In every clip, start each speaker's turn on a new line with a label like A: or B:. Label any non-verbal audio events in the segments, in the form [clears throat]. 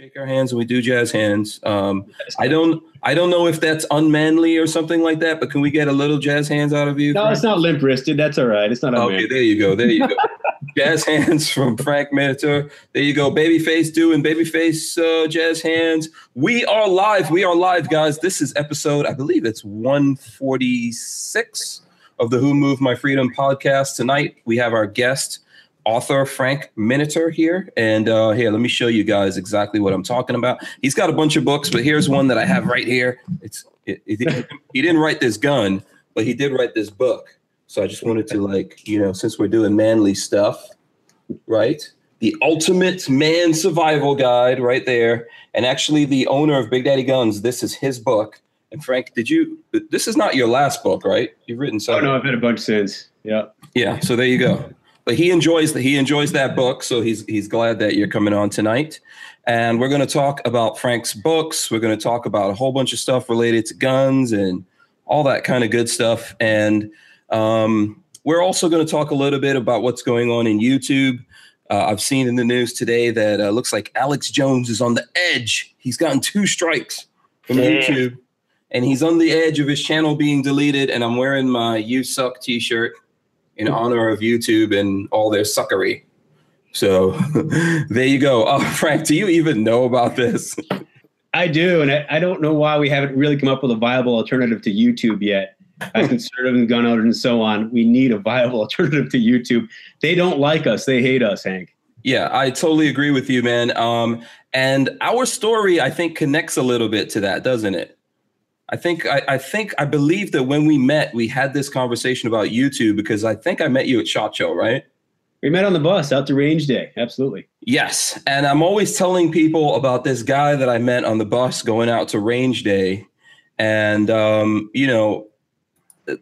A: shake our hands and we do jazz hands. Um, I don't I don't know if that's unmanly or something like that, but can we get a little jazz hands out of you?
B: No,
A: Frank?
B: it's not limp wristed. That's all right. It's not
A: Okay, there you go. There you go. [laughs] jazz hands from Frank Miniter. There you go. Babyface doing babyface uh, jazz hands. We are live. We are live, guys. This is episode, I believe it's 146 of the Who Moved My Freedom podcast. Tonight we have our guest, author Frank Miniter here. And uh, here, let me show you guys exactly what I'm talking about. He's got a bunch of books, but here's one that I have right here. It's it, it, he didn't write this gun, but he did write this book. So I just wanted to like, you know, since we're doing manly stuff, right? The ultimate man survival guide right there. And actually the owner of Big Daddy Guns, this is his book. And Frank, did you this is not your last book, right? You've written
B: Oh
A: some.
B: no, I've had a bunch since. Yeah.
A: Yeah, so there you go. But he enjoys that he enjoys that book, so he's he's glad that you're coming on tonight. And we're going to talk about Frank's books. We're going to talk about a whole bunch of stuff related to guns and all that kind of good stuff. And um, we're also going to talk a little bit about what's going on in YouTube. Uh, I've seen in the news today that uh, looks like Alex Jones is on the edge. He's gotten two strikes from
C: Yeah.
A: YouTube, and he's on the edge of his channel being deleted. And I'm wearing my "You Suck" T-shirt in honor of YouTube and all their suckery. So [laughs] there you go. Oh, [laughs] Frank, do you even know about this?
B: I do, and I, I don't know why we haven't really come up with a viable alternative to YouTube yet. As conservative and gun owners and so on, we need a viable [laughs] alternative to YouTube. They don't like us; they hate us, Hank.
A: Yeah, I totally agree with you, man. Um, and our story, I think, connects a little bit to that, doesn't it? I think I, I think I believe that when we met, we had this conversation about YouTube because I think I met you at Shot Show, right?
B: We met on the bus out to Range Day. Absolutely.
A: Yes. And I'm always telling people about this guy that I met on the bus going out to range day. And, um, you know,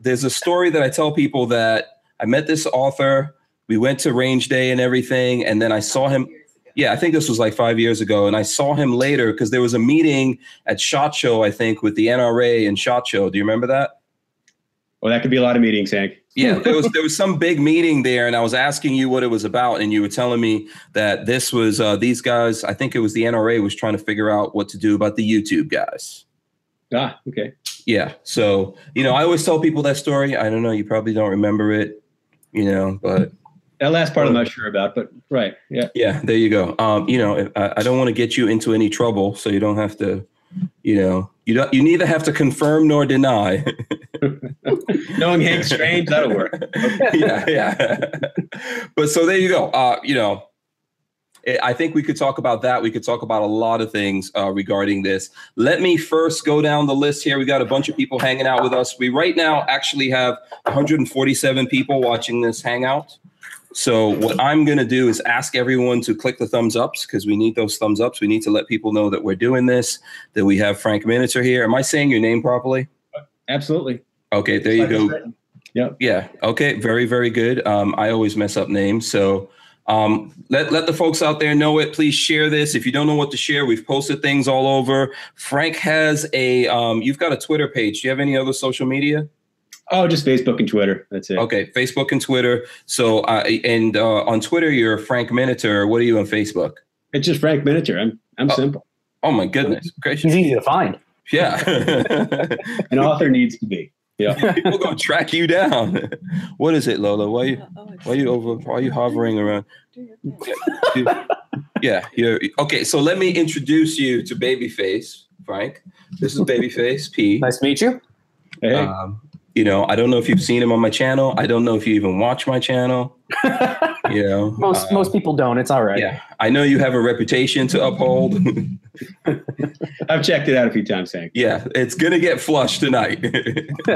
A: there's a story that I tell people that I met this author. We went to range day and everything. And then I saw him. Yeah, I think this was like five years ago. And I saw him later because there was a meeting at SHOT Show, I think, with the NRA and SHOT Show. Do you remember that?
B: Well, that could be a lot of meetings, Hank.
A: Yeah, [laughs] there was there was some big meeting there, and I was asking you what it was about, and you were telling me that this was uh, these guys. I think it was the NRA was trying to figure out what to do about the YouTube guys.
B: Ah, okay.
A: Yeah, so you know, I always tell people that story. I don't know, you probably don't remember it, you know, but
B: That last part I'm not sure about, but right. Yeah.
A: yeah, there you go. Um, you know, I, I don't want to get you into any trouble, so you don't have to, you know, you don't you neither have to confirm nor deny. [laughs]
B: Knowing Hank Strange, that'll work. [laughs]
A: yeah, yeah. but so there you go. Uh, you know, I- I think we could talk about that. We could talk about a lot of things uh, regarding this. Let me first go down the list here. We got a bunch of people hanging out with us. We right now actually have 147 people watching this hangout. So what I'm going to do is ask everyone to click the thumbs ups because we need those thumbs ups. We need to let people know that we're doing this. That we have Frank Miniter here. Am I saying your name properly?
B: Absolutely.
A: Okay, there you go.
B: Yep.
A: Yeah. Okay. Very, very good. Um, I always mess up names. So um, let, let the folks out there know it. Please share this. If you don't know what to share, we've posted things all over. Frank has a, um, you've got a Twitter page. Do you have any other social media?
B: Oh, just Facebook and Twitter. That's it.
A: Okay. Facebook and Twitter. So, uh, and uh, on Twitter, you're Frank Miniter. What are you on Facebook?
B: It's just Frank Miniter. I'm I'm
A: Oh.
B: simple.
A: Oh, my goodness. Gracious.
C: He's easy to find.
A: Yeah. [laughs]
B: An author needs to be. Yeah. [laughs]
A: People gonna track you down. [laughs] what is it, Lola? Why you why you over why are you hovering around? Yeah, yeah, you're okay. So let me introduce you to Babyface, Frank. This is Babyface P.
C: Nice to meet you.
B: Hey.
A: Um, you know, I don't know if you've seen him on my channel. I don't know if you even watch my channel. [laughs] You know,
C: most
A: uh,
C: most people don't. It's all right.
A: yeah, I know you have a reputation to uphold. [laughs]
B: I've checked it out a few times, Hank.
A: yeah, it's gonna get flushed tonight. [laughs]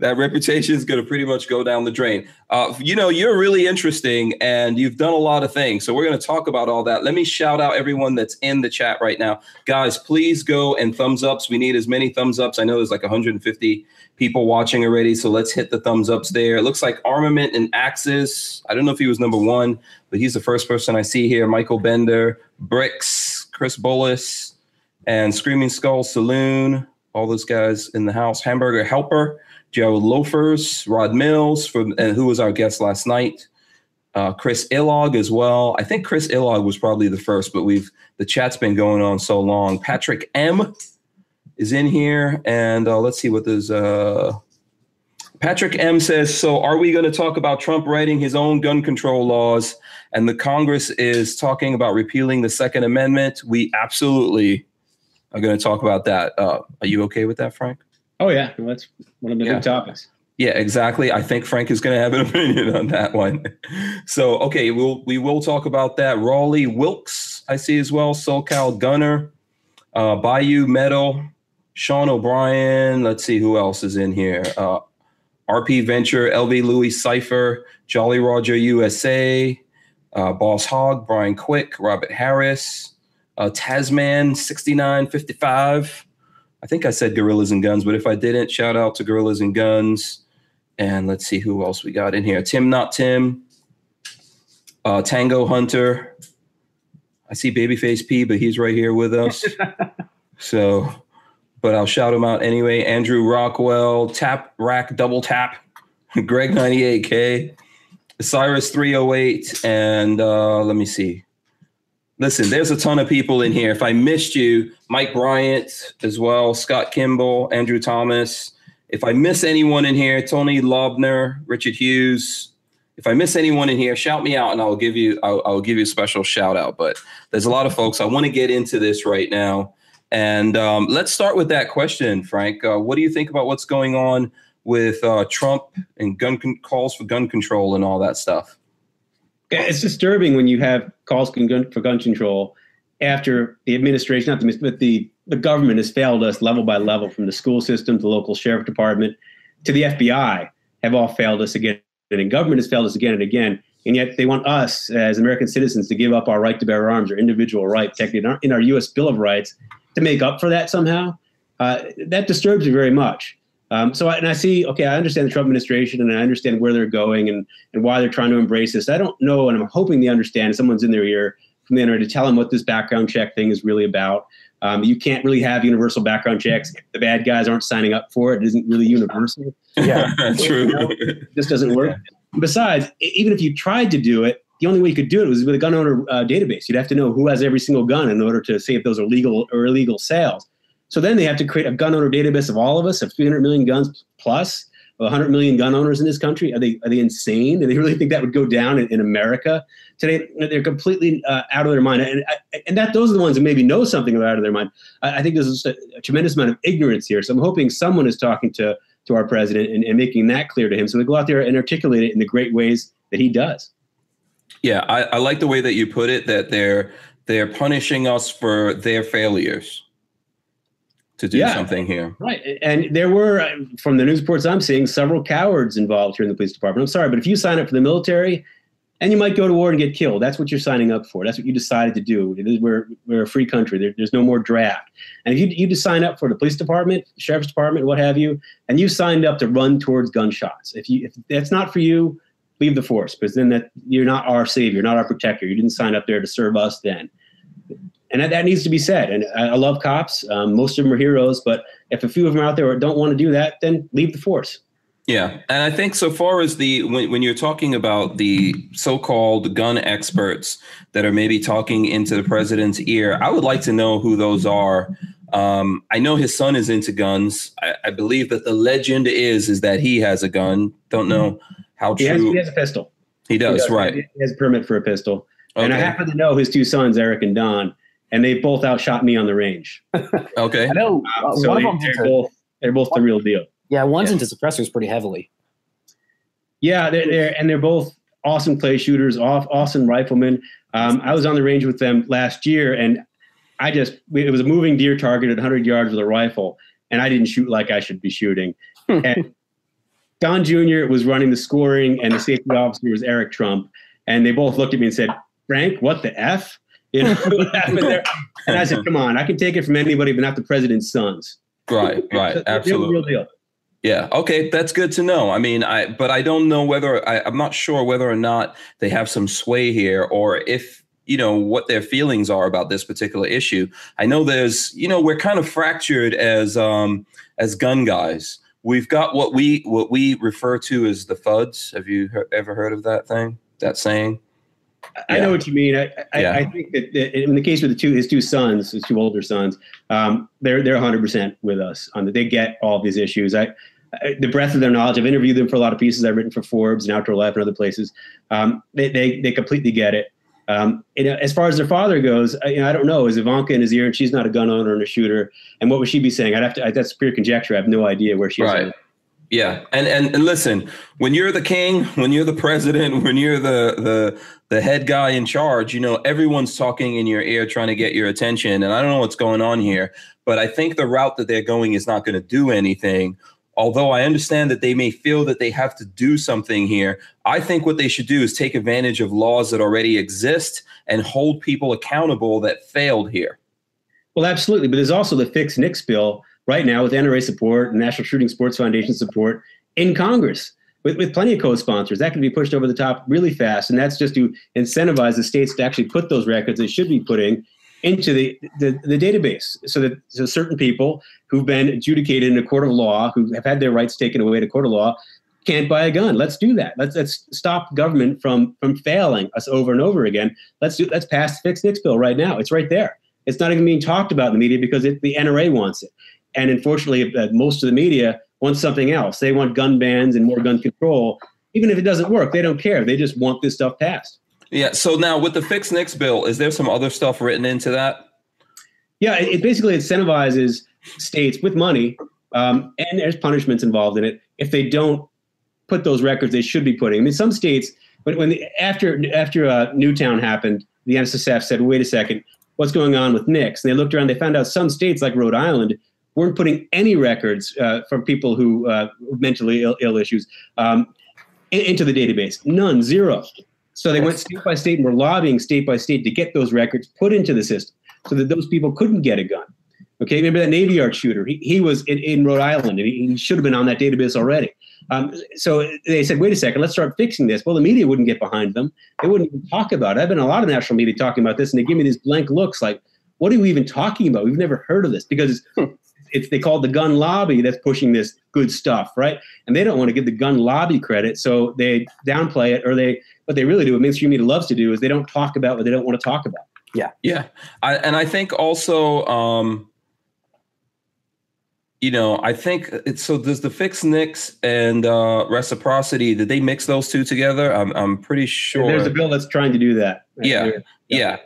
A: that reputation is to pretty much go down the drain. Uh, you know, you're really interesting and you've done a lot of things. So we're to talk about all that. Let me shout out everyone that's in the chat right now. Guys, please go and thumbs ups. We need as many thumbs ups. I know there's like 150 people watching already. So let's hit the thumbs ups there. It looks like Armament and Axis. I don't know if he was number one, but he's the first person I see here. Michael Bender, Bricks, Chris Bullis, and Screaming Skull Saloon all those guys in the house. Hamburger Helper, Joe Loafers, Rod Mills, from and who was our guest last night. uh, Chris Illog as well. I think Chris Illog was probably the first, but we've the chat's been going on so long. Patrick M is in here, and uh, let's see what there's. Uh, Patrick M says, "So are we going to talk about Trump writing his own gun control laws, and the Congress is talking about repealing the Second Amendment? We absolutely are going to talk about that. Uh, are you okay with that, Frank?"
B: Oh yeah, well, that's one of the
A: Yeah.
B: big topics.
A: Yeah, exactly. I think Frank is going to have an [laughs] opinion on that one. So, okay, we'll we will talk about that. Raleigh Wilkes, I see as well. SoCal Gunner, uh, Bayou Meadow, Sean O'Brien. Let's see who else is in here. Uh, RP Venture, LV Louis Cipher, Jolly Roger USA, uh, Boss Hog, Brian Quick, Robert Harris, uh, Tasman 6955. I think I said Gorillas and Guns, but if I didn't, shout out to Gorillas and Guns. And let's see who else we got in here. Tim, not Tim. Uh, Tango Hunter. I see Babyface P, but he's right here with us. [laughs] so, but I'll shout him out anyway. Andrew Rockwell, Tap Rack Double Tap, [laughs] Greg 98K, Cyrus 308, and uh, let me see. Listen, there's a ton of people in here. If I missed you, Mike Bryant as well, Scott Kimball, Andrew Thomas. If I miss anyone in here, Tony Lobner, Richard Hughes. If I miss anyone in here, shout me out and I'll give you I'll, I'll give you a special shout out. But there's a lot of folks. I want to get into this right now, and um, let's start with that question, Frank. Uh, what do you think about what's going on with uh, Trump and gun con- calls for gun control and all that stuff?
B: Yeah, It's disturbing when you have calls for gun, control after the administration, not the, but the, the government has failed us level by level from the school system to the local sheriff department to the FBI have all failed us again. And the government has failed us again and again. And yet they want us as American citizens to give up our right to bear arms, our individual right protected in our, in our U.S. Bill of Rights to make up for that somehow. Uh, that disturbs me very much. Um, so, I, and I see, okay, I understand the Trump administration and I understand where they're going and, and why they're trying to embrace this. I don't know, and I'm hoping they understand. Someone's in their ear from the internet to tell them what this background check thing is really about. Um, you can't really have universal background checks if the bad guys aren't signing up for it. It isn't really universal.
C: Yeah. [laughs]
A: True.
B: This doesn't work. Besides, e- even if you tried to do it, the only way you could do it was with a gun owner uh, database. You'd have to know who has every single gun in order to say if those are legal or illegal sales. So then they have to create a gun owner database of all of us, of 300 million guns 100 million gun owners in this country. Are they are they insane? Do they really think that would go down in, in America today? They're completely uh, out of their mind, and and that those are the ones who maybe know something about out of their mind. I, I think there's a, a tremendous amount of ignorance here. So I'm hoping someone is talking to to our president and, and making that clear to him, so we go out there and articulate it in the great ways that he does.
A: Yeah, I, I like the way that you put it. That they're they're punishing us for their failures to do
B: Yeah.
A: something here.
B: Right. And there were, uh, from the news reports I'm seeing, several cowards involved here in the police department. I'm sorry, but if you sign up for the military and you might go to war and get killed, that's what you're signing up for. That's what you decided to do. We're, we're a free country. There, there's no more draft. And if you, you just sign up for the police department, sheriff's department, what have you, and you signed up to run towards gunshots, if, you, if that's not for you, leave the force because then that you're not our savior, not our protector. You didn't sign up there to serve us then. And that, that needs to be said. And I, I love cops. Um, most of them are heroes, but if a few of them are out there don't want to do that, then leave the force.
A: Yeah, and I think so far as the when, when you're talking about the so-called gun experts that are maybe talking into the president's ear, I would like to know who those are. Um, I know his son is into guns. I, I believe that the legend is is that he has a gun. Don't know how
B: He has, he has a pistol.
A: he
B: He
A: does. Right.
B: He has a permit for a pistol. And I happen to know his two sons, Eric and Don, and they both outshot me on the range. [laughs]
A: Okay.
C: I know uh,
B: so
C: one
B: they,
C: of them's
B: are both they're both the real deal.
C: yeah, one's
A: Yeah.
C: into suppressors pretty heavily.
B: Yeah, they're, they're and they're both awesome clay shooters, off awesome riflemen. Um, I was on the range with them last year, and I just it was a moving deer target at 100 yards with a rifle, and I didn't shoot like I should be shooting. [laughs] and Don Jr. was running the scoring, and the safety officer was Eric Trump, and they both looked at me and said, "Frank, what the f?" You know [laughs] what happened there? And I said, "Come on, I can take it from anybody, but not the president's sons."
A: Right. [laughs] Right. Absolutely. Yeah. Okay. That's good to know. I mean, I but I don't know whether I, I'm not sure whether or not they have some sway here, or if you know what their feelings are about this particular issue. I know there's, you know, we're kind of fractured as um as gun guys. We've got what we what we refer to as the FUDs. Have you he- ever heard of that thing? that saying?
B: I know what you mean. I, yeah. I, think that, in the case with the two, his two sons, his two older sons, um, they're they're 100 percent with us on that. They get all these issues. I, I, the breadth of their knowledge. I've interviewed them for a lot of pieces I've written for Forbes and Outdoor Life and other places. Um, they, they they completely get it. Um, know, as far as their father goes, I, you know, I don't know. Is Ivanka in his ear and she's not a gun owner and a shooter? And what would she be saying? I'd have to. I, that's pure conjecture. I have no idea where she's.
A: Right. At. Yeah, and, and and listen, when you're the king, when you're the president, when you're the the the head guy in charge, you know everyone's talking in your ear, trying to get your attention. And I don't know what's going on here, but I think the route that they're going is not going to do anything. Although I understand that they may feel that they have to do something here, I think what they should do is take advantage of laws that already exist and hold people accountable that failed here.
B: Well, absolutely, but there's also the Fix NICS bill right now with NRA support National Shooting Sports Foundation support in Congress with, with plenty of co-sponsors. That can be pushed over the top really fast. And that's just to incentivize the states to actually put those records they should be putting into the, the, the, database so that so certain people who've been adjudicated in a court of law, who have had their rights taken away in a court of law, can't buy a gun. Let's do that. Let's let's stop government from from failing us over and over again. Let's do let's pass the Fix NICS bill right now. It's right there. It's not even being talked about in the media because it, the NRA wants it. And unfortunately, uh, most of the media wants something else. They want gun bans and more gun control. Even if it doesn't work, they don't care. They just want this stuff passed.
A: Yeah. So now with the Fix NICS bill, is there some other stuff written into that?
B: Yeah, it, it basically incentivizes states with money, um, and there's punishments involved in it if they don't put those records they should be putting. I mean, some states, but when the, after after uh, Newtown happened, the NSSF said, "Wait a second, what's going on with NICS?" And they looked around, they found out some states like Rhode Island weren't putting any records uh, from people who uh, mentally Ill, Ill issues um, into the database. None, zero. So they went state by state and were lobbying state by state to get those records put into the system so that those people couldn't get a gun. Okay, remember that Navy Yard shooter? He, he was in, in Rhode Island and he, he should have been on that database already. Um, so they said, wait a second, let's start fixing this. Well, the media wouldn't get behind them. They wouldn't even talk about it. I've been a lot of national media talking about this, and they give me these blank looks like, what are we even talking about? We've never heard of this because it's they call it the gun lobby that's pushing this good stuff, right? And they don't want to give the gun lobby credit, so they downplay it, or they what they really do, what mainstream media loves to do, is they don't talk about what they don't want to talk about.
A: Yeah, yeah, I, and I think also, um, you know, I think it's so. Does the Fix NICS and uh, reciprocity? Did they mix those two together? I'm I'm pretty sure.
B: There's a bill that's trying to do that.
A: Right yeah, yeah, yeah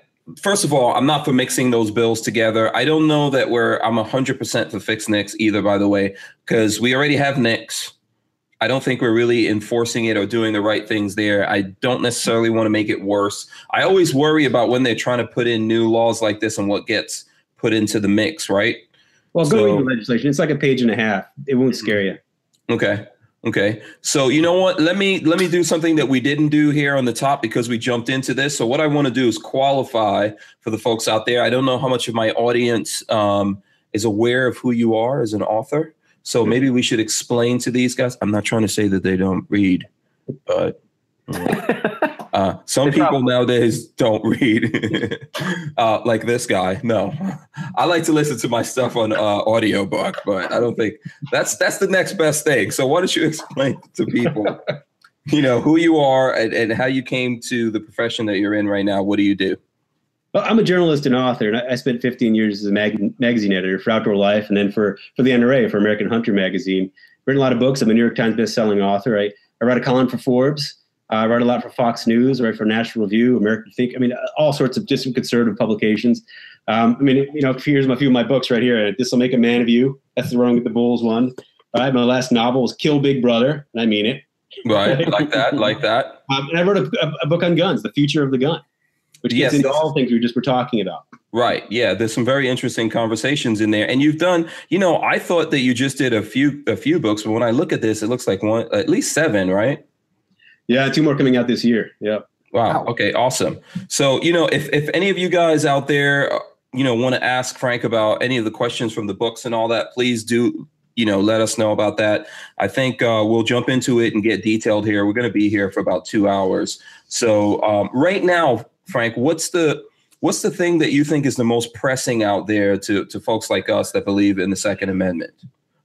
A: first of all, I'm not for mixing those bills together. I don't know that we're I'm 100% for Fix NICS either, by the way, because we already have NICS. I don't think we're really enforcing it or doing the right things there. I don't necessarily want to make it worse. I always worry about when they're trying to put in new laws like this and what gets put into the mix, right?
B: Well, go so, read the legislation. It's like a page and a half. It won't scare you.
A: Okay. Okay. So you know what? Let me let me do something that we didn't do here on the top because we jumped into this. So what I want to do is qualify for the folks out there. I don't know how much of my audience um, is aware of who you are as an author. So maybe we should explain to these guys. I'm not trying to say that they don't read, but [laughs] Uh, some it's people not- nowadays don't read [laughs] uh, like this guy. No, [laughs] I like to listen to my stuff on uh, audiobook, but I don't think that's that's the next best thing. So why don't you explain to people, you know, who you are and, and how you came to the profession that you're in right now? What do you do?
B: Well, I'm a journalist and author, and I spent 15 years as a mag- magazine editor for Outdoor Life, and then for for the NRA for American Hunter magazine. Written a lot of books. I'm a New York Times best-selling author. I, I write a column for Forbes. I write a lot for Fox News, I write for National Review, American Think. I mean, all sorts of just conservative publications. Um, I mean, you know, here's a few of my books right here. This will make a man of you. That's the wrong with the Bulls one. All right, my last novel was Kill Big Brother, and I mean it.
A: Right, like that, like that.
B: Um, and I wrote a, a, book on guns, The Future of the Gun, which gets yes, into all things we just were talking about.
A: Right. Yeah. There's some very interesting conversations in there, and you've done. You know, I thought that you just did a few a few books, but when I look at this, it looks like one at least seven, right?
B: Yeah, two more coming out this year. Yeah.
A: Wow. Okay. Awesome. So, you know, if if any of you guys out there, uh, you know, want to ask Frank about any of the questions from the books and all that, please do. You know, let us know about that. I think uh, we'll jump into it and get detailed here. We're going to be here for about two hours. So, um, right now, Frank, what's the what's the thing that you think is the most pressing out there to to folks like us that believe in the Second Amendment?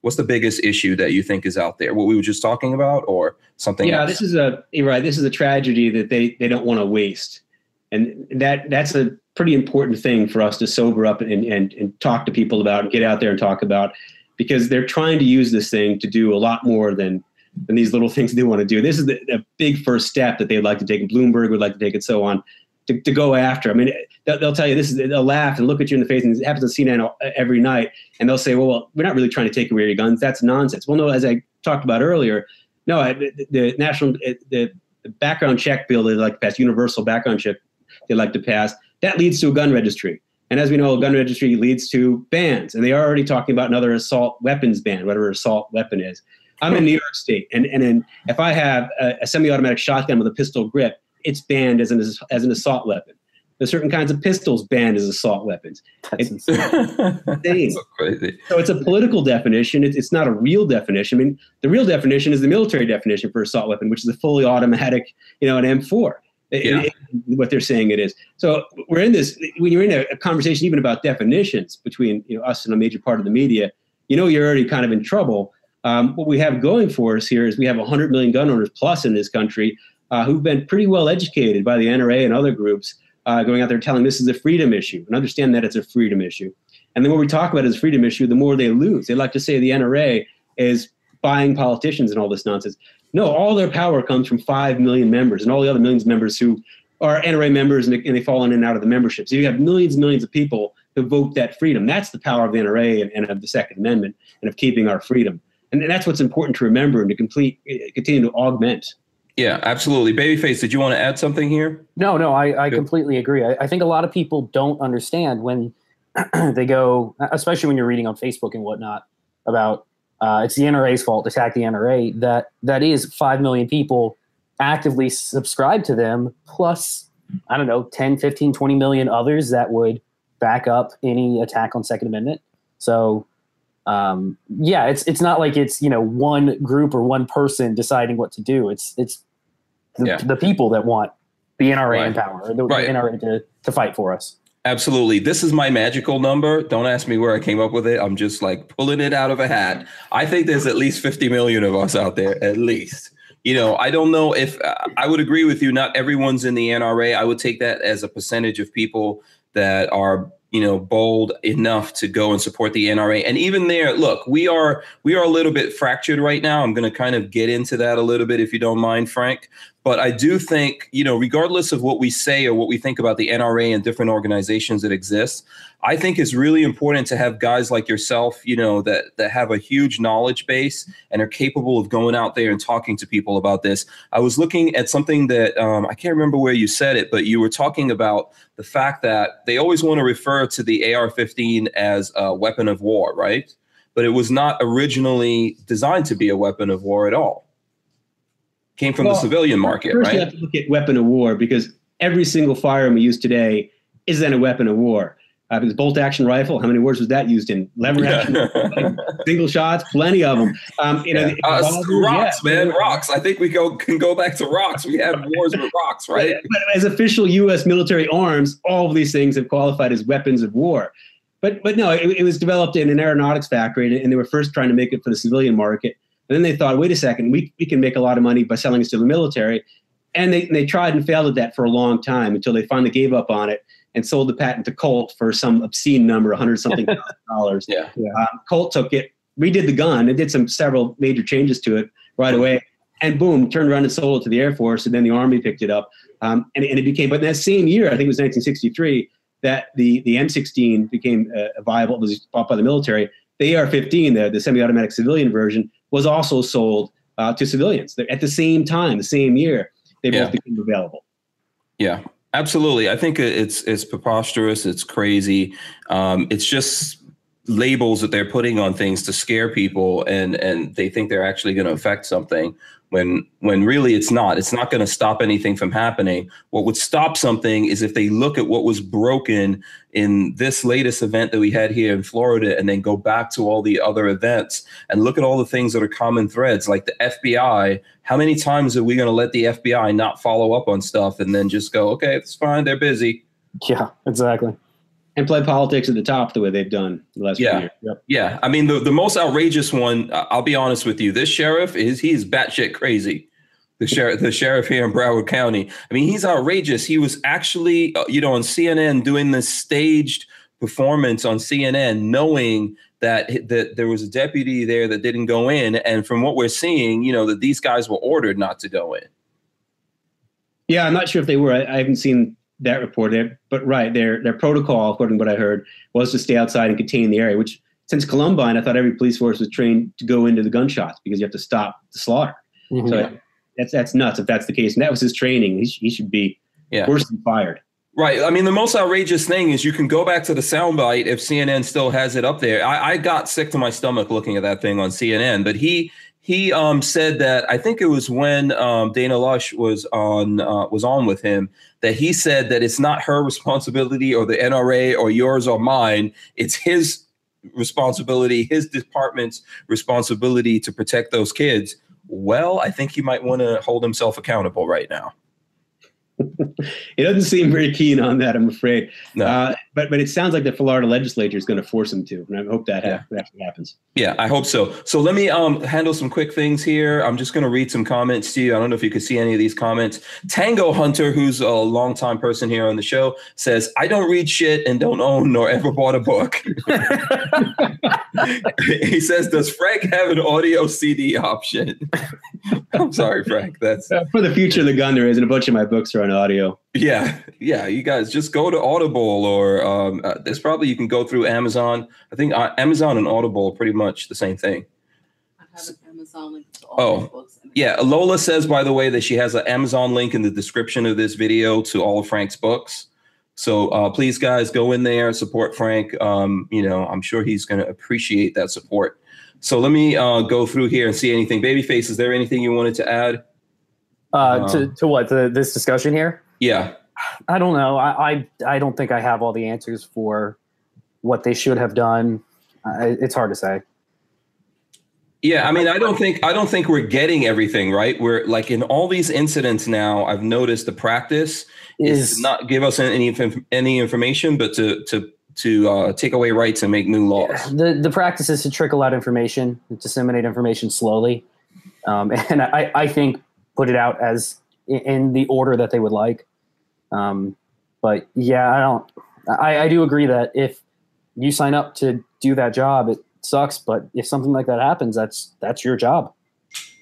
A: What's the biggest issue that you think is out there? What we were just talking about, or something?
B: Yeah,
A: else?
B: this is a you're right. This is a tragedy that they they don't want to waste, and that that's a pretty important thing for us to sober up and and, and talk to people about and get out there and talk about because they're trying to use this thing to do a lot more than than these little [laughs] things they want to do. This is the, a big first step that they'd like to take, Bloomberg would like to take, and so on. To, to go after. I mean, they'll, they'll, tell you this is they'll laugh and look at you in the face, and it happens on CNN every night. And they'll say, well, well, we're not really trying to take away your guns. That's nonsense. Well, no, as I talked about earlier, no, the, the national the, the background check bill they like to pass, universal background check they like to pass, that leads to a gun registry. And as we know, a gun registry leads to bans, and they are already talking about another assault weapons ban, whatever assault weapon is. I'm in New York State, and and in, if I have a, a semi-automatic shotgun with a pistol grip, it's banned as an as an assault weapon. There's certain kinds of pistols banned as assault weapons.
A: That's it's insane. [laughs] so, crazy.
B: so it's a political definition. It's, it's not a real definition. I mean, the real definition is the military definition for assault weapon, which is a fully automatic, you know, an M4. Yeah. It, it, what they're saying it is. So we're in this. When you're in a, a conversation even about definitions between you know us and a major part of the media, you know you're already kind of in trouble. Um, what we have going for us here is we have 100 million gun owners plus in this country uh, who've been pretty well educated by the NRA and other groups, uh, going out there telling this is a freedom issue and understand that it's a freedom issue. And the more we talk about it as a freedom issue, the more they lose. They like to say the NRA is buying politicians and all this nonsense. No, all their power comes from 5 million members and all the other millions of members who are NRA members and they, and they fall in and out of the membership. So you have millions and millions of people who vote that freedom. That's the power of the NRA and, and of the Second Amendment and of keeping our freedom. And that's what's important to remember and to complete, continue to augment.
A: Yeah, absolutely. Babyface, did you want to add something here?
C: No, no, I, I completely agree. I, I, think a lot of people don't understand when [clears throat] they go, especially when you're reading on Facebook and whatnot, about uh, it's the NRA's fault, attack the NRA, that that is 5 million people actively subscribe to them, plus, I don't know, 10, 15, 20 million others that would back up any attack on Second Amendment. So um, yeah, it's it's not like it's you know one group or one person deciding what to do. It's it's the, yeah. the people that want the NRA right. in power, the, right. the NRA to, to fight for us.
A: Absolutely. This is my magical number. Don't ask me where I came up with it. I'm just like pulling it out of a hat. I think there's at least 50 million of us out there, at least. You know, I don't know if uh, I would agree with you. Not everyone's in the NRA. I would take that as a percentage of people that are you know bold enough to go and support the NRA and even there look we are we are a little bit fractured right now I'm going to kind of get into that a little bit if you don't mind Frank but I do think you know regardless of what we say or what we think about the NRA and different organizations that exist I think it's really important to have guys like yourself, you know, that that have a huge knowledge base and are capable of going out there and talking to people about this. I was looking at something that um, I can't remember where you said it, but you were talking about the fact that they always want to refer to the AR-15 as a weapon of war, right? But it was not originally designed to be a weapon of war at all. Came from well, the civilian market,
B: first
A: right?
B: You have to look at weapon of war because every single firearm we use today is then a weapon of war. Uh, this bolt action rifle, how many words was that used in? Lever action, [laughs] single shots, plenty of them. Um, you know,
A: yeah. uh, rocks, yeah. man, rocks. I think we go can go back to rocks. We have wars with rocks, right?
B: But as official U.S. military arms, all of these things have qualified as weapons of war. But but no, it, it was developed in an aeronautics factory, and they were first trying to make it for the civilian market. And then they thought, wait a second, we, we can make a lot of money by selling this to the military. And they, and they tried and failed at that for a long time until they finally gave up on it and sold the patent to Colt for some obscene number, hundred something [laughs] dollars.
A: Yeah. yeah.
B: Um, Colt took it, redid the gun, and did some several major changes to it right away, and boom, turned around and sold it to the Air Force, and then the Army picked it up, um, and, and it became. But in that same year, I think it was 1963, that the the M16 became uh, viable. It was bought by the military. The AR-15, the, the semi-automatic civilian version, was also sold uh, to civilians at the same time, the same year. They both yeah. became available.
A: Yeah, Absolutely, I think it's it's preposterous. It's crazy. Um, it's just labels that they're putting on things to scare people, and and they think they're actually going to affect something when when really it's not. It's not going to stop anything from happening. What would stop something is if they look at what was broken in this latest event that we had here in Florida and then go back to all the other events and look at all the things that are common threads like the FBI how many times are we going to let the FBI not follow up on stuff and then just go okay it's fine they're busy.
C: Yeah exactly
B: and play politics at the top the way they've done the last
A: Yeah.
B: few years. Yep.
A: Yeah, I mean the the most outrageous one. I'll be honest with you. This sheriff is he's batshit crazy. The sheriff, the sheriff here in Broward County. I mean, he's outrageous. He was actually, uh, you know, on CNN doing this staged performance on CNN, knowing that that there was a deputy there that didn't go in, and from what we're seeing, you know, that these guys were ordered not to go in.
B: Yeah, I'm not sure if they were. I, I haven't seen that report there, but right, their their protocol, according to what I heard, was to stay outside and contain the area. Which since Columbine, I thought every police force was trained to go into the gunshots because you have to stop the slaughter.
C: Mhm.
B: So that's that's nuts if that's the case, and that was his training. He, sh- he should be
A: Yeah.
B: worse than fired.
A: Right. I mean, the most outrageous thing is you can go back to the soundbite if CNN still has it up there. I, I got sick to my stomach looking at that thing on CNN, but he he um, said that I think it was when um, Dana Loesch was on uh, was on with him that he said that it's not her responsibility or the NRA or yours or mine. It's his responsibility, his department's responsibility to protect those kids. Well, I think he might want to hold himself accountable right now. [laughs]
B: He doesn't seem very keen on that, I'm afraid.
A: No.
B: Uh, but but it sounds like the Florida legislature is going to force them to, and I hope that
A: Yeah.
B: actually happens.
A: Yeah, I hope so. So let me um, handle some quick things here. I'm just going to read some comments to you. I don't know if you could see any of these comments. Tango Hunter, who's a longtime person here on the show, says, I don't read shit and don't own nor ever bought a book. [laughs] he says, Does Frank have an audio CD option? [laughs] I'm sorry, Frank. That's
B: Uh, for the future of the gun, there is, and a bunch of my books are on audio.
A: Yeah, yeah. You guys just go to Audible or um, uh, there's probably you can go through Amazon. I think uh, Amazon and Audible are pretty much the same thing.
D: I have an Amazon link to all
A: Oh,
D: books.
A: Yeah, Lola says, by the way, that she has an Amazon link in the description of this video to all of Frank's books. So uh, please, guys, go in there, and support Frank. Um, you know, I'm sure he's going to appreciate that support. So let me uh, go through here and see anything. Babyface, is there anything you wanted to add?
C: uh, to to what to this discussion here?
A: Yeah,
C: I don't know. I, I I don't think I have all the answers for what they should have done. Uh, it's hard to say.
A: yeah. I mean, I don't think I don't think we're getting everything right. We're like in all these incidents now. I've noticed the practice is,
C: Is
A: not give us any any information, but to to to uh, take away rights and make new laws.
C: the the practice is to trickle out information, disseminate information slowly, um, [laughs] and I I think put it out as in the order that they would like. Um, but yeah, I don't. I, I do agree that if you sign up to do that job, it sucks. But if something like that happens, that's that's your job.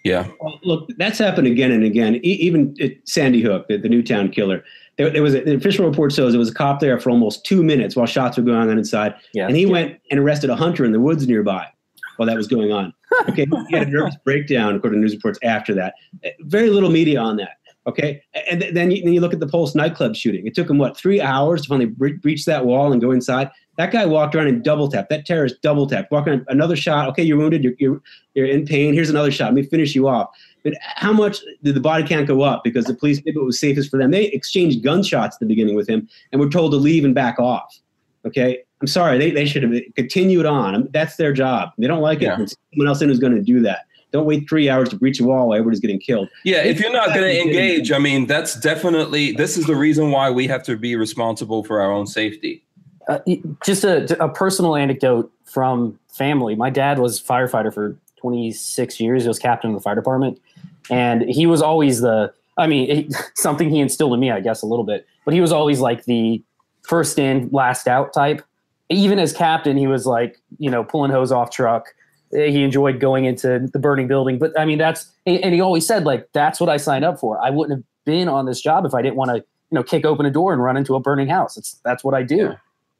A: Yeah.
B: Well, look, that's happened again and again. E- even at Sandy Hook, the, the Newtown killer, there, there was a, the official report shows there was a cop there for almost two minutes while shots were going on inside,
C: Yeah,
B: and he went and arrested a hunter in the woods nearby while that was going on. [laughs] Okay, he had a nervous breakdown according to news reports after that. Uh, Very little media on that. Okay, and th- then you, then you look at the Pulse nightclub shooting. It took him what three hours to finally bre- breach that wall and go inside. That guy walked around and double tapped. That terrorist double tapped. Walking around, another shot. Okay, you're wounded. You're, you're you're in pain. Here's another shot. Let me finish you off. But how much did the body count go up because the police did what was safest for them? They exchanged gunshots at the beginning with him and were told to leave and back off. Okay, I'm sorry. They, they should have continued on. That's their job. They don't like it.
A: Yeah.
B: Someone else in who's going to do that. Don't wait three hours to breach a wall while everybody's getting killed.
A: Yeah, if you're not going to engage, I mean, that's definitely this is the reason why we have to be responsible for our own safety.
C: Uh, just a, a personal anecdote from family. My dad was firefighter for 26 years. He was captain of the fire department, and he was always the. I mean, it, [laughs] something he instilled in me, I guess, a little bit. But he was always like the first in, last out type. Even as captain, he was like, you know, pulling hose off truck. He enjoyed going into the burning building. But I mean, that's and he always said like, that's what I signed up for. I wouldn't have been on this job if I didn't want to, you know, kick open a door and run into a burning house. It's that's what I do.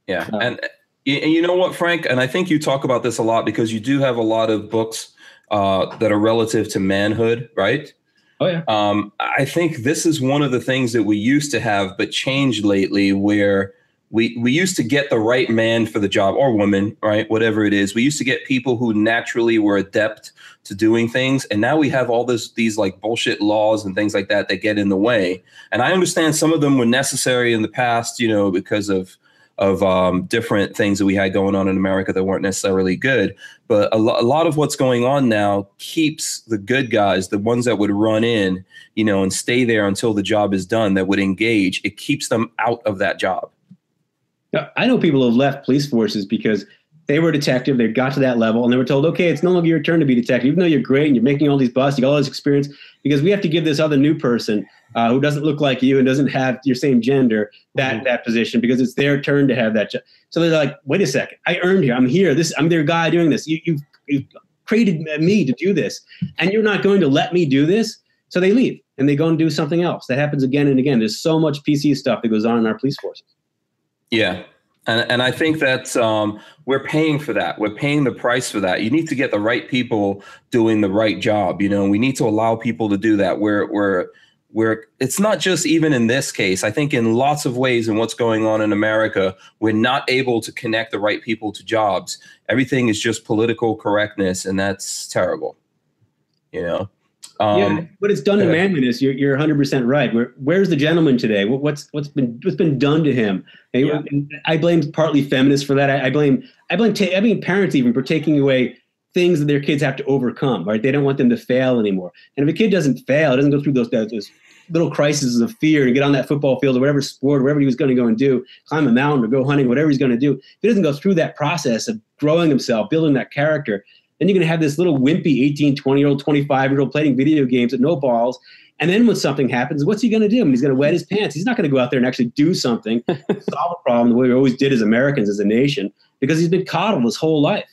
A: Yeah,
C: No.
A: and and you know what, Frank, and I think you talk about this a lot because you do have a lot of books uh, that are relative to manhood, right?
B: Oh yeah.
A: Um, I think this is one of the things that we used to have, but changed lately, where we we used to get the right man for the job or woman, right? Whatever it is, we used to get people who naturally were adept to doing things, and now we have all this these like bullshit laws and things like that that get in the way. And I understand some of them were necessary in the past, you know, because of of um, different things that we had going on in America that weren't necessarily good. But a, lo- a lot of what's going on now keeps the good guys, the ones that would run in, you know, and stay there until the job is done, that would engage. It keeps them out of that job.
B: Now, I know people who have left police forces because they were a detective, they got to that level, and they were told, okay, it's no longer your turn to be detective, even though you're great and you're making all these busts, you got all this experience, because we have to give this other new person uh, who doesn't look like you and doesn't have your same gender that
C: Mhm.
B: that position because it's their turn to have that. Jo- so they're like, wait a second, I earned here, I'm here, this, I'm their guy doing this. You, you, you created me to do this, and you're not going to let me do this. So they leave and they go and do something else. That happens again and again. There's so much PC stuff that goes on in our police forces.
A: Yeah. And, and I think that um, we're paying for that. We're paying the price for that. You need to get the right people doing the right job. You know, we need to allow people to do that. We're, we're, we're, it's not just even in this case. I think in lots of ways in what's going on in America, we're not able to connect the right people to jobs. Everything is just political correctness, and that's terrible. You know? Um,
B: yeah, but it's done to manliness. You're, you're 100 percent right. Where, where's the gentleman today? What, what's what's been what's been done to him? And,
C: Yeah.
B: and I blame partly feminists for that. I, I blame I blame ta- I mean parents even for taking away things that their kids have to overcome. Right? They don't want them to fail anymore. And if a kid doesn't fail, doesn't go through those those, those little crises of fear and get on that football field or whatever sport, whatever he was going to go and do, climb a mountain or go hunting, whatever he's going to do. If he doesn't go through that process of growing himself, building that character, then you're going to have this little wimpy 18, 20 year old, 25 year old playing video games at no balls. And then when something happens, what's he going to do? I mean, he's going to wet his pants. He's not going to go out there and actually do something, [laughs] solve a problem the way we always did as Americans, as a nation, because he's been coddled his whole life.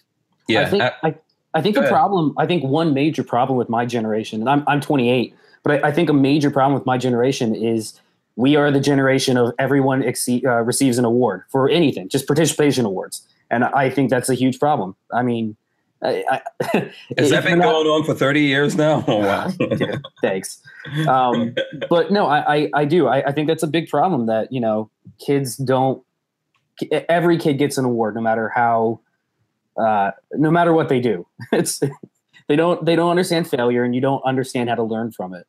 A: yeah.
C: I think
A: I-
C: I, I think
A: Go
C: the
A: ahead.
C: problem. I think one major problem with my generation, and I'm I'm 28, but I, I think a major problem with my generation is we are the generation of everyone exce- uh, receives an award for anything, just participation awards, and I think that's a huge problem. I mean, I, I, [laughs]
A: Has that been
C: you're not-
A: going on for 30 years now? [laughs] Oh, [laughs] wow.
C: Dude, thanks. Um, but no, I, I, I do. I, I think that's a big problem that, you know, kids don't, every kid gets an award no matter how, uh, no matter what they do. It's, they don't, they don't understand failure and you don't understand how to learn from it.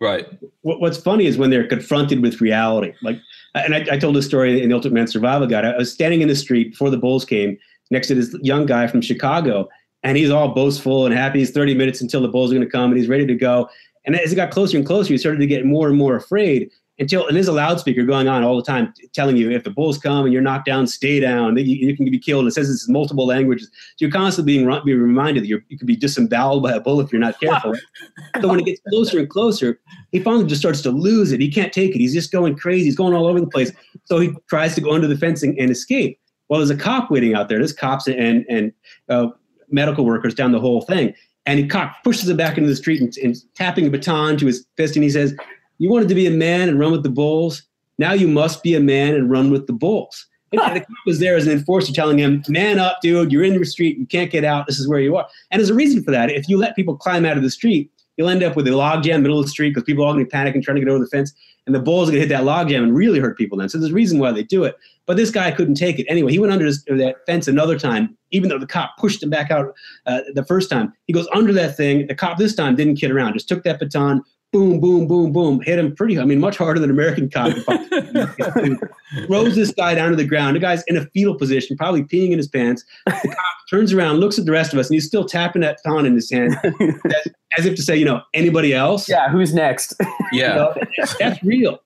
A: right.
B: What, what's funny is when they're confronted with reality. Like, and I, I told this story in the Ultimate Man Survival Guide. I was standing in the street before the Bulls came next to this young guy from Chicago, and he's all boastful and happy. He's 30 minutes until the Bulls are going to come, and he's ready to go. And as it got closer and closer, he started to get more and more afraid until, and there's a loudspeaker going on all the time telling you if the Bulls come and you're knocked down, stay down, you, you can be killed. And it says this in multiple languages. So you're constantly being, being reminded that you're, you could be disemboweled by a bull if you're not careful. [laughs] so when it gets closer and closer, he finally just starts to lose it. He can't take it. He's just going crazy. He's going all over the place. So he tries to go under the fencing and escape. Well, there's a cop waiting out there. There's cops and and uh, medical workers down the whole thing. And he cop pushes him back into the street and, and tapping a baton to his fist. And he says, "You wanted to be a man and run with the bulls. Now you must be a man and run with the bulls." And the cop was there as an enforcer telling him, "Man up, dude. You're in the street. You can't get out. This is where you are." And there's a reason for that. If you let people climb out of the street, you'll end up with a logjam in the middle of the street because people are all going to be panicking trying to get over the fence. And the bulls are going to hit that logjam and really hurt people then. So there's a reason why they do it. But this guy couldn't take it. Anyway, he went under his, that fence another time, even though the cop pushed him back out uh, the first time. He goes under that thing. The cop this time didn't kid around, just took that baton, boom, boom, boom, boom, hit him pretty, I mean, much harder than American cop. [laughs] [laughs] throws this guy down to the ground. The guy's in a fetal position, probably peeing in his pants. The cop turns around, looks at the rest of us, and he's still tapping that baton in his hand as, as if to say, you know, anybody else?
C: yeah. Who's next?
B: You
A: Yeah.
B: know, that's, that's real.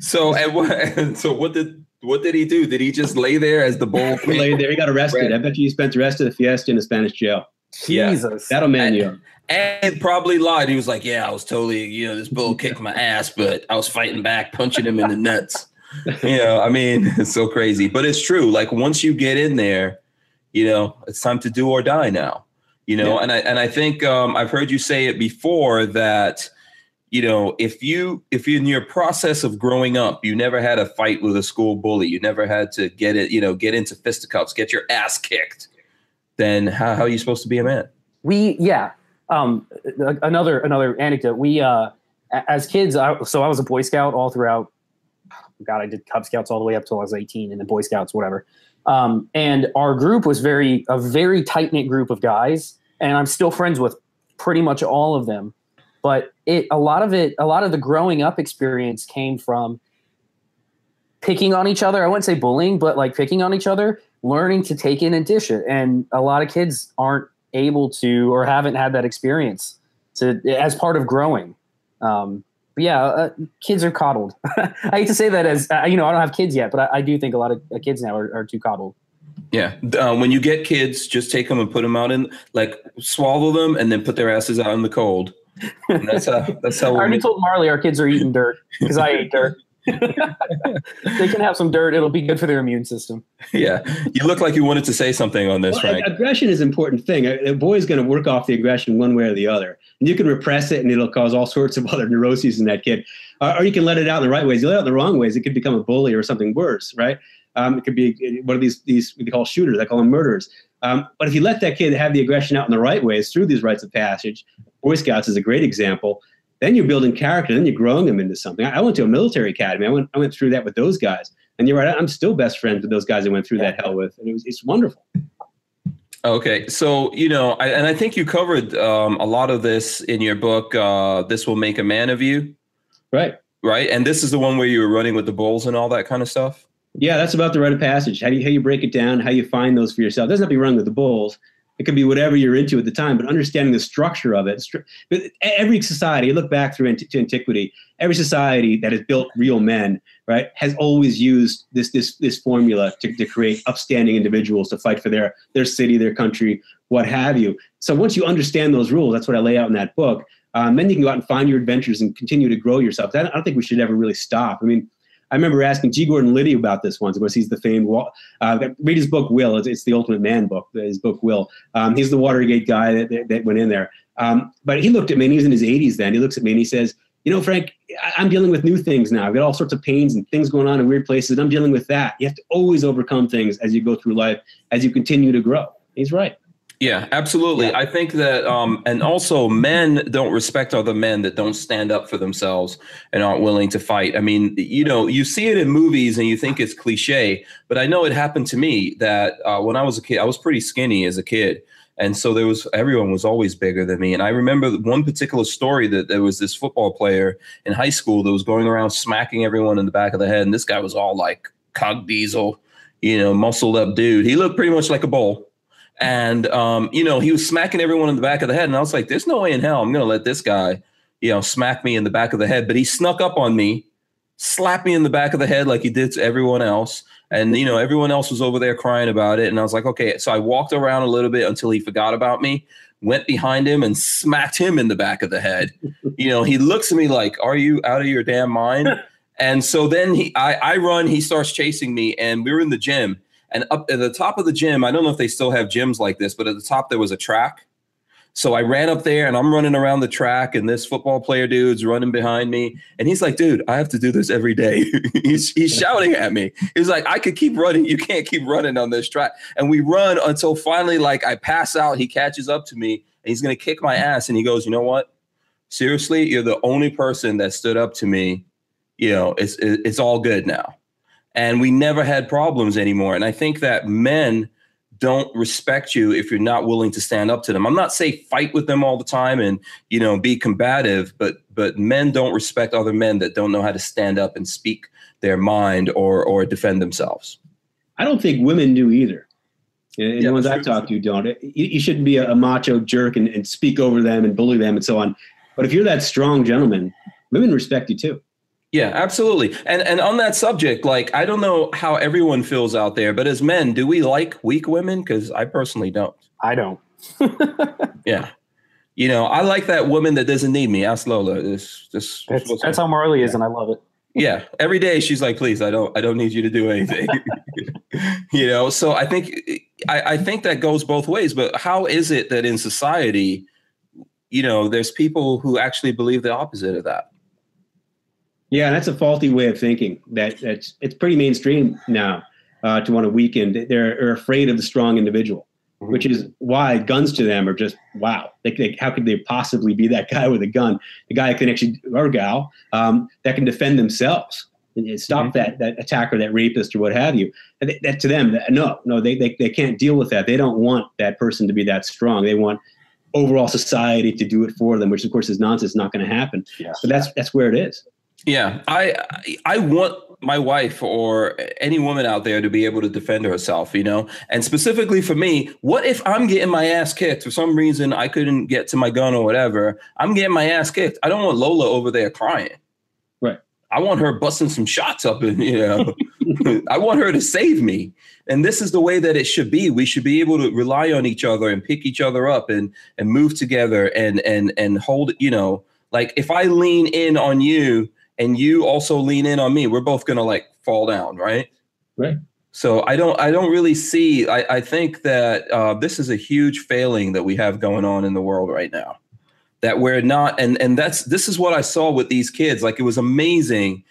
A: So and what? [laughs] So what did what did he do? Did he just lay there as the bull? [laughs]
B: He lay there. He got arrested. I bet you he spent the rest of the fiesta in a Spanish jail.
A: Yeah.
C: Jesus.
B: That'll man you up.
A: And probably lied. He was like, "Yeah, I was totally, you know, this bull kicked my ass, but I was fighting back, punching him in the nuts." [laughs] You know, I mean, [laughs] it's so crazy, but it's true. Like once you get in there, you know, it's time to do or die now. You know,
B: Yeah.
A: and I and I think um, I've heard you say it before that, you know, if you if you in your process of growing up, you never had a fight with a school bully, you never had to get it, you know, get into fisticuffs, get your ass kicked, then how, how are you supposed to be a man?
C: we yeah um another another anecdote. We uh as kids I, so i was a boy scout all throughout god i did cub scouts all the way up till i was 18 and then boy scouts whatever. Um and our group was very a very tight knit group of guys and i'm still friends with pretty much all of them but it a lot of it a lot of the growing up experience came from picking on each other i wouldn't say bullying but like picking on each other learning to take in and dish it and a lot of kids aren't able to or haven't had that experience to as part of growing um, yeah, uh, kids are coddled. [laughs] I hate to say that as uh, you know, I don't have kids yet, but I, I do think a lot of uh, kids now are, are too coddled.
A: Yeah. Uh, when you get kids, just take them and put them out in, like, swallow them and then put their asses out in the cold. And that's how. That's how.
C: I
A: we'll
C: already
A: make-
C: told Marley our kids are eating dirt because I ate dirt. [laughs] they can have some dirt; it'll be good for their immune system.
A: yeah. You look like you wanted to say something on this,
B: Well,
A: Frank.
B: ag- aggression is an important thing. A, a boy's going to work off the aggression one way or the other. And you can repress it and it'll cause all [laughs] sorts of other neuroses in that kid. Or, or you can let it out in the right ways. You let it out in the wrong ways, it could become a bully or something worse, right? Um, it could be uh, one of these, these we call shooters. I call them murderers. Um, but if you let that kid have the aggression out in the right ways through these rites of passage, Boy Scouts is a great example. Then you're building character. Then you're growing them into something. I, I went to a military academy. I went, I went through that with those guys. And you're right. I'm still best friends with those guys I went through that hell with. And it was, it's wonderful.
A: Okay, so you know, I, and I think you covered um, a lot of this in your book. Uh, this will make a man of you,
B: Right.
A: right? And this is the one where you were running with the bulls and all that kind of stuff.
B: Yeah, that's about the rite of passage. How do you, how you break it down, how you find those for yourself. It doesn't have to be run with the bulls. It could be whatever you're into at the time, but understanding the structure of it. Every society, look back through ant- to antiquity, every society that has built real men, right, has always used this this this formula to, to create upstanding individuals to fight for their their city, their country, what have you. So once you understand those rules, that's what I lay out in that book. Um, then you can go out and find your adventures and continue to grow yourself. I don't think we should ever really stop. I mean, I remember asking G. Gordon Liddy about this once. Of course, he's the famed. Uh, read his book, Will. It's, it's the Ultimate Man book. His book, Will. Um, he's the Watergate guy that, that, that went in there. Um, but he looked at me, and he was in his 80s then. He looks at me and he says, "You know, Frank, I- I'm dealing with new things now. I've got all sorts of pains and things going on in weird places, and I'm dealing with that. You have to always overcome things as you go through life, as you continue to grow." He's right.
A: Yeah, absolutely. I think that, um, and also men don't respect other men that don't stand up for themselves and aren't willing to fight. I mean, you know, you see it in movies and you think it's cliche, but I know it happened to me that uh, when I was a kid, I was pretty skinny as a kid. And so there was everyone was always bigger than me. And I remember one particular story that there was this football player in high school that was going around smacking everyone in the back of the head. And this guy was all like cog diesel, you know, muscled up dude. He looked pretty much like a bull. And um, you know, he was smacking everyone in the back of the head. And I was like, there's no way in hell I'm gonna let this guy, you know, smack me in the back of the head. But he snuck up on me, slapped me in the back of the head like he did to everyone else. And you know, everyone else was over there crying about it. And I was like, okay. So I walked around a little bit until he forgot about me, went behind him and smacked him in the back of the head. [laughs] you know, he looks at me like, Are you out of your damn mind? [laughs] and so then he I, I run, he starts chasing me, and we were in the gym. And up at the top of the gym, I don't know if they still have gyms like this, but at the top there was a track. So I ran up there and I'm running around the track, and this football player dude's running behind me. And he's like, dude, I have to do this every day. [laughs] he's, he's shouting at me. He's like, I could keep running. You can't keep running on this track. And we run until finally, like, I pass out. He catches up to me and he's going to kick my ass. And he goes, You know what? Seriously, you're the only person that stood up to me. You know, it's, it's all good now. And we never had problems anymore. And I think that men, don't respect you if you're not willing to stand up to them. I'm not saying fight with them all the time and you know be combative, but but men don't respect other men that don't know how to stand up and speak their mind or or defend themselves.
B: I don't think women do either. And
A: Yeah,
B: the ones I've talked to don't. You, you shouldn't be a, a macho jerk and, and speak over them and bully them and so on. But if you're that strong gentleman, women respect you too.
A: Yeah, absolutely. And and on that subject, like I don't know how everyone feels out there, but as men, do we like weak women? Because I personally don't.
C: I don't. [laughs]
A: Yeah. You know, I like that woman that doesn't need me. Ask Lola. This this
C: That's, that's how Marley is, and I love it.
A: yeah every day she's like please i don't i don't need you to do anything [laughs] you know so i think I, I think that goes both ways but how is it that in society you know there's people who actually believe the opposite of that
B: Yeah, that's a faulty way of thinking. That that's it's pretty mainstream now uh, to want to weaken. They're, they're afraid of the strong individual,
C: Mhm.
B: which is why guns to them are just wow. They, they, how could they possibly be that guy with a gun? The guy that can actually or gal um, that can defend themselves and, stop
A: Mhm.
B: that that attacker, that rapist, or what have you. And that, that to them, that, no, no, they, they they can't deal with that. They don't want that person to be that strong. They want overall society to do it for them, which of course is nonsense. Not going to happen.
C: Yeah.
B: But that's that's where it is.
A: Yeah i i want my wife or any woman out there to be able to defend herself you know? And specifically for me what if i'm getting my ass kicked? For some reason i couldn't get to my gun or whatever. I'm getting my ass kicked. I don't want lola over there crying. Right. I want her busting some shots up and you know? [laughs] I want her to save me. And this is the way that it should be. We should be able to rely on each other and pick each other up and and move together and and and hold, you know, like if I lean in on you and you also lean in on me, we're both gonna like fall down, right?
B: Right.
A: So I don't I don't really see I, I think that uh, this is a huge failing that we have going on in the world right now. That we're not and and that's this is what I saw with these kids. Like it was amazing.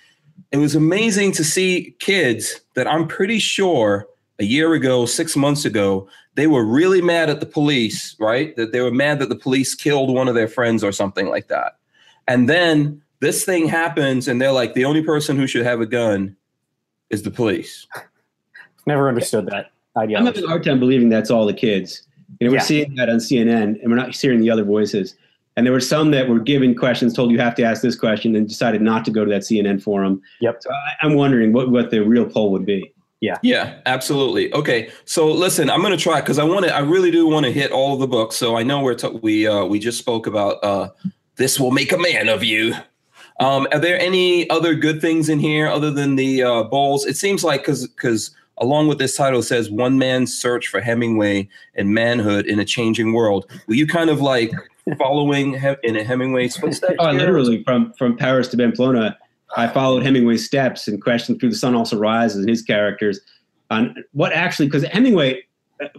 A: It was amazing to see kids that I'm pretty sure a year ago, six months ago, they were really mad at the police, right? That they were mad that the police killed one of their friends or something like that. And then this thing happens, and they're like, the only person who should have a gun is the police. [laughs]
C: Never understood that
B: idea.
C: I'm
B: having a hard time believing that's all the kids. You know, we're
C: Yeah.
B: seeing that on CNN, and we're not hearing the other voices. And there were some that were given questions, told you have to ask this question, and decided not to go to that CNN forum.
C: Yep.
B: So I, I'm wondering what, what the real poll would be.
A: Yeah, Yeah, absolutely. Okay, so listen, I'm gonna try because I want to. I really do want to hit all of the books. So I know we're t- we uh, we just spoke about uh, this will make a man of you. Um, are there any other good things in here other than the uh, bowls? It seems like because because along with this title says one man's search for Hemingway and manhood in a changing world. Were you kind of like following Hem- in a Hemingway's footsteps?
B: Oh,
A: here?
B: literally from from Paris to Pamplona, I followed Hemingway's steps and questioned through the sun also rises and his characters on what actually because Hemingway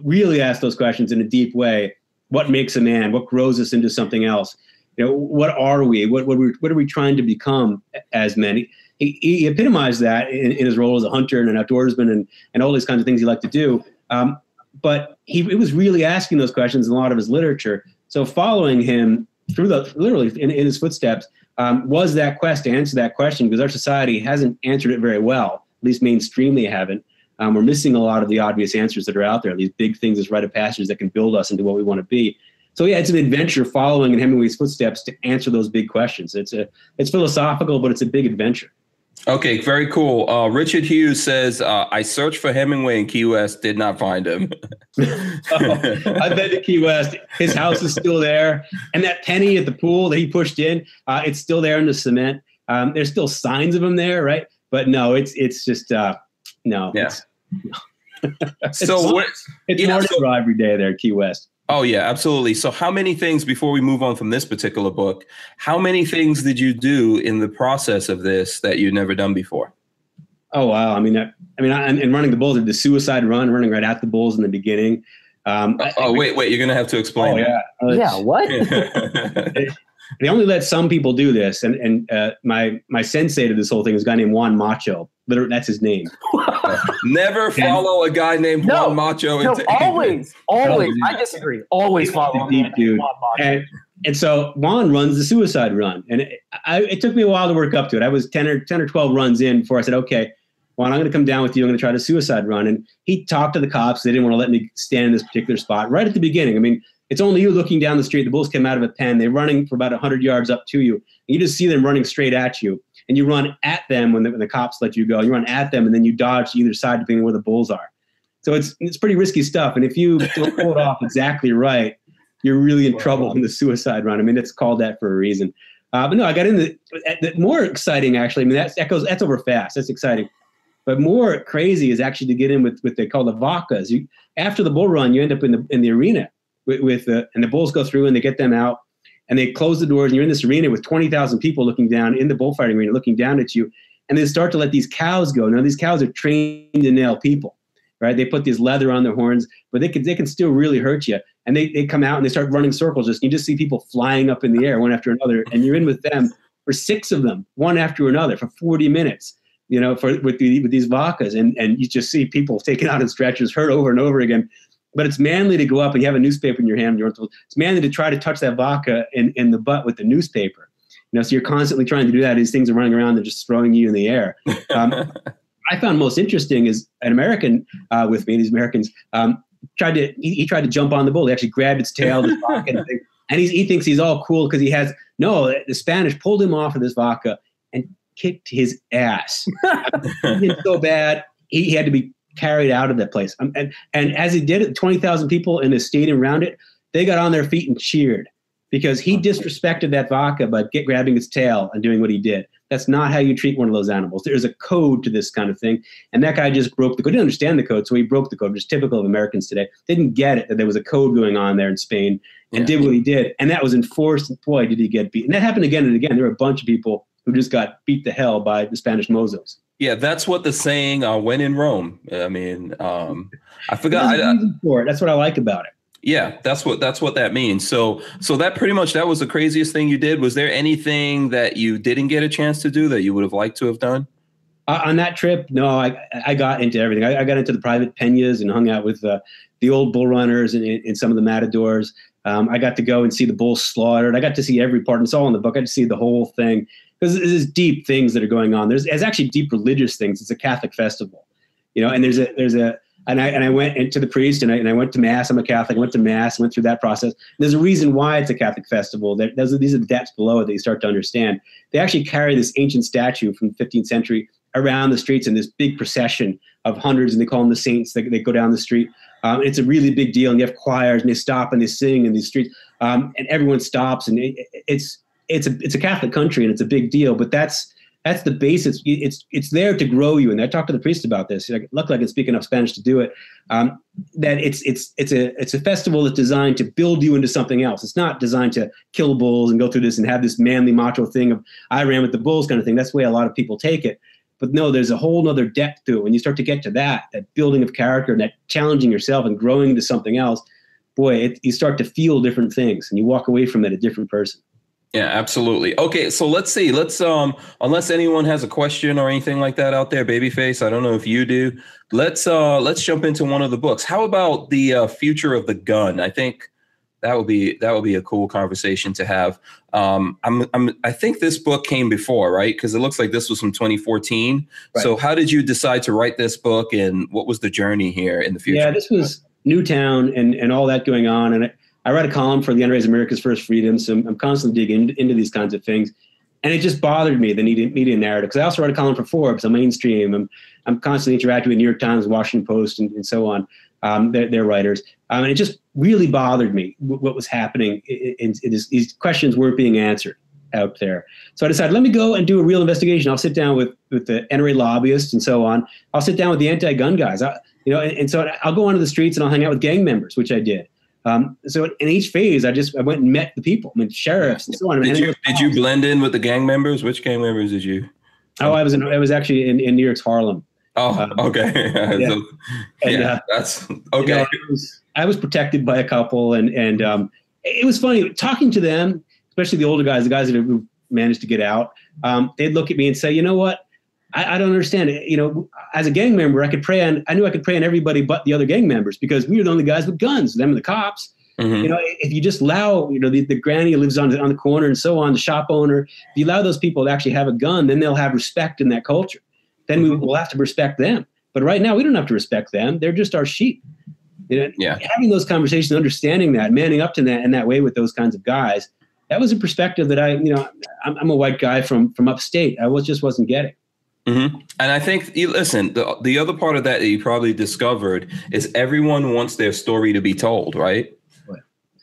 B: really asked those questions in a deep way. What makes a man? What grows us into something else? You know, what are we? What what, we, what are we trying to become as men? He, he epitomized that in, in his role as a hunter and an outdoorsman and and all these kinds of things he liked to do. Um, but he, he was really asking those questions in a lot of his literature. So following him through the literally in, in his footsteps um, was that quest to answer that question because our society hasn't answered it very well. At least mainstreamly haven't. Um, we're missing a lot of the obvious answers that are out there. These big things, this rite of passage that can build us into what we want to be. So yeah, it's an adventure following in Hemingway's footsteps to answer those big questions. It's a it's philosophical, but it's a big adventure.
A: Okay, very cool. Uh, Richard Hughes says, uh, I searched for Hemingway in Key West, did not find him. [laughs]
B: I've been to Key West. His house is still there, and that penny at the pool that he pushed in, uh, it's still there in the cement. Um, there's still signs of him there, right? But no, it's it's just uh, no.
A: Yeah.
B: It's, [laughs]
A: so,
B: it's,
A: what,
B: it's
A: yeah,
B: more to
A: so-
B: every day there Key West.
A: Oh, yeah, absolutely. So, how many things before we move on from this particular book? How many things did you do in the process of this that you'd never done before?
B: Oh wow! I mean, I, I mean, I, and running the bulls, the suicide run, running right at the bulls in the beginning. Um, I-
A: Oh, wait, wait, you're going to have to explain.
B: oh yeah, Uh,
C: yeah, what? [laughs]
A: yeah.
B: They only let some people do this, and and uh, my my sensei to this whole thing is a guy named Juan Macho. Literally, that's his name. [laughs]
A: Never follow a guy named
C: No,
A: Juan Macho.
C: No,
A: into
C: always, always. I disagree. Always follow
B: a deep
C: him.
B: dude. And and so Juan runs the suicide run, and it, I, it took me a while to work up to it. I was ten or ten or twelve runs in before I said, "Okay, Juan, I'm going to come down with you. I'm going to try the suicide run." And he talked to the cops. They didn't want to let me stand in this particular spot right at the beginning. I mean, it's only you looking down the street. The bulls came out of a pen. They're running for about hundred yards up to you. And you just see them running straight at you, and you run at them when the, when the cops let you go. You run at them, and then you dodge either side depending where the bulls are. So it's it's pretty risky stuff. And if you don't pull it off exactly right, you're really in trouble in the suicide run. I mean, it's called that for a reason. Uh, but no, I got into the more exciting actually. I mean, that's, that goes that's over fast. That's exciting. But more crazy is actually to get in with what they call the vacas. You after the bull run, you end up in the in the arena with, with the and the bulls go through and they get them out and they close the doors and you're in this arena with twenty thousand people looking down in the bullfighting arena, looking down at you, and they start to let these cows go. Now these cows are trained to nail people, right? They put this leather on their horns, but they can they can still really hurt you. And they, they come out and they start running circles. Just you just see people flying up in the air one after another, and you're in with them for six of them, one after another, for 40 minutes. You know, for with, the, with these vacas, and and you just see people taken out in stretchers, hurt over and over again. But it's manly to go up and you have a newspaper in your hand. You're, it's manly to try to touch that vaca in, in the butt with the newspaper. You know, so you're constantly trying to do that. These things are running around, they're just throwing you in the air. Um, [laughs] I found most interesting is an American uh, with me. These Americans um, tried to he, he tried to jump on the bull. He actually grabbed its tail, this vaca, and, and he's, he thinks he's all cool because he has no. The Spanish pulled him off of this vaca and kicked his ass. [laughs] so bad he, he had to be carried out of that place. Um, and and as he did it, twenty thousand people in the stadium around it, they got on their feet and cheered because he disrespected that vaca by get, grabbing its tail and doing what he did. That's not how you treat one of those animals. There's a code to this kind of thing. And that guy just broke the code. He didn't understand the code, so he broke the code, which is typical of Americans today. Didn't get it that there was a code going on there in Spain and
A: Yeah.
B: did what he did. And that was enforced. Boy, did he get beat. And that happened again and again. There were a bunch of people who just got beat to hell by the Spanish mozos.
A: Yeah, that's what the saying uh, "when in Rome." I mean, um, I forgot. I,
B: reason for it. That's what I like about it.
A: yeah, that's what that's what that means. So, so that pretty much that was the craziest thing you did. Was there anything that you didn't get a chance to do that you would have liked to have done?
B: Uh, on that trip, no, I, I got into everything. I, I got into the private peñas and hung out with uh, the old bull runners and, and some of the matadors. Um, I got to go and see the bulls slaughtered. I got to see every part. And it's all in the book. I got to see the whole thing because there's deep things that are going on. There's, actually deep religious things. It's a Catholic festival, you know. And there's a there's a and I and I went into the priest and I and I went to mass. I'm a Catholic. I went to mass. Went through that process. there's a reason why it's a Catholic festival. That those are, these are the depths below it that you start to understand. They actually carry this ancient statue from the 15th century around the streets in this big procession of hundreds, and they call them the saints. They, they go down the street. Um, it's a really big deal, and you have choirs, and they stop and they sing in these streets, um, and everyone stops, and it, it's it's a it's a Catholic country, and it's a big deal. But that's that's the basis. It's it's there to grow you. And I talked to the priest about this. Like, luckily, I can speak enough Spanish to do it. Um, that it's it's it's a it's a festival that's designed to build you into something else. It's not designed to kill bulls and go through this and have this manly macho thing of I ran with the bulls kind of thing. That's the way a lot of people take it. But no, there's a whole other depth to it. When you start to get to that, that building of character, and that challenging yourself and growing to something else, boy, it, you start to feel different things, and you walk away from it a different person.
A: Yeah, absolutely. Okay, so let's see. Let's um unless anyone has a question or anything like that out there, babyface, I don't know if you do. Let's uh let's jump into one of the books. How about the uh, future of the gun? I think that would be that would be a cool conversation to have. Um I'm I'm I think this book came before, right? Cuz it looks like this was from 2014.
B: Right.
A: So how did you decide to write this book and what was the journey here in the future?
B: Yeah, this was Newtown and, and all that going on. And I, I write a column for the NRA's America's First Freedom, so I'm, constantly digging into, these kinds of things. And it just bothered me, the media, media narrative, because I also write a column for Forbes, I'm mainstream. I'm, I'm constantly interacting with the New York Times, Washington Post, and, and so on, um, their, their writers. Um, and it just really bothered me what, was happening. It, it is, these questions weren't being answered out there. So I decided, let me go and do a real investigation. I'll sit down with, with the NRA lobbyists and so on. I'll sit down with the anti-gun guys. I, you know, and, and so I'll go onto the streets and I'll hang out with gang members, which I did. Um, so in each phase, I just I went and met the people, I mean, sheriffs and so on.
A: Did you did you blend in with the gang members? Which gang members did you?
B: Oh, I was in, I was actually in, in New York's Harlem.
A: Oh,
B: Um,
A: okay. [laughs]
B: yeah.
A: So,
B: And, uh,
A: that's
B: You
A: okay.
B: know, I, was, I was protected by a couple, and and um, it was funny talking to them, especially the older guys, the guys that have managed to get out. Um, they'd look at me and say, "You know what? I, I don't understand. it. You know, as a gang member, I could prey on. I knew I could prey on everybody but the other gang members because we were the only guys with guns. Them and the cops.
A: Mhm.
B: You know, if you just allow, you know, the, the granny who lives on the, on the corner and so on, the shop owner, if you allow those people to actually have a gun, then they'll have respect in that culture. Then we will have to respect them. But right now, we don't have to respect them. They're just our sheep. You know,
A: Yeah.
B: having those conversations, understanding that, manning up to that in that way with those kinds of guys, that was a perspective that I, you know, I'm, I'm a white guy from from upstate. I was just wasn't getting.
A: Hmm And I think, you listen, the, the other part of that that you probably discovered is everyone wants their story to be told, right?
B: Right.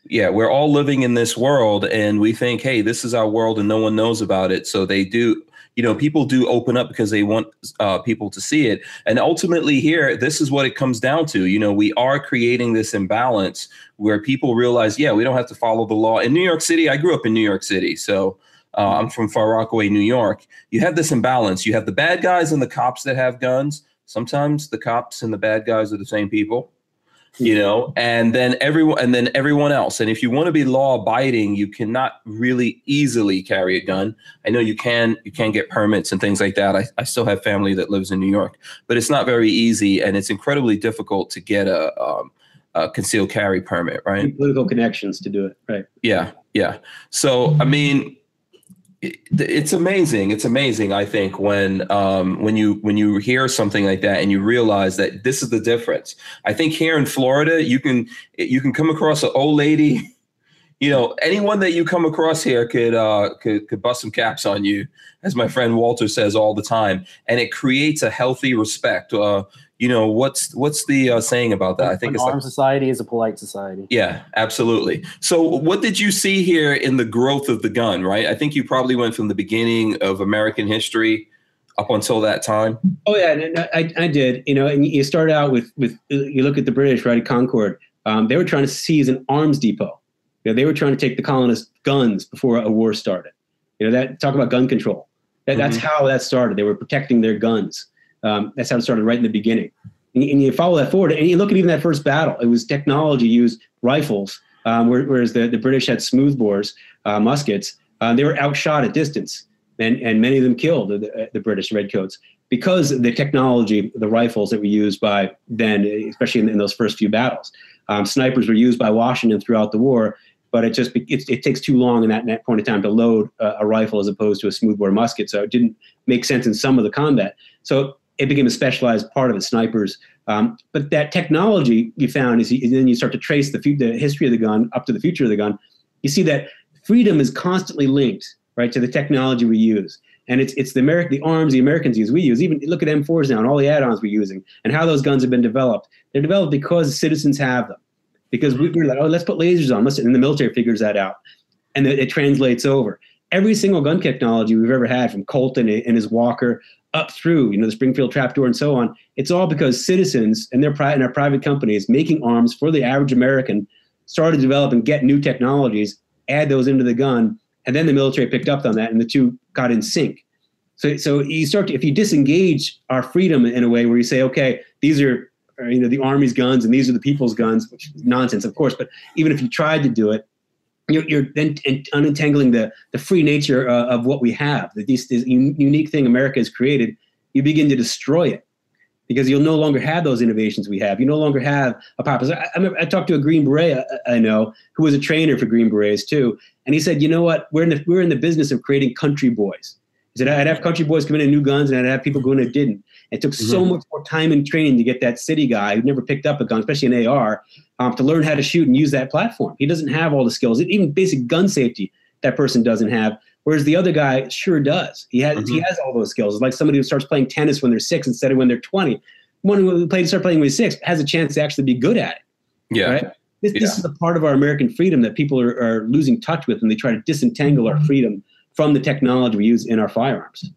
A: Yeah, we're all living in this world and we think, hey, this is our world and no one knows about it. So they do, you know, people do open up because they want uh, people to see it. And ultimately, here, this is what it comes down to. You know, we are creating this imbalance where people realize, yeah, we don't have to follow the law. In New York City, I grew up in New York City. So, uh, I'm from Far Rockaway, New York. You have this imbalance. You have the bad guys and the cops that have guns. Sometimes the cops and the bad guys are the same people, you know. And then everyone, and then everyone else. And if you want to be law abiding, you cannot really easily carry a gun. I know you can. You can get permits and things like that. I, I still have family that lives in New York, but it's not very easy, and it's incredibly difficult to get a, um, a concealed carry permit, right?
B: Political connections to do it, right?
A: Yeah, yeah. So I mean, it's amazing. It's amazing. I think when um, when you when you hear something like that and you realize that this is the difference. I think here in Florida, you can you can come across an old lady. You know, anyone that you come across here could uh, could could bust some caps on you, as my friend Walter says all the time, and it creates a healthy respect. Uh, you know, what's what's the uh, saying about that? I think
C: An
A: it's
C: armed
A: like,
C: society is a polite society.
A: yeah, absolutely. So, what did you see here in the growth of the gun? Right, I think you probably went from the beginning of American history up until that time.
B: Oh yeah, and I, I did. You know, and you start out with with you look at the British, right? At Concord, um, they were trying to seize an arms depot. You know, they were trying to take the colonists' guns before a war started. You know, that talk about gun control. That, That's how that started. They were protecting their guns. Um, that's how it started right in the beginning. And, you- and you follow that forward, and you look at even that first battle. It was technology used rifles, um, whereas the, the British had smoothbores, uh, muskets. Uh, they were outshot at distance, and, and many of them killed the, the British redcoats because the technology, the rifles that were used by then, especially in, in those first few battles. Um, snipers were used by Washington throughout the war, but it just it, it takes too long in that, in that point of time to load a, a rifle as opposed to a smoothbore musket. So it didn't make sense in some of the combat. So it became a specialized part of it, snipers. Um, but that technology you found is, and then you start to trace the, the history of the gun up to the future of the gun. You see that freedom is constantly linked, right, to the technology we use. And it's it's the American the arms the Americans use. We use even look at M4s now and all the add-ons we're using and how those guns have been developed. They're developed because citizens have them. Because we, we're like, oh, let's put lasers on. Let's, and the military figures that out, and it, it translates over. Every single gun technology we've ever had, from Colton and his Walker up through, you know, the Springfield trapdoor and so on, it's all because citizens and their pri- and our private companies making arms for the average American started to develop and get new technologies, add those into the gun, and then the military picked up on that, and the two got in sync. So, so you start to, if you disengage our freedom in a way where you say, okay, these are, are, you know, the army's guns and these are the people's guns, which is nonsense, of course. But even if you tried to do it, you're, you're then unentangling the the free nature uh, of what we have. That this, this unique thing America has created, you begin to destroy it because you'll no longer have those innovations we have. You no longer have a purpose. I, I, I talked to a Green Beret I, I know who was a trainer for Green Berets too, and he said, "You know what? We're in the we're in the business of creating country boys." He said, "I'd have country boys come in with new guns, and I'd have people go in that didn't." It took so
A: Mhm.
B: much more time and training to get that city guy who never picked up a gun, especially an AR, um, to learn how to shoot and use that platform. He doesn't have all the skills, even basic gun safety. That person doesn't have. Whereas the other guy sure does. He has he
A: Mhm.
B: has all those skills. It's like somebody who starts playing tennis when they're six instead of when they're twenty. One who played start playing when he's six has a chance to actually be good at it.
A: Yeah.
B: Right? This,
A: Yeah.
B: this is a part of our American freedom that people are, are losing touch with when they try to disentangle our freedom from the technology we use in our firearms.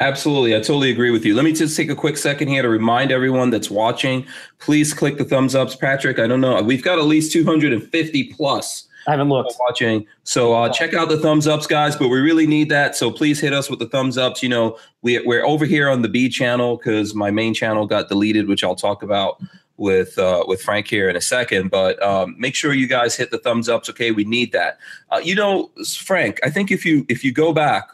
A: Absolutely. I totally agree with you. Let me just take a quick second here to remind everyone that's watching. Please click the thumbs ups. Patrick, I don't know. We've got at least 250 plus
C: I haven't looked.
A: watching. So uh, check out the thumbs ups, guys. But we really need that. So please hit us with the thumbs ups. You know, we, we're over here on the B channel because my main channel got deleted, which I'll talk about with uh, with Frank here in a second. But um, make sure you guys hit the thumbs ups. Okay, we need that. Uh, you know, Frank, I think if you if you go back,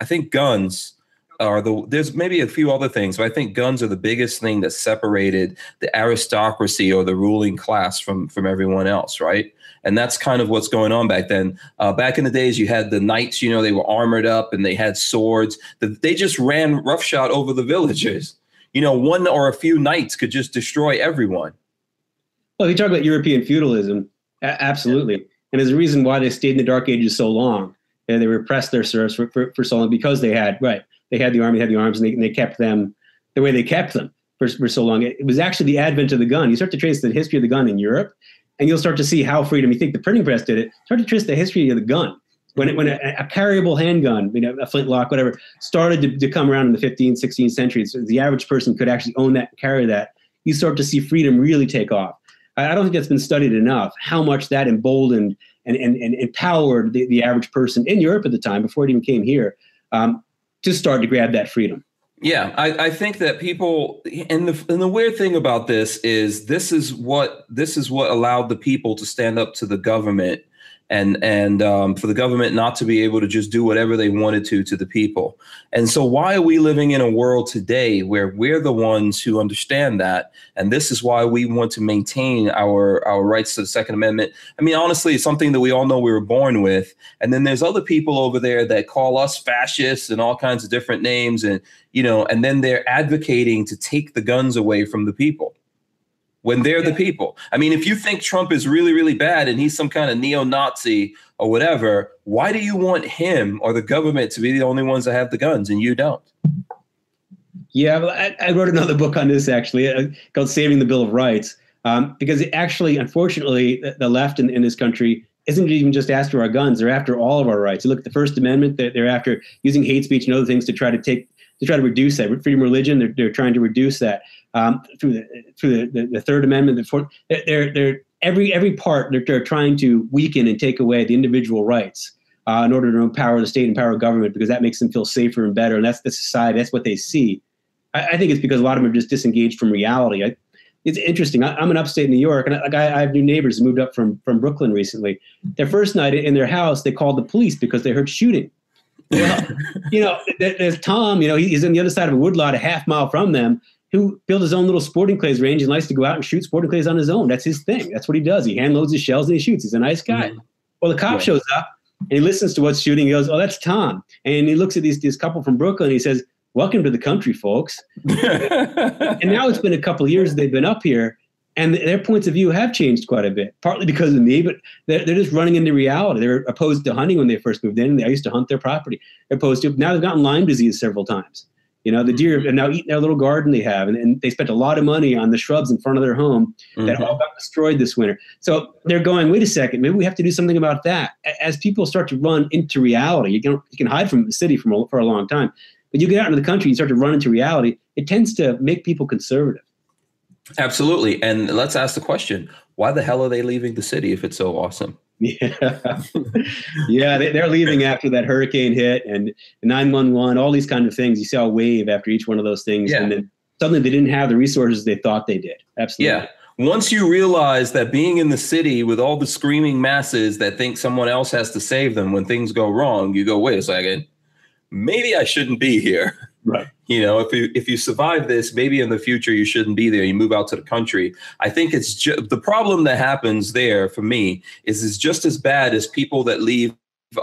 A: I think guns are the there's maybe a few other things, but I think guns are the biggest thing that separated the aristocracy or the ruling class from from everyone else, right? And that's kind of what's going on back then. Uh, back in the days, you had the knights, you know, they were armored up and they had swords. The, they just ran roughshod over the villagers. You know, one or a few knights could just destroy everyone.
B: Well, you talk about European feudalism, a- absolutely. And there's a reason why they stayed in the Dark Ages so long. And they repressed their serfs for, for, for so long because they had, right, they had the army, had the arms, and they, and they kept them the way they kept them for, for so long. It, it was actually the advent of the gun. You start to trace the history of the gun in Europe, and you'll start to see how freedom, you think the printing press did it, start to trace the history of the gun. When, it, when a, a carryable handgun, you know, a flintlock, whatever, started to, to come around in the 15th, 16th centuries, so the average person could actually own that, carry that, you start to see freedom really take off. I I don't think that's been studied enough, how much that emboldened and, and, and empowered the, the average person in Europe at the time, before it even came here, um, to start to grab that freedom.
A: Yeah, I, I think that people and the and the weird thing about this is this is what this is what allowed the people to stand up to the government and and um, for the government not to be able to just do whatever they wanted to to the people. And so why are we living in a world today where we're the ones who understand that? And this is why we want to maintain our our rights to the Second Amendment. I mean, honestly, it's something that we all know we were born with. And then there's other people over there that call us fascists and all kinds of different names and you know, and then they're advocating to take the guns away from the people when they're the people. I mean, if you think Trump is really, really bad and he's some kind of neo Nazi or whatever, why do you want him or the government to be the only ones that have the guns and you don't?
B: Yeah, well, I, I, wrote another book on this actually uh, called "Saving the Bill of Rights," um, because it actually, unfortunately, the, the left in, in this country isn't even just after our guns; they're after all of our rights. You look at the First Amendment; they're, they're after using hate speech and other things to try to take to try to reduce that freedom of religion. They're, they're trying to reduce that um, through the through the, the, the Third Amendment. The fourth, they're they're every every part they're, they're trying to weaken and take away the individual rights uh, in order to empower the state and empower government because that makes them feel safer and better. And that's the society. That's what they see. I, I think it's because a lot of them are just disengaged from reality. I, it's interesting. I, am in upstate New York, and I, like I, I, have new neighbors who moved up from from Brooklyn recently. Their first night in their house, they called the police because they heard shooting. Well, [laughs] you know, there's Tom. You know, he's on the other side of a woodlot, a half mile from them, who built his own little sporting clays range and likes to go out and shoot sporting clays on his own. That's his thing. That's what he does. He hand loads his shells and he shoots. He's a nice guy. Mm-hmm. Well, the cop yeah. shows up and he listens to what's shooting. He goes, "Oh, that's Tom." And he looks at these this couple from Brooklyn. he says, "Welcome to the country, folks." [laughs] and now it's been a couple years they've been up here, and their points of view have changed quite a bit. Partly because of me, but they're, they're just running into reality. They're opposed to hunting when they first moved in. I used to hunt their property. They're opposed to now they've gotten Lyme disease several times. You know, the deer are now eating their little garden they have, and, and they spent a lot of money on the shrubs in front of their home mm-hmm. that all got destroyed this winter. So they're going, wait a second, maybe we have to do something about that. As people start to run into reality, you can you can hide from the city from a, for a long time, but you get out into the country, you start to run into reality. It tends to make people conservative.
A: Absolutely, and let's ask the question: Why the hell are they leaving the city if it's so awesome? [laughs]
B: Yeah, yeah, they, are leaving after that hurricane hit and 911, all these kind of things. You saw a wave after each one of those things, yeah. and then suddenly they didn't have the resources they thought they did. Absolutely.
A: Yeah. Once you realize that being in the city with all the screaming masses that think someone else has to save them when things go wrong, you go, wait a second, maybe I shouldn't be here.
B: Right.
A: You know, if you if you survive this, maybe in the future you shouldn't be there. You move out to the country. I think it's ju- the problem that happens there for me is is just as bad as people that leave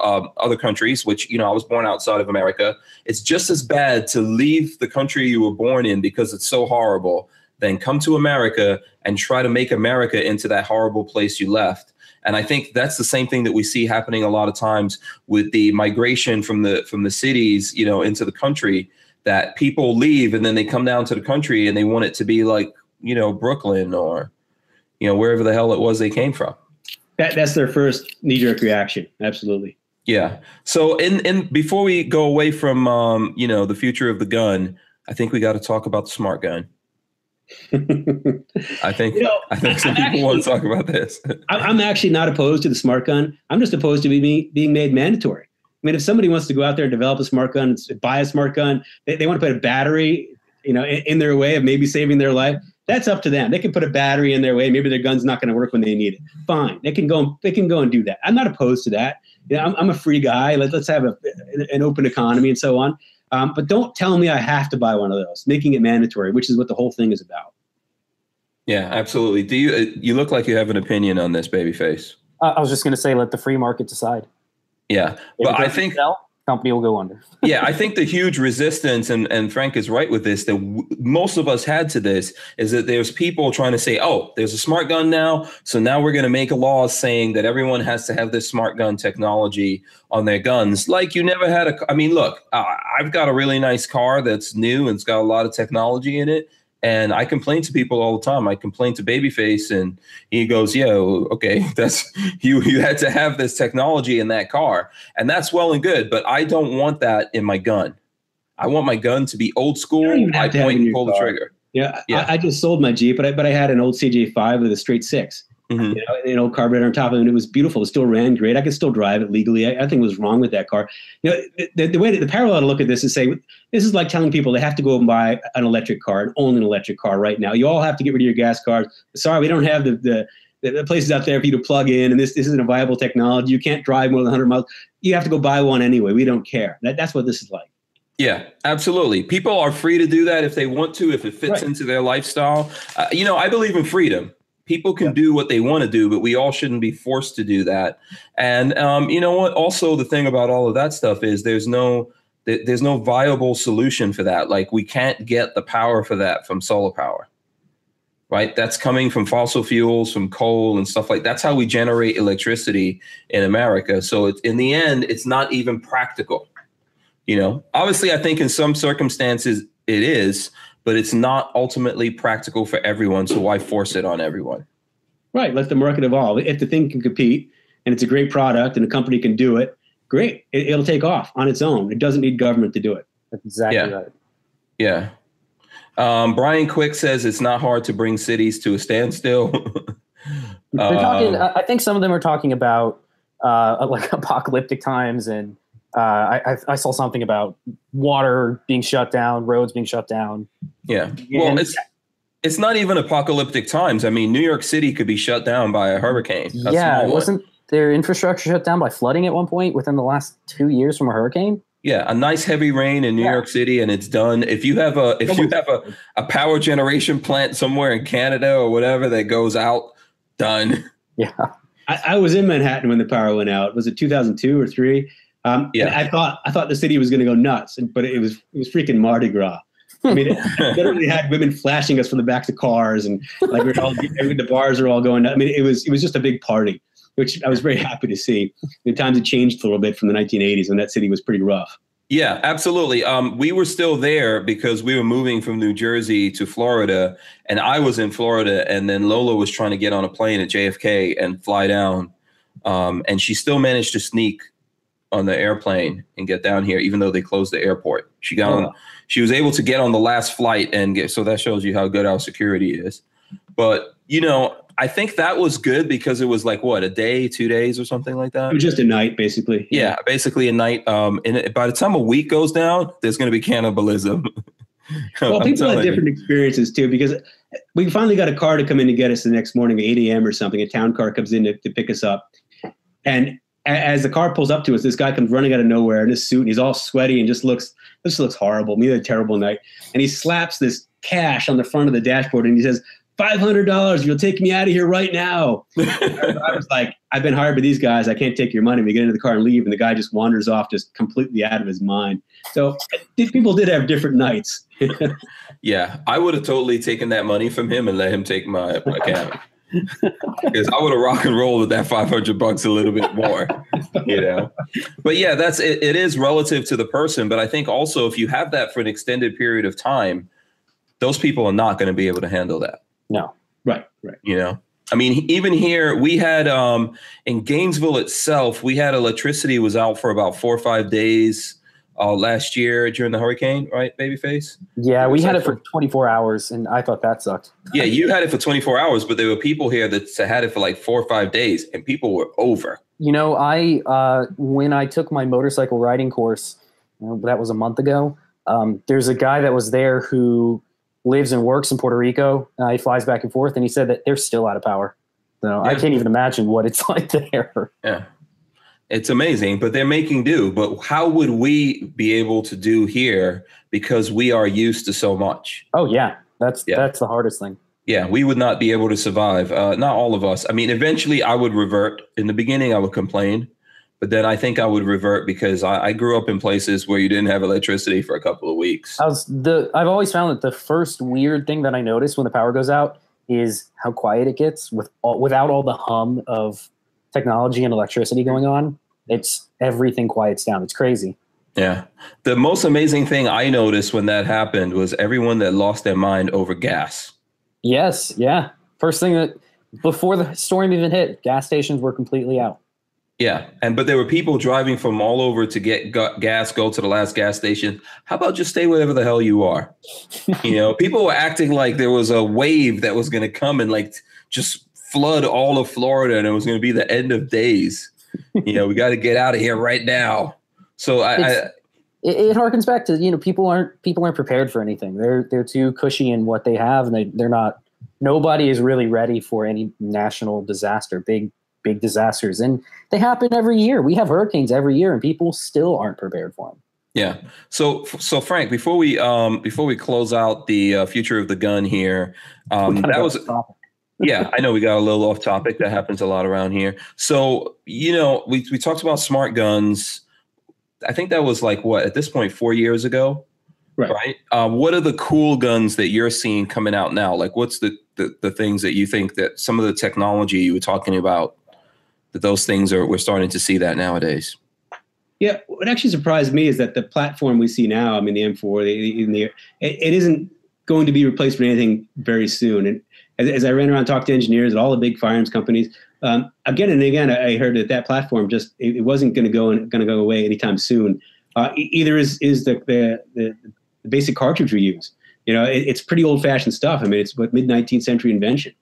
A: um, other countries. Which you know, I was born outside of America. It's just as bad to leave the country you were born in because it's so horrible. Then come to America and try to make America into that horrible place you left. And I think that's the same thing that we see happening a lot of times with the migration from the from the cities, you know, into the country that people leave and then they come down to the country and they want it to be like you know Brooklyn or you know wherever the hell it was they came from.
B: That that's their first knee jerk reaction. Absolutely.
A: Yeah. So in in before we go away from um, you know the future of the gun, I think we got to talk about the smart gun. [laughs] I think you know, I think some I'm people actually, want to talk about this.
B: I'm actually not opposed to the smart gun. I'm just opposed to be being made mandatory. I mean, if somebody wants to go out there and develop a smart gun, buy a smart gun, they, they want to put a battery, you know, in, in, their way of maybe saving their life. That's up to them. They can put a battery in their way. Maybe their gun's not going to work when they need it. Fine, they can go. They can go and do that. I'm not opposed to that. You know, I'm, I'm a free guy. Let, us have a, an open economy and so on. Um, but don't tell me I have to buy one of those. Making it mandatory, which is what the whole thing is about.
A: Yeah, absolutely. Do you? Uh, you look like you have an opinion on this, babyface.
C: Uh, I was just going to say, let the free market decide.
A: Yeah, but I think
C: sell, company will go under. [laughs]
A: yeah, I think the huge resistance, and and Frank is right with this, that w- most of us had to this is that there's people trying to say, oh, there's a smart gun now, so now we're going to make a law saying that everyone has to have this smart gun technology on their guns. Like you never had a. I mean, look, uh, I've got a really nice car that's new and it's got a lot of technology in it and I complain to people all the time. I complain to Babyface, and he goes, "Yeah, okay, [laughs] that's you. You had to have this technology in that car, and that's well and good. But I don't want that in my gun. I want my gun to be old school. I point and pull car. the trigger.
B: Yeah, yeah. I, I, just sold my Jeep, but I but I had an old CJ5 with a straight six. Mm-hmm. You know, an old carburetor on top of it. And it was beautiful. It still ran great. I could still drive it legally. I, I think was wrong with that car. You know, the, the way that, the parallel to look at this is say this is like telling people they have to go and buy an electric car and own an electric car right now. You all have to get rid of your gas cars. Sorry, we don't have the the the places out there for you to plug in, and this this isn't a viable technology. You can't drive more than 100 miles. You have to go buy one anyway. We don't care. That, that's what this is like.
A: Yeah, absolutely. People are free to do that if they want to, if it fits right. into their lifestyle. Uh, you know, I believe in freedom people can do what they want to do but we all shouldn't be forced to do that. And um, you know what? Also the thing about all of that stuff is there's no there's no viable solution for that. Like we can't get the power for that from solar power right? That's coming from fossil fuels from coal and stuff like that's how we generate electricity in america. So it's in the end it's not even practical you know? Obviously i think in some circumstances it is, but it's not ultimately practical for everyone. So why force it on everyone?
B: Right. Let the market evolve. If the thing can compete and it's a great product and a company can do it, great. It, will take off on its own. It doesn't need government to do it.
C: That's exactly
A: Yeah.
C: right.
A: Yeah. Um, Brian Quick says it's not hard to bring cities to a standstill. [laughs]
C: They're talking.
A: Um,
C: I I think some of them are talking about uh, [laughs] like apocalyptic times, and uh, I, I- I saw something about water being shut down, roads being shut down.
A: yeah. Well,
C: And-
A: it's it's not even apocalyptic times. I mean, New York City could be shut down by a hurricane. a
C: yeah, wasn't their infrastructure shut down by flooding at one point within the last two years from a hurricane?
A: Yeah, a nice heavy rain in New
C: Yeah.
A: York City, and it's done. If you have a if you have a, a power generation plant somewhere in Canada or whatever that goes out, done.
C: Yeah,
B: I, I was in Manhattan when the power went out. Was it 2002 or three? Um,
A: Yeah.
B: I thought I thought the city was going to go nuts, and, but it was it was freaking Mardi Gras. I mean, it [laughs] literally had women flashing us from the backs of cars, and like we're all [laughs] the bars are all going. I mean, it was it was just a big party, which I was very happy to see. The times had changed a little bit from the 1980s when that city was pretty rough.
A: Yeah, absolutely. Um, we were still there because we were moving from New Jersey to Florida, and I was in Florida, and then Lola was trying to get on a plane at JFK and fly down, um, and she still managed to sneak on the airplane and get down here, even though they closed the airport. She got on. She was able to get on the last flight and get. So that shows you how good our security is. But you know, I think that was good because it was like what a day, two days, or something like that.
B: It was just a night, basically.
A: Yeah, basically a night. Um, and by the time a week goes down, there's going to be cannibalism. [laughs]
B: Well, people have
A: telling you.
B: different experiences too because we finally got a car to come in to get us the next morning at 8 a.m. or something. A town car comes in to, to pick us up. And as the car pulls up to us, this guy comes running out of nowhere in his suit and he's all sweaty and just looks this looks horrible. Me had a terrible night. And he slaps this cash on the front of the dashboard and he says, Five hundred dollars, you'll take me out of here right now. [laughs] I was like, I've been hired by these guys. I can't take your money. We get into the car and leave, and the guy just wanders off, just completely out of his mind. So these people did have different nights. [laughs]
A: yeah, I would have totally taken that money from him and let him take my, my cab. Because I would have rock and rolled with that 500 bucks a little bit more, you know. But yeah, that's it, it is relative to the person. But I think also if you have that for an extended period of time, those people are not going to be able to handle that.
C: no,
B: Right, right.
A: you know i mean even here we had um in gainesville itself we had electricity was out for about four or five days uh last year during the hurricane right babyface
C: yeah, we had it for 24 hours, and I thought that sucked.
A: yeah you had it for 24 hours but there were people here that had it for like four or five days and people were over
C: You know, I uh, when I took my motorcycle riding course, you know, that was a month ago. Um, there's a guy that was there who lives and works in Puerto Rico. Uh, he flies back and forth, and he said that they're still out of power. So I can't even imagine what it's [laughs] like there.
A: yeah it's amazing but they're making do but how would we be able to do here because we are used to so much
C: Oh yeah, that's
A: Yeah.
C: that's the hardest thing.
A: Yeah, we would not be able to survive. Uh, not all of us. I mean, eventually I would revert. In the beginning, I would complain, but then I think I would revert because I, I grew up in places where you didn't have electricity for a couple of weeks.
C: I was the I've always found that the first weird thing that I notice when the power goes out is how quiet it gets with all, without all the hum of technology and electricity going on. It's everything quiets down. It's crazy.
A: Yeah. The most amazing thing I noticed when that happened was everyone that lost their mind over gas.
C: Yes, yeah. First thing that before the storm even hit, gas stations were completely out.
A: Yeah, and but there were people driving from all over to get gas, go to the last gas station. How about just stay wherever the hell you are? [laughs] you know, people were acting like there was a wave that was going to come and like just flood all of Florida, and it was going to be the end of days. you know, we got to get out of here right now. So I, I
C: It, it harkens back to you know people aren't people aren't prepared for anything. They're they're too cushy in what they have, and they they're not. Nobody is really ready for any national disaster, big big disasters, and they happen every year. We have hurricanes every year, and people still aren't prepared for them.
A: Yeah. So so Frank, before we um before we close out the uh, future of the gun here, um, that was yeah, I know we got a little off topic. That happens a lot around here. So, you know, we, we talked about smart guns. I think that was like what at this point four years ago,
B: Right.
A: Uh, what are the cool guns that you're seeing coming out now? Like, what's the, the the things that you think that some of the technology you were talking about that those things are we're starting to see that nowadays?
B: Yeah, what actually surprised me is that the platform we see now, I mean, the M4, the, the, it, it isn't going to be replaced with anything very soon. And as, as I ran around talked to engineers at all the big firearms companies, um, again and again, I heard that that platform just it, it wasn't going to go going to go away anytime soon. Uh, either is is the, the, the basic cartridge we use. You know, it, it's pretty old fashioned stuff. I mean, it's what mid 19th century invention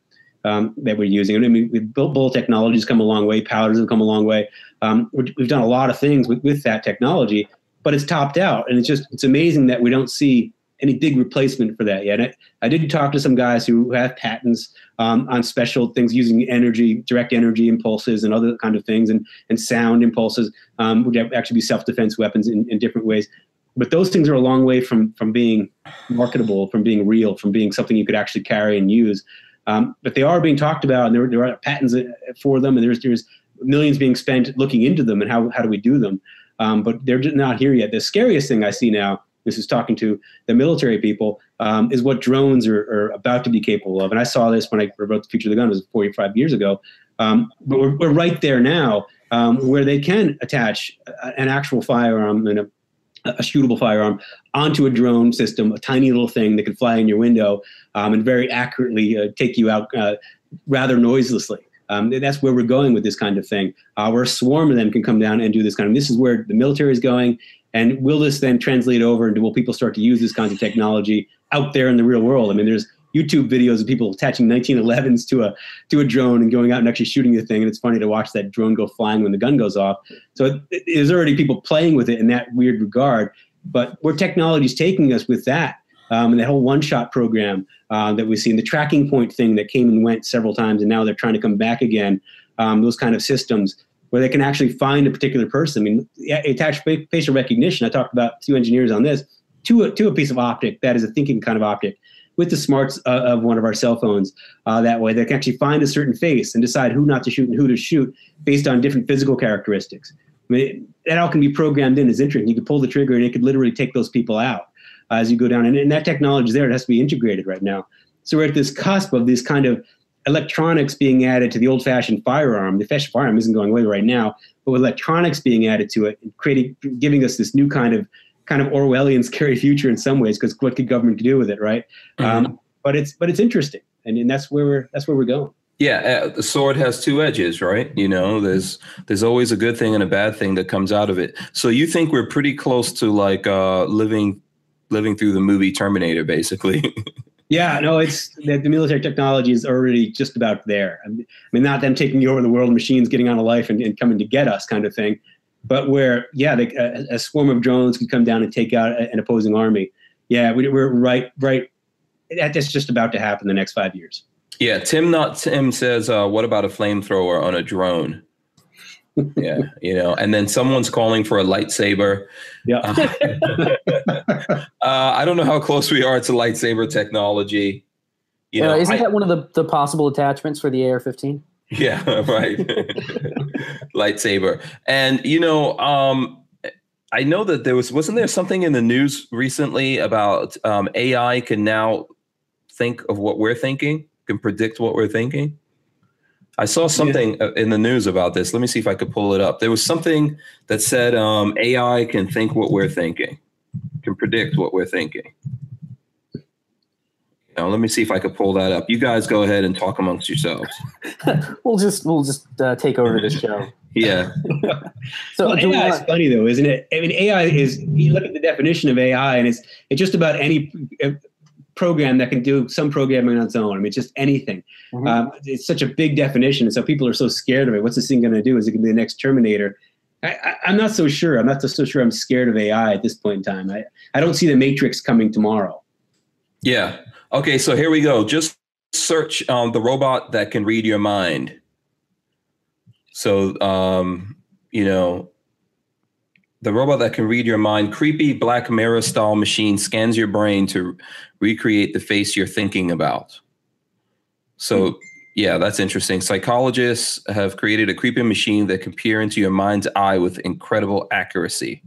B: um, that we're using. I mean, bullet technologies come a long way, powders have come a long way. Um, we've done a lot of things with, with that technology, but it's topped out, and it's just it's amazing that we don't see any big replacement for that yet. I, I did talk to some guys who have patents um, on special things using energy, direct energy impulses, and other kind of things, and and sound impulses, um, would actually be self defense weapons in, in different ways. But those things are a long way from from being marketable, from being real, from being something you could actually carry and use. Um, but they are being talked about, and there, there are patents uh, for them, and there's there's millions being spent looking into them and how how do we do them. Um, but they're not here yet. The scariest thing I see now, this is talking to the military people, um, is what drones are, are, about to be capable of. And I saw this when I wrote the future of the gun, it was 45 years ago. Um, but we're, we're right there now, um, where they can attach an actual firearm and a a shootable firearm onto a drone system, a tiny little thing that can fly in your window um, and very accurately uh, take you out uh, rather noiselessly. Um, that's where we're going with this kind of thing. Uh, where a swarm of them can come down and do this kind of. This is where the military is going, and will this then translate over into will people start to use this kind of technology out there in the real world? I mean, there's YouTube videos of people attaching 1911s to a to a drone and going out and actually shooting the thing. And it's funny to watch that drone go flying when the gun goes off. So it, there's already people playing with it in that weird regard. But where technology is taking us with that, um, and that whole one-shot program uh, that we've seen, the TrackingPoint thing that came and went several times, and now they're trying to come back again. Um, those kind of systems where they can actually find a particular person. I mean, attached facial recognition. I talked about two engineers on this to a, to a piece of optic that is a thinking kind of optic with the smarts uh, of one of our cell phones. Uh, that way, they can actually find a certain face and decide who not to shoot and who to shoot based on different physical characteristics. I mean, that all can be programmed in as interesting. You could pull the trigger and it could literally take those people out uh, as you go down. And, and that technology is there. It has to be integrated right now. So we're at this cusp of these kind of electronics being added to the old-fashioned firearm. The fashioned firearm isn't going away right now, but with electronics being added to it, creating, giving us this new kind of kind of Orwellian [laughs] scary future in some ways because what could government do with it, right? Mm-hmm. Um, but it's but it's interesting, and, and that's where we're that's where we're going.
A: Yeah, uh, the sword has two edges, right? You know, there's there's always a good thing and a bad thing that comes out of it. So you think we're pretty close to like uh, living living through the movie Terminator, basically. [laughs]
B: yeah, no, it's the, the, military technology is already just about there. I mean, not them taking over the world, machines getting on a life and, and coming to get us, kind of thing but where yeah, they, a, a, swarm of drones could come down and take out an opposing army. Yeah, we, are right, right. That's just about to happen the next five years.
A: Yeah, Tim not Tim says, uh, what about a flamethrower on a drone? Yeah, you know, and then someone's calling for a lightsaber.
B: Yeah.
A: uh, [laughs] I don't know how close we are to lightsaber technology.
C: You know, uh, isn't I, that one of the, the possible attachments for the AR-15?
A: Yeah, [laughs] right. [laughs] Lightsaber. And you know, um I know that there was wasn't there something in the news recently about um, AI can now think of what we're thinking, can predict what we're thinking. I saw something yeah. in the news about this. Let me see if I could pull it up. There was something that said um, AI can think what we're thinking, can predict what we're thinking. Now, let me see if I could pull that up. You guys go ahead and talk amongst yourselves. [laughs]
C: we'll just we'll just uh, take over the show. [laughs]
A: yeah. [laughs]
B: so well, AI want- is funny though, isn't it? I mean, AI is you look at the definition of AI, and it's it's just about any uh, program that can do some programming on its own. I mean, it's just anything. Mm-hmm. Um, it's such a big definition, and so people are so scared of it. What's this thing going to do? Is it going to be the next Terminator? I, am not so sure. I'm not so sure. I'm scared of AI at this point in time. I, I don't see the Matrix coming tomorrow.
A: Yeah, Okay, so here we go. Just search um, the robot that can read your mind. So, um, you know, the robot that can read your mind, creepy Black Mirror style machine scans your brain to recreate the face you're thinking about. So, hmm. yeah, that's interesting. Psychologists have created a creepy machine that can peer into your mind's eye with incredible accuracy.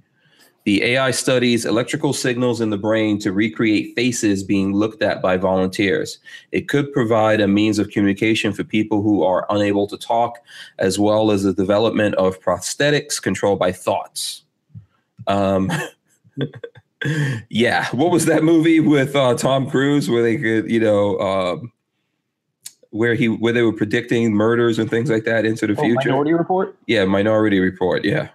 A: The AI studies electrical signals in the brain to recreate faces being looked at by volunteers. It could provide a means of communication for people who are unable to talk, as well as the development of prosthetics controlled by thoughts. Um, [laughs] yeah, what was that movie with uh, Tom Cruise where they could, you know, um, where he where they were predicting murders and things like that into the
C: Oh,
A: future?
C: Minority Report.
A: Yeah, Minority Report. Yeah,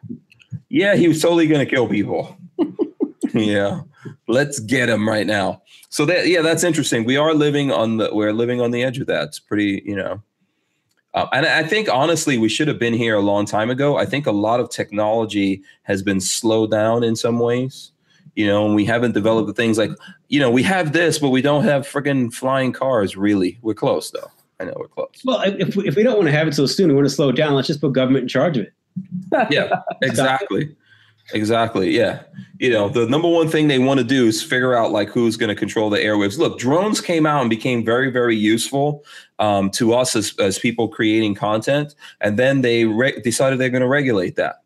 A: yeah, he was totally gonna kill people. [laughs] yeah, let's get him right now. So that yeah, that's interesting. We are living on the we're living on the edge of that. It's pretty, you know. Uh, and I think honestly, we should have been here a long time ago. I think a lot of technology has been slowed down in some ways, you know, and we haven't developed the things like, you know, we have this, but we don't have freaking flying cars. Really, we're close though. I know we're close.
B: Well, if, if we don't want to have it so soon, we want to slow it down. Let's just put government in charge of it.
A: yeah, [laughs] exactly. Exactly. Yeah. You know, the number one thing they want to do is figure out like who's going to control the airwaves. Look, drones came out and became very, very useful um, to us as, as people creating content. And then they re- decided they're going to regulate that.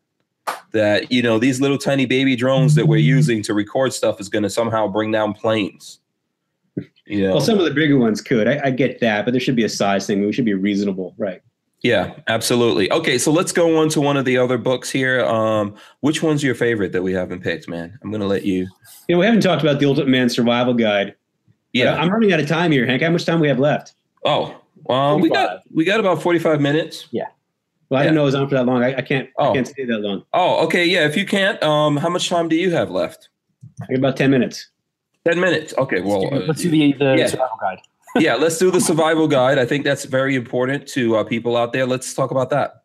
A: That, you know, these little tiny baby drones that we're using to record stuff is going to somehow bring down planes. You know,
B: Well, some of the bigger ones could. I, I get that, but there should be a size thing. We should be reasonable, right?
A: Yeah, absolutely. Okay, so let's go on to one of the other books here. Um, which one's your favorite that we haven't picked, man? I'm going to let you.
B: You know, we haven't talked about the Ultimate Man Survival Guide.
A: Yeah.
B: I'm running out of time here, Hank. How much time we have left?
A: Oh, well, we got we got about forty five minutes. Yeah.
B: Well, I didn't know it was on for that long. I, I can't.
A: Oh.
B: I can't stay that long.
A: Oh, okay, yeah. If you can't, um, how much time do you have left?
B: I got about ten minutes.
A: Ten minutes. Okay, well, uh,
C: Let's do the, the
A: yeah.
C: survival guide.
A: Yeah. Let's do the survival guide. I think that's very important to uh, people out there. Let's talk about that.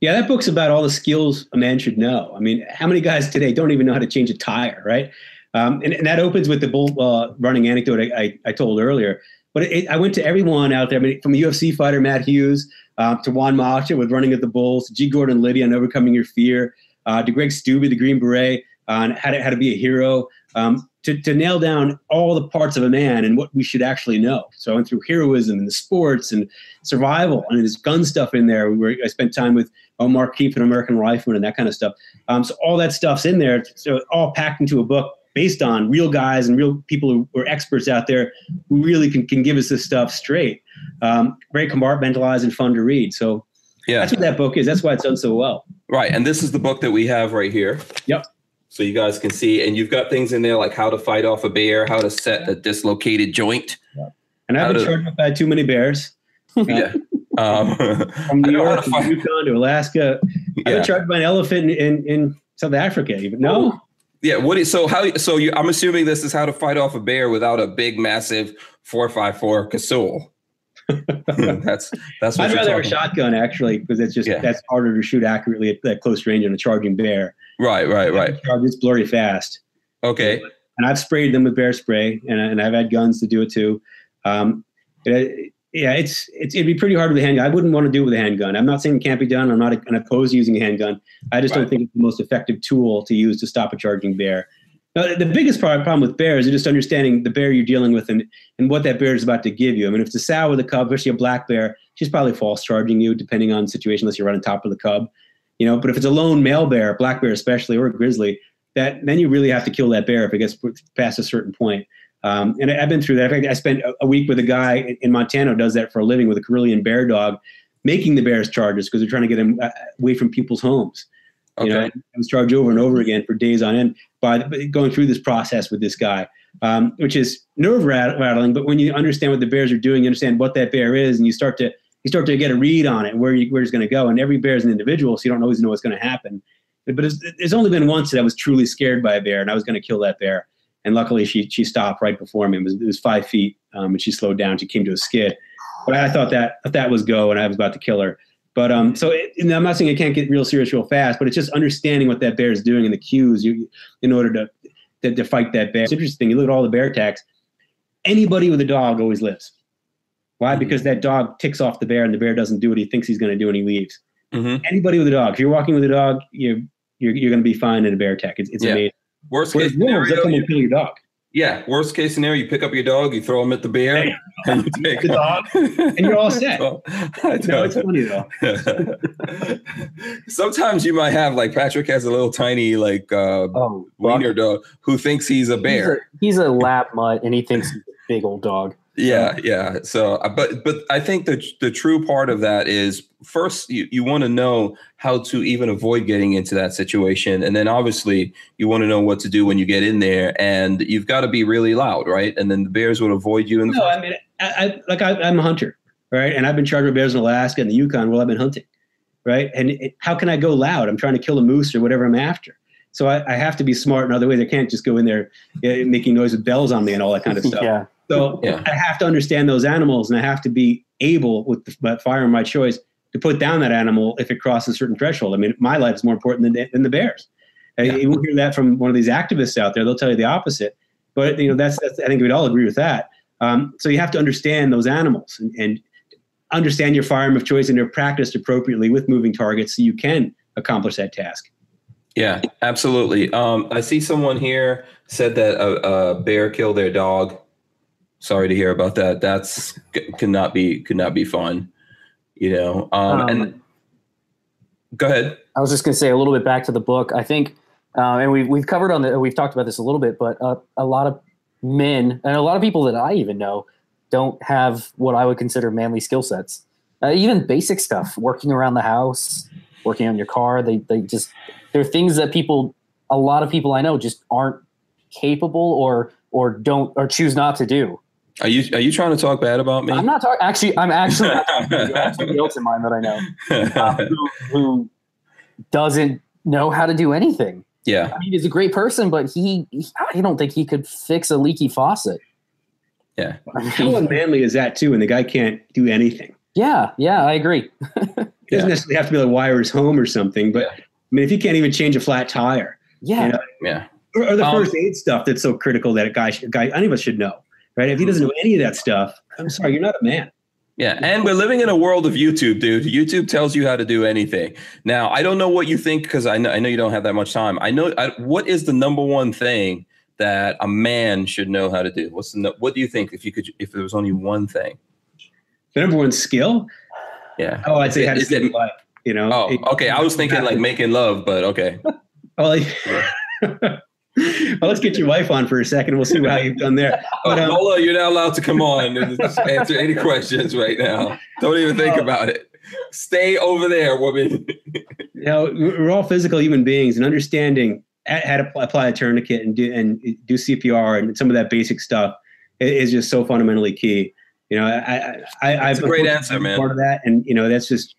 B: Yeah, that book's about all the skills a man should know. I mean, how many guys today don't even know how to change a tire, right? Um, and, and that opens with the bull uh, running anecdote I, I, I told earlier. But it, I went to everyone out there, I mean, from UFC fighter, Matt Hughes, uh, to Juan Macha with Running at the Bulls, G. Gordon Liddy on Overcoming Your Fear, uh, to Greg Stube, the Green Beret, on how to, how to be a hero, um, to, to nail down all the parts of a man and what we should actually know. So I went through heroism and the sports and survival, and there's gun stuff in there. Where I spent time with Mark Keefe and American Rifleman and that kind of stuff. Um, so all that stuff's in there, so all packed into a book based on real guys and real people who are experts out there who really can, can give us this stuff straight. Um, very compartmentalized and fun to read. So
A: Yeah,
B: that's what that book is. That's why it's done so well.
A: right. And this is the book that we have right here.
B: Yep.
A: So you guys can see, and you've got things in there like how to fight off a bear, how to set a dislocated joint.
B: And I've
A: How
B: been
A: to-
B: charged with bad too many bears. [laughs]
A: Yeah. Um, [laughs]
B: From
A: I
B: New York
A: to
B: to
A: fight-
B: Yukon to Alaska. I've
A: yeah.
B: been charged by an elephant in, in, in South Africa. Even no,
A: Yeah, what is so how so you I'm assuming this is how to fight off a bear without a big massive 454 Casull. [laughs] that's that's what
B: I'd
A: you're
B: rather have a
A: talking
B: shotgun actually because it's just
A: Yeah.
B: that's harder to shoot accurately at that close range on a charging bear.
A: Right, right, right.
B: It's blurry fast.
A: Okay.
B: and I've sprayed them with bear spray, and, and I've had guns to do it too. Um, it- yeah, it's, it's it'd be pretty hard with a handgun. I wouldn't want to do it with a handgun. I'm not saying it can't be done. I'm not an opposed to using a handgun. I just
A: Right.
B: don't think it's the most effective tool to use to stop a charging bear. Now, the biggest problem with bears is just understanding the bear you're dealing with and, and what that bear is about to give you. I mean, if it's a sow with a cub, especially a black bear, she's probably false charging you, depending on the situation, unless you're right on top of the cub. You know, but if it's a lone male bear, black bear especially, or a grizzly, that then you really have to kill that bear if it gets past a certain point. Um, and I- I've been through that. In fact, I spent a, week with a guy in- in Montana who does that for a living with a Karelian bear dog, making the bears charges because they're trying to get them uh, away from people's homes.
A: Okay.
B: You know, and I was charged over and over again for days on end by by going through this process with this guy, um, which is nerve rattling. But when you understand what the bears are doing, you understand what that bear is, and you start to you start to get a read on it, where you, where it's going to go. And every bear is an individual, so you don't always know what's going to happen. But it's, it's only been once that I was truly scared by a bear, and I was going to kill that bear. And luckily, she she stopped right before me. It was, it was five feet, um, and she slowed down. She came to a skid. But I thought that that was go, and I was about to kill her. But um, so it, I'm not saying it can't get real serious real fast, but it's just understanding what that bear is doing and the cues you in order to to, to fight that bear. It's interesting. You look at all the bear attacks. Anybody with a dog always lives. Why?
A: Mhm.
B: Because that dog ticks off the bear, and the bear doesn't do what he thinks he's going to do, and he leaves.
A: hmm
B: Anybody with a dog, if you're walking with a dog, you're you're, you're going to be fine in a bear attack. It's, it's
A: Yeah.
B: amazing.
A: Worst
B: Whereas
A: case
B: wolves,
A: scenario, you-
B: and kill your dog.
A: yeah. Worst case scenario, you pick up your dog, you throw him at the bear,
B: Hey. [laughs]
A: and you take
B: The dog, and you're all set. [laughs]
A: Well,
B: No, it's funny though. [laughs]
A: Sometimes you might have like Patrick has a little tiny like uh,
C: Oh,
A: wiener dog who thinks he's a
C: He's a,
A: bear.
C: he's a lap mutt, and he thinks he's a big old dog.
A: Yeah, yeah. So, uh, but but I think the the true part of that is first you, you want to know how to even avoid getting into that situation, and then obviously you want to know what to do when you get in there, and you've got to be really loud, right? And then the bears would avoid you. In the
B: No, I mean, I, I like I, I'm a hunter, right? And I've been charged with bears in Alaska and the Yukon while I've been hunting, right? And it, how can I go loud? I'm trying to kill a moose or whatever I'm after. So I, I have to be smart in other ways. I can't just go in there uh, making noise with bells on me and all that kind of [laughs] stuff.
C: yeah.
B: So
A: Yeah.
B: I have to understand those animals, and I have to be able, with the, that fire my choice, to put down that animal if it crosses a certain threshold. I mean, my life is more important than the, than the bears.
A: Yeah.
B: You won't hear that from one of these activists out there. They'll tell you the opposite. But you know, that's, that's I think we'd all agree with that. Um, so you have to understand those animals and, and understand your firearm of choice and they're practiced appropriately with moving targets, so you can accomplish that task.
A: Yeah, absolutely. Um, I see someone here said that a, a bear killed their dog. Sorry to hear about that. That's could not be could not be fun. You know. Um,
C: Um,
A: and go ahead.
C: I was just going to say a little bit back to the book. I think, uh, and we've we've covered on the we've talked about this a little bit, but uh, a lot of men and a lot of people that I even know don't have what I would consider manly skill sets. Uh, even basic stuff, working around the house, working on your car. They they just there are things that people, a lot of people I know, just aren't capable or or don't or choose not to do.
A: Are you are you trying to talk bad about me?
C: I'm not talking. Actually, I'm actually [laughs] not talking to you. I somebody else in mind that I know uh, who, who doesn't know how to do anything.
A: yeah.
C: I mean, he's a great person, but he, he I don't think he could fix a leaky faucet.
A: Yeah.
C: I
B: How
C: mean,
B: unmanly is that too? And the guy can't do anything.
C: yeah, yeah, I agree. [laughs]
B: It
A: Yeah.
B: doesn't necessarily have to be like wire his home or something, but
A: Yeah.
B: I mean, if you can't even change a flat tire,
C: Yeah,
B: You know,
A: Yeah.
B: or, or the
A: Um,
B: first aid stuff that's so critical that a guy, should, a guy, any of us should know, right? If he doesn't know any of that stuff, I'm sorry, you're not a man.
A: Yeah, and we're living in a world of YouTube, dude. YouTube tells you how to do anything. Now, I don't know what you think because I know I know you don't have that much time. I know I, what is the number one thing that a man should know how to do. What's the what do you think if you could if there was only one thing?
B: The number one skill,
A: Yeah.
B: oh, I'd say
A: it-
B: how to
A: is
B: stay
A: it-
B: alive. You know.
A: Oh,
B: It-
A: okay. I was thinking like making love, but okay. [laughs]
B: Oh, well, [laughs] well, let's get your wife on for a second. We'll see how you've done there. But, um,
A: Lola, you're not allowed to come on and answer any questions right now. Don't even think
B: Oh.
A: about it. Stay over there, woman.
B: you know, we're all physical human beings, and understanding how to apply a tourniquet and do and do CPR and some of that basic stuff is just so fundamentally key. You know, I, I, I
A: That's
B: I've
A: a great answer, man.
B: Part of that, and you know, that's just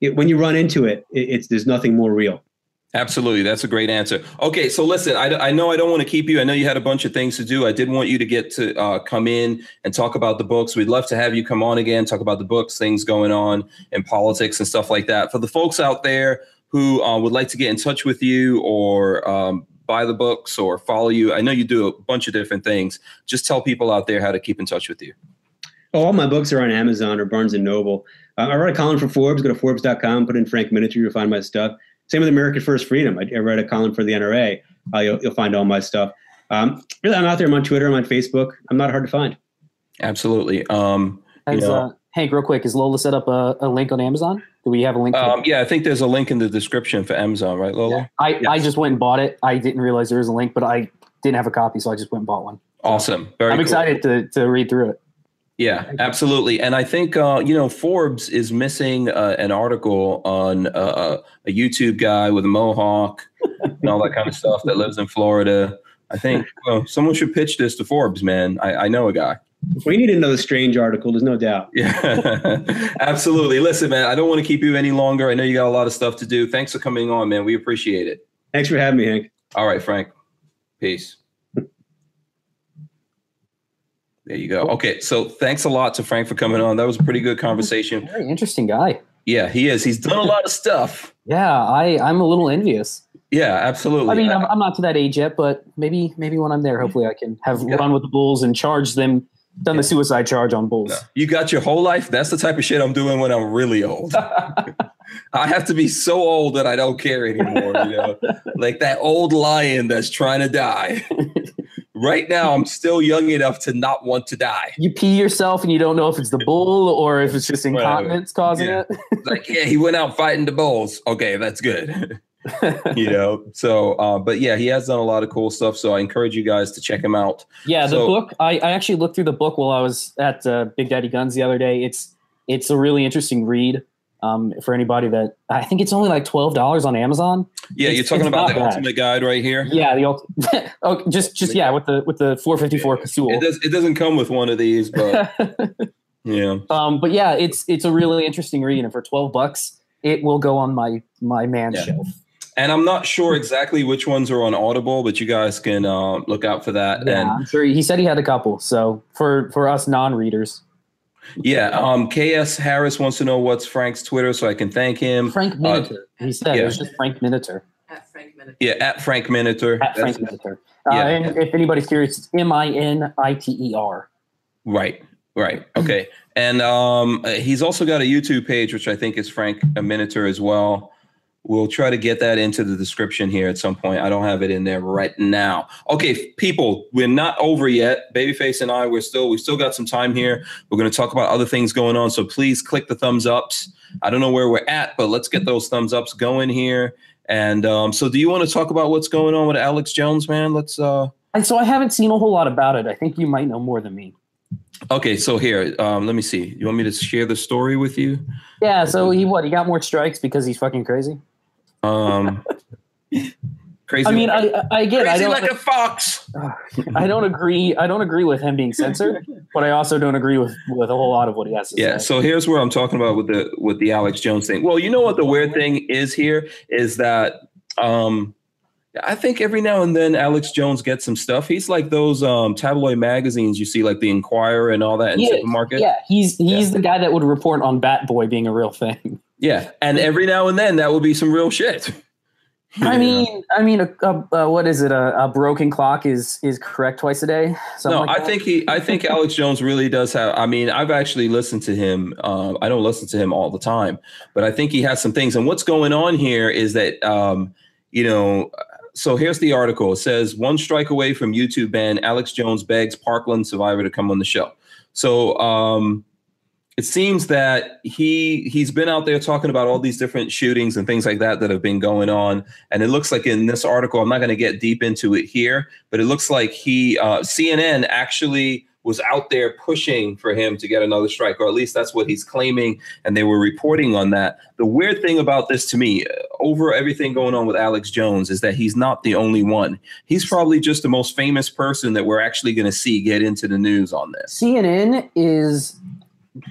B: it, when you run into it, it, it's there's nothing more real.
A: Absolutely. That's a great answer. Okay. So listen, I, I know I don't want to keep you. I know you had a bunch of things to do. I did want you to get to uh, come in and talk about the books. We'd love to have you come on again, talk about the books, things going on in politics and stuff like that. For the folks out there who uh, would like to get in touch with you or um, buy the books or follow you, I know you do a bunch of different things. Just tell people out there how to keep in touch with you.
B: Oh, all my books are on Amazon or Barnes and Noble. Uh, I write a column for Forbes. Go to Forbes.com, put in Frank Miniter, you'll find my stuff. Same with America's First Freedom. I, I write a column for the NRA. Uh, you'll, you'll find all my stuff. Um, really, I'm out there. I'm on Twitter. I'm on Facebook. I'm not hard to find.
A: Absolutely. Um, you know,
C: uh, Hank, real quick, is Lola set up a, a link on Amazon? Do we have a link? to
A: um, yeah, I think there's a link in the description for Amazon, right, Lola?
C: I, I
B: yes.
C: just went and bought it. I didn't realize there was a link, but I didn't have a copy, so I just went and bought one.
A: Awesome. Very
C: I'm
A: cool.
C: excited to, to read through it.
A: Yeah, absolutely. And I think uh, you know Forbes is missing uh, an article on uh, a YouTube guy with a mohawk and all that kind of [laughs] stuff that lives in Florida. I think well, someone should pitch this to Forbes, man. I, I know a guy.
B: We need another strange article. There's no doubt.
A: Yeah, [laughs] absolutely. Listen, man, I don't want to keep you any longer. I know you got a lot of stuff to do. Thanks for coming on, man. We appreciate it.
B: Thanks for having me, Hank.
A: All right, Frank. Peace. There you go. Okay, so thanks a lot to Frank for coming on. That was a pretty good conversation.
C: Very interesting guy.
A: Yeah, he is. He's done a lot of stuff.
C: Yeah, I, I'm a little envious.
A: Yeah, absolutely.
C: I mean, I'm, I'm not to that age yet, but maybe maybe when I'm there, hopefully I can have
A: Yeah.
C: run with the bulls and charge them, done the suicide charge on bulls.
A: No. you got your whole life. That's the type of shit I'm doing when I'm really old. [laughs] I have to be so old that I don't care anymore. You know, [laughs] like that old lion that's trying to die. [laughs] right now, I'm still young enough to not want to die.
C: You pee yourself and you don't know if it's the bull or if it's just
A: Whatever.
C: incontinence causing
A: Yeah.
C: it. [laughs]
A: Like, yeah, he went out fighting the bulls. Okay, that's good. [laughs] you know. So, uh, but yeah, he has done a lot of cool stuff. So I encourage you guys to check him out.
C: Yeah, the
A: So-
C: book. I, I actually looked through the book while I was at uh, Big Daddy Guns the other day. It's it's a really interesting read um, for anybody that I think it's only like twelve dollars on Amazon.
A: Yeah,
C: It's-
A: you're talking about the
C: bad.
A: ultimate guide right here.
C: Yeah, the ult- [laughs] oh, just just yeah with the with the four fifty four
A: It does. It doesn't come with one of these, but [laughs] yeah.
C: um, but yeah, it's it's a really interesting read, and for twelve bucks, it will go on my my man
A: Yeah.
C: shelf.
A: And I'm not sure exactly which ones are on Audible, but you guys can uh, look out for that.
C: Yeah,
A: And
C: I'm sure he said he had a couple. So for for us non readers,
A: yeah, um, KS Harris wants to know what's Frank's Twitter, so I can thank him.
C: Frank Miniter. he said
A: Uh, yeah.
C: it was just Frank Miniter.
D: At Frank Miniter.
A: Yeah, at Frank Miniter.
C: At
A: That's-
C: Frank Miniter. Uh,
A: yeah.
C: and if anybody's curious, it's M I N I T E R.
A: Right, right. Okay. And um, uh, he's also got a YouTube page, which I think is Frank a Miniter as well. We'll try to get that into the description here at some point. I don't have it in there right now. Okay, people, we're not over yet. Babyface and I, we're still, we still got some time here. We're going to talk about other things going on. So please click the thumbs ups. I don't know where we're at, but let's get those thumbs ups going here. And um, so, do you want to talk about what's going on with Alex Jones, man? Let's. uh
C: And so I haven't seen a whole lot about it. I think you might know more than me.
A: Okay, so here, um, let me see. You want me to share the story with you?
C: Yeah. So he what? He got more strikes because he's fucking crazy.
A: Um, crazy.
C: I mean, I, I I again, I
A: crazy
C: don't,
A: like a fox.
C: I don't agree. I don't agree with him being censored, but I also don't agree with with a whole lot of what he has to
A: Yeah.
C: say.
A: So here's where I'm talking about with the with the Alex Jones thing. Well, you know what the weird thing is here is that um, I think every now and then Alex Jones gets some stuff. He's like those um, tabloid magazines you see, like the Inquirer and all that in
C: Yeah,
A: supermarket.
C: Yeah, he's he's the guy that would report on Bat Boy being a real thing.
A: Yeah. And every now and then that will be some real shit.
C: I
A: Yeah.
C: mean, I mean, a, a, uh, what is it? A, a broken clock is is correct twice a day. Something
A: no,
C: like
A: I
C: that?
A: think he. I think [laughs] Alex Jones really does have. I mean, I've actually listened to him. Um, I don't listen to him all the time, but I think he has some things. And what's going on here is that, um, you know, so here's the article. It says one strike away from YouTube ban. Alex Jones begs Parkland survivor to come on the show. So um, it seems that he he's been out there talking about all these different shootings and things like that that have been going on. And it looks like in this article, I'm not going to get deep into it here, but it looks like he uh, CNN actually was out there pushing for him to get another strike, or at least that's what he's claiming, and they were reporting on that. The weird thing about this to me, over everything going on with Alex Jones, is that he's not the only one. He's probably just the most famous person that we're actually going to see get into the news on this.
C: CNN is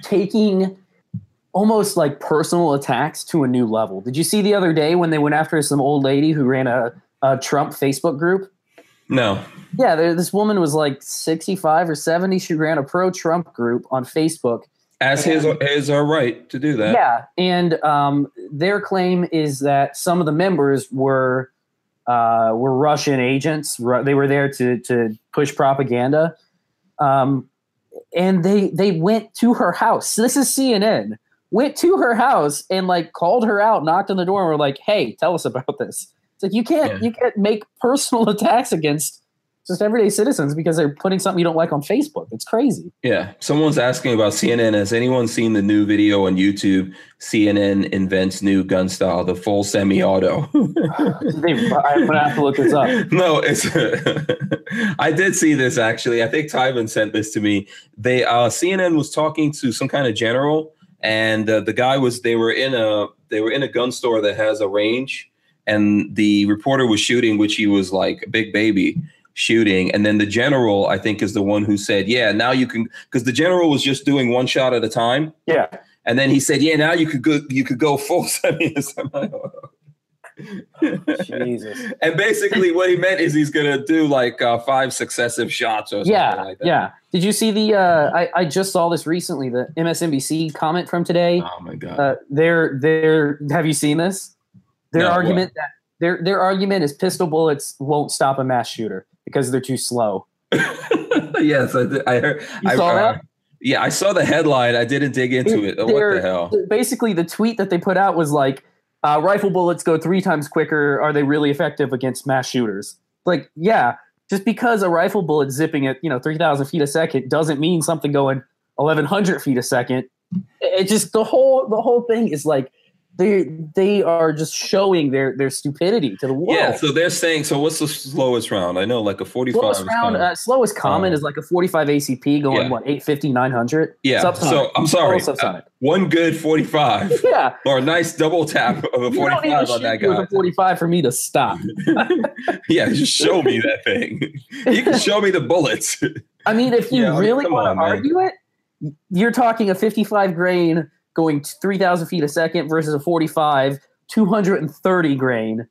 C: taking almost like personal attacks to a new level. Did you see the other day when they went after some old lady who ran a, a Trump Facebook group?
A: No,
C: Yeah, there, this woman was like 65 or 70. She ran a pro Trump group on Facebook.
A: as his is our right to do that.
C: Yeah. And um, their claim is that some of the members were uh, were Russian agents. They were there to, to push propaganda. Um, and they they went to her house. This is CNN. Went to her house and like called her out, knocked on the door, and were like, "Hey, tell us about this." It's like you can't
A: Yeah.
C: you can't make personal [laughs] attacks against just everyday citizens because they're putting something you don't like on Facebook. It's crazy.
A: Yeah. Someone's asking about CNN. Has anyone seen the new video on YouTube? CNN invents new gun style, the full semi-auto. [laughs]
C: I'm gonna have to look this up. [laughs]
A: no, it's. [laughs] I did see this actually. I think Tyven sent this to me. They uh, CNN was talking to some kind of general, and uh, the guy was. They were in a. They were in a gun store that has a range, and the reporter was shooting, which he was like a big baby shooting, and then the general, I think, is the one who said, "Yeah, now you can," because the general was just doing one shot at a time.
C: Yeah.
A: And then he said, "Yeah, now you could go. You could go full [laughs] semi
C: Jesus. [laughs]
A: And basically, what he meant is he's gonna do like uh, five successive shots or something
C: Yeah,
A: like that.
C: yeah. Did you see the? Uh, I I just saw this recently. The MSNBC comment from today.
A: Oh my god.
C: Uh, their their have you seen this? Their
A: No, what?
C: argument that their their argument is pistol bullets won't stop a mass shooter because they're too slow. [laughs]
A: yes, I, I heard.
C: You
A: I,
C: saw
A: uh,
C: that?
A: Yeah, I saw the headline. I didn't dig into it. Oh, what the hell?
C: Basically, the tweet that they put out was like, uh, "Rifle bullets go three times quicker. Are they really effective against mass shooters?" Like, yeah, just because a rifle bullet zipping at you know three thousand feet a second doesn't mean something going eleven hundred feet a second. It just the whole the whole thing is like they they are just showing their their stupidity to the world.
A: Yeah, so they're saying. So what's the slowest round? I know, like a forty-five.
C: slowest
A: is
C: round,
A: kinda-
C: uh, slowest common
A: um,
C: is like a 45 ACP going
A: yeah.
C: what 850, 900.
A: yeah.
C: subsonic.
A: So I'm sorry. Uh, one good forty-five [laughs]
C: yeah,
A: or a nice double tap of a
C: you don't need to
A: forty-five on that
C: with
A: guy.
C: a 45 for me to stop. [laughs]
A: yeah, just show me that thing. You can show me the bullets. [laughs]
C: I mean, if you
A: Yeah,
C: really want to argue it, you're talking a 55 grain going 3,000 feet a second versus a 45 230 grain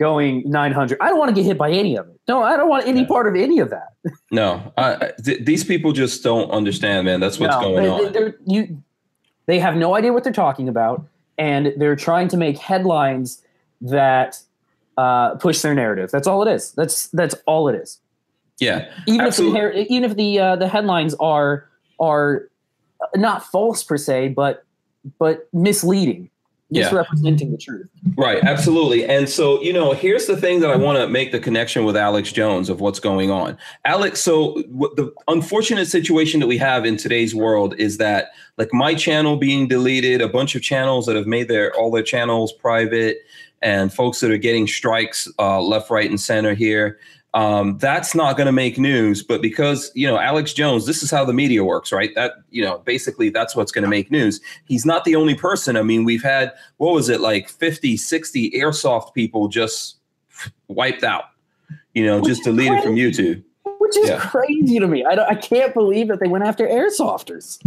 C: going 900. I don't want to get hit by any of it. No, I don't want any
A: Yeah.
C: part of any of that.
A: No, I, th- these people just don't understand, man. That's what's
C: No,
A: going
C: they,
A: on.
C: You, they have no idea what they're talking about, and they're trying to make headlines that uh, push their narrative. That's all it is. That's that's all it is.
A: yeah,
C: Even
A: Absolutely.
C: if the even if the uh, the headlines are are not false per se, but but misleading,
A: Yeah.
C: misrepresenting the truth.
A: Right, absolutely. And so, you know, here's the thing that I want to make the connection with Alex Jones of what's going on. Alex, so what the unfortunate situation that we have in today's world is that like my channel being deleted, a bunch of channels that have made their all their channels private and folks that are getting strikes uh, left, right, and center here. Um, that's not going to make news, but because you know Alex Jones, this is how the media works, right? That you know, basically, that's what's going to make news. He's not the only person. I mean, we've had what was it like 50 60 airsoft people just wiped out you know just deleted from youtube
C: Which is
A: Yeah.
C: crazy to me. I, don't, I can't believe that they went after airsofters.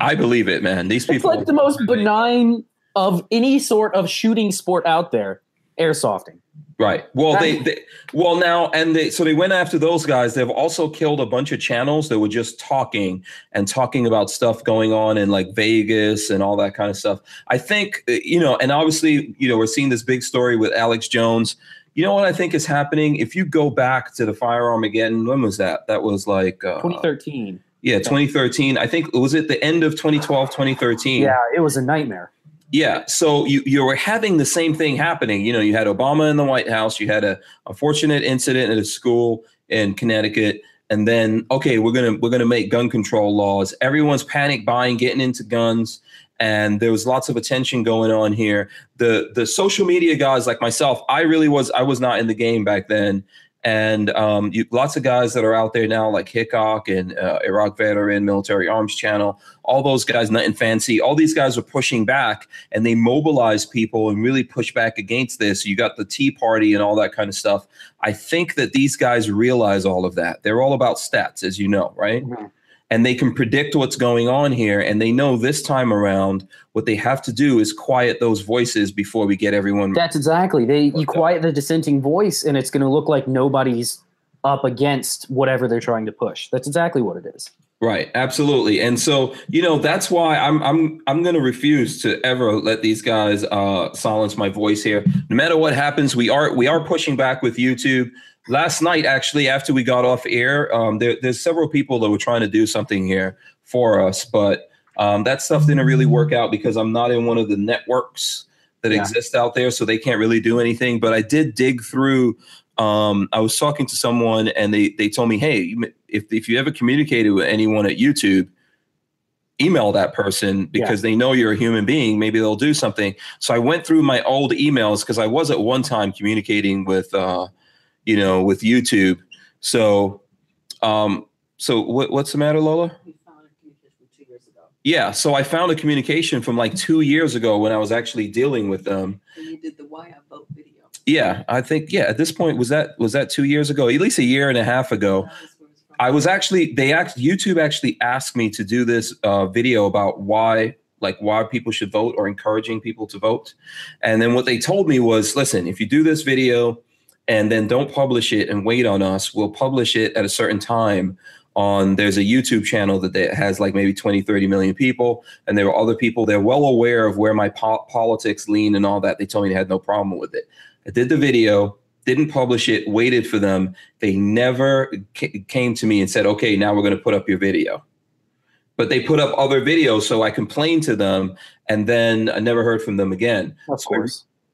A: i believe it man these people
C: like the most benign of any sort of shooting sport out there. Airsofting.
A: Right well they, they well now and they so they went after those guys they've also killed a bunch of channels that were just talking and talking about stuff going on in like vegas and all that kind of stuff i think uh, you know and obviously you know we're seeing this big story with alex jones you know what i think is happening if you go back to the firearm again when was that that was like uh,
C: 2013.
A: Yeah, 2013. I think it was it the end of 2012, 2013.
C: Yeah, it was a nightmare.
A: Yeah. So you you were having the same thing happening. You know, you had Obama in the White House. You had a unfortunate incident at a school in Connecticut, and then okay, we're gonna we're gonna make gun control laws. Everyone's panic buying, getting into guns, and there was lots of attention going on here. The the social media guys like myself, I really was I was not in the game back then. And um, you, lots of guys that are out there now, like Hickok and uh, Iraq veteran, military arms channel, all those guys, Nothing Fancy, all these guys are pushing back and they mobilize people and really push back against this. You got the Tea Party and all that kind of stuff. I think that these guys realize all of that. They're all about stats, as you know, right?
C: Mhm.
A: And they can predict what's going on here. And they know this time around what they have to do is quiet those voices before we get everyone.
C: That's exactly. They you quiet the dissenting voice, and it's going to look like nobody's up against whatever they're trying to push. That's exactly what it is.
A: Right, absolutely. And so, you know, that's why I'm I'm I'm going to refuse to ever let these guys uh silence my voice here. No matter what happens, we are we are pushing back with YouTube. Last night actually after we got off air, um there, there's several people that were trying to do something here for us, but um that stuff didn't really work out because I'm not in one of the networks that
C: Yeah.
A: exist out there, so they can't really do anything, but I did dig through um, I was talking to someone and they they told me, hey, if if you ever communicated with anyone at YouTube, email that person because they know you're a human being. Maybe they'll do something. So I went through my old emails because I was at one time communicating with, uh, you know, with YouTube. So, um, so what, what's the matter, Lola?
D: We found a communication from two years ago.
A: Yeah, so I found a communication from like two years ago when I was actually dealing with them.
D: And you did the Why I Vote video.
A: Yeah, I think yeah. At this point, was that was that two years ago? At least a year and a half ago.
D: That was where it's from.
A: I was actually they act YouTube actually asked me to do this uh, video about why like why people should vote or encouraging people to vote. And then what they told me was, listen, if you do this video and then don't publish it and wait on us, we'll publish it at a certain time on there's a YouTube channel that they- has like maybe 20, 30 million people. And there were other people, they're well aware of where my po- politics lean and all that. They told me they had no problem with it. I did the video, didn't publish it, waited for them. They never ca- came to me and said, okay, now we're going to put up your video. But they put up other videos. So I complained to them and then I never heard from them again.
C: Of
A: So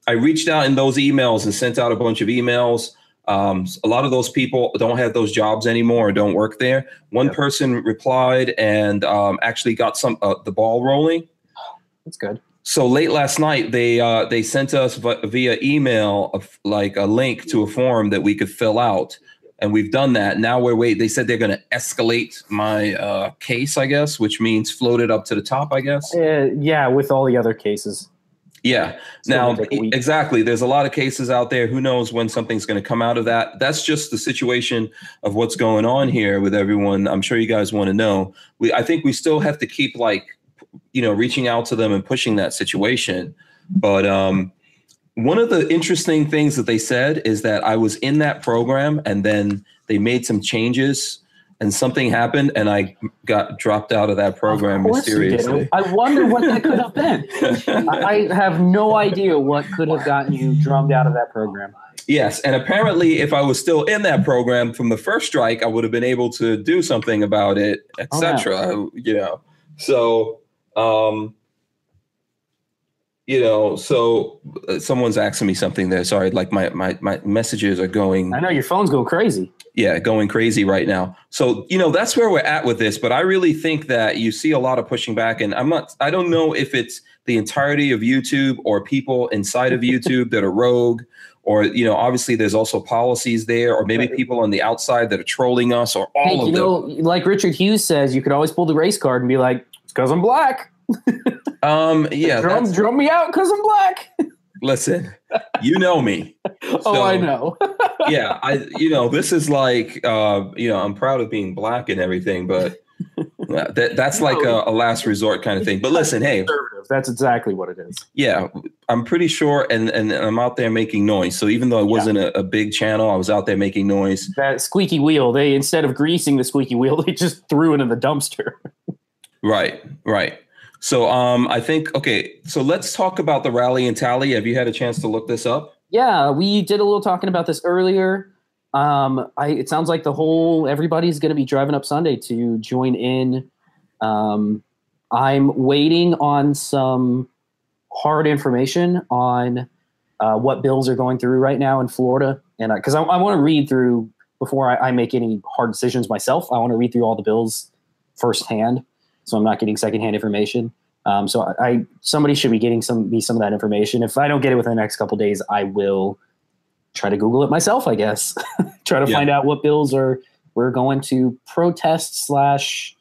A: I- reached out in those emails and sent out a bunch of emails. Um, a lot of those people don't have those jobs anymore or don't work there. One
C: Yep.
A: person replied and um, actually got some uh, the ball rolling.
C: That's good.
A: so late last night they uh, they sent us vi- via email a like a link to a form that we could fill out and we've done that now we're wait they said they're going to escalate my uh, case i guess which means float it up to the top i guess
C: Uh, yeah, with all the other cases.
A: Yeah. Now
C: gonna take a week.
A: exactly. There's a lot of cases out there. Who knows when something's going to come out of that. That's just the situation of what's going on here with everyone. I'm sure you guys want to know. We i think we still have to keep like you know reaching out to them and pushing that situation. But um one of the interesting things that they said is that i was in that program and then they made some changes and something happened and i got dropped out of that program
C: Of course you did.
A: mysteriously
C: I wonder what that could have been. [laughs] I have no idea what could have gotten you drummed out of that program.
A: Yes, and apparently, if I was still in that program from the first strike, I would have been able to do something about it,
C: Oh,
A: etc. You know, so um, you know, so uh, someone's asking me something there. Sorry, like my my my messages are going
C: I know your phone's going crazy.
A: Yeah, going crazy right now. So, you know, that's where we're at with this. But I really think that you see a lot of pushing back. And I'm not, I don't know if it's the entirety of YouTube or people inside of YouTube that are rogue, or, you know, obviously there's also policies there, or maybe people on the outside that are trolling us, or all
C: Hey,
A: of
C: you
A: them.
C: like Richard Hughes says, you could always pull the race card and be like, "It's because I'm black. [laughs]
A: um, yeah,
C: drum, drum me out because I'm black." [laughs]
A: listen, you know me. [laughs]
C: oh, I know. [laughs]
A: yeah, I you know this is like uh, you know I'm proud of being black and everything, but uh, that that's like a, a last resort kind of thing. But listen, hey,
C: That's exactly what it is.
A: yeah, I'm pretty sure, and and I'm out there making noise. So even though it wasn't a, a big channel, I was out there making noise.
C: That squeaky wheel. They instead of greasing the squeaky wheel, [laughs] they just threw it in the dumpster.
A: Right, right. So um, I think okay. So let's talk about the rally and tally. Have you had a chance to look this up?
C: Yeah, we did a little talking about this earlier. Um, I, it sounds like the whole everybody's going to be driving up Sunday to join in. Um, I'm waiting on some hard information on uh, what bills are going through right now in Florida, and because I, I want to read through before I, I make any hard decisions myself. I want to read through all the bills firsthand, so I'm not getting secondhand information. Um, so I, I somebody should be getting some be some of that information. If I don't get it within the next couple days, I will try to Google it myself. I guess [laughs] try to
A: Yeah.
C: find out what bills are we're going to protest slash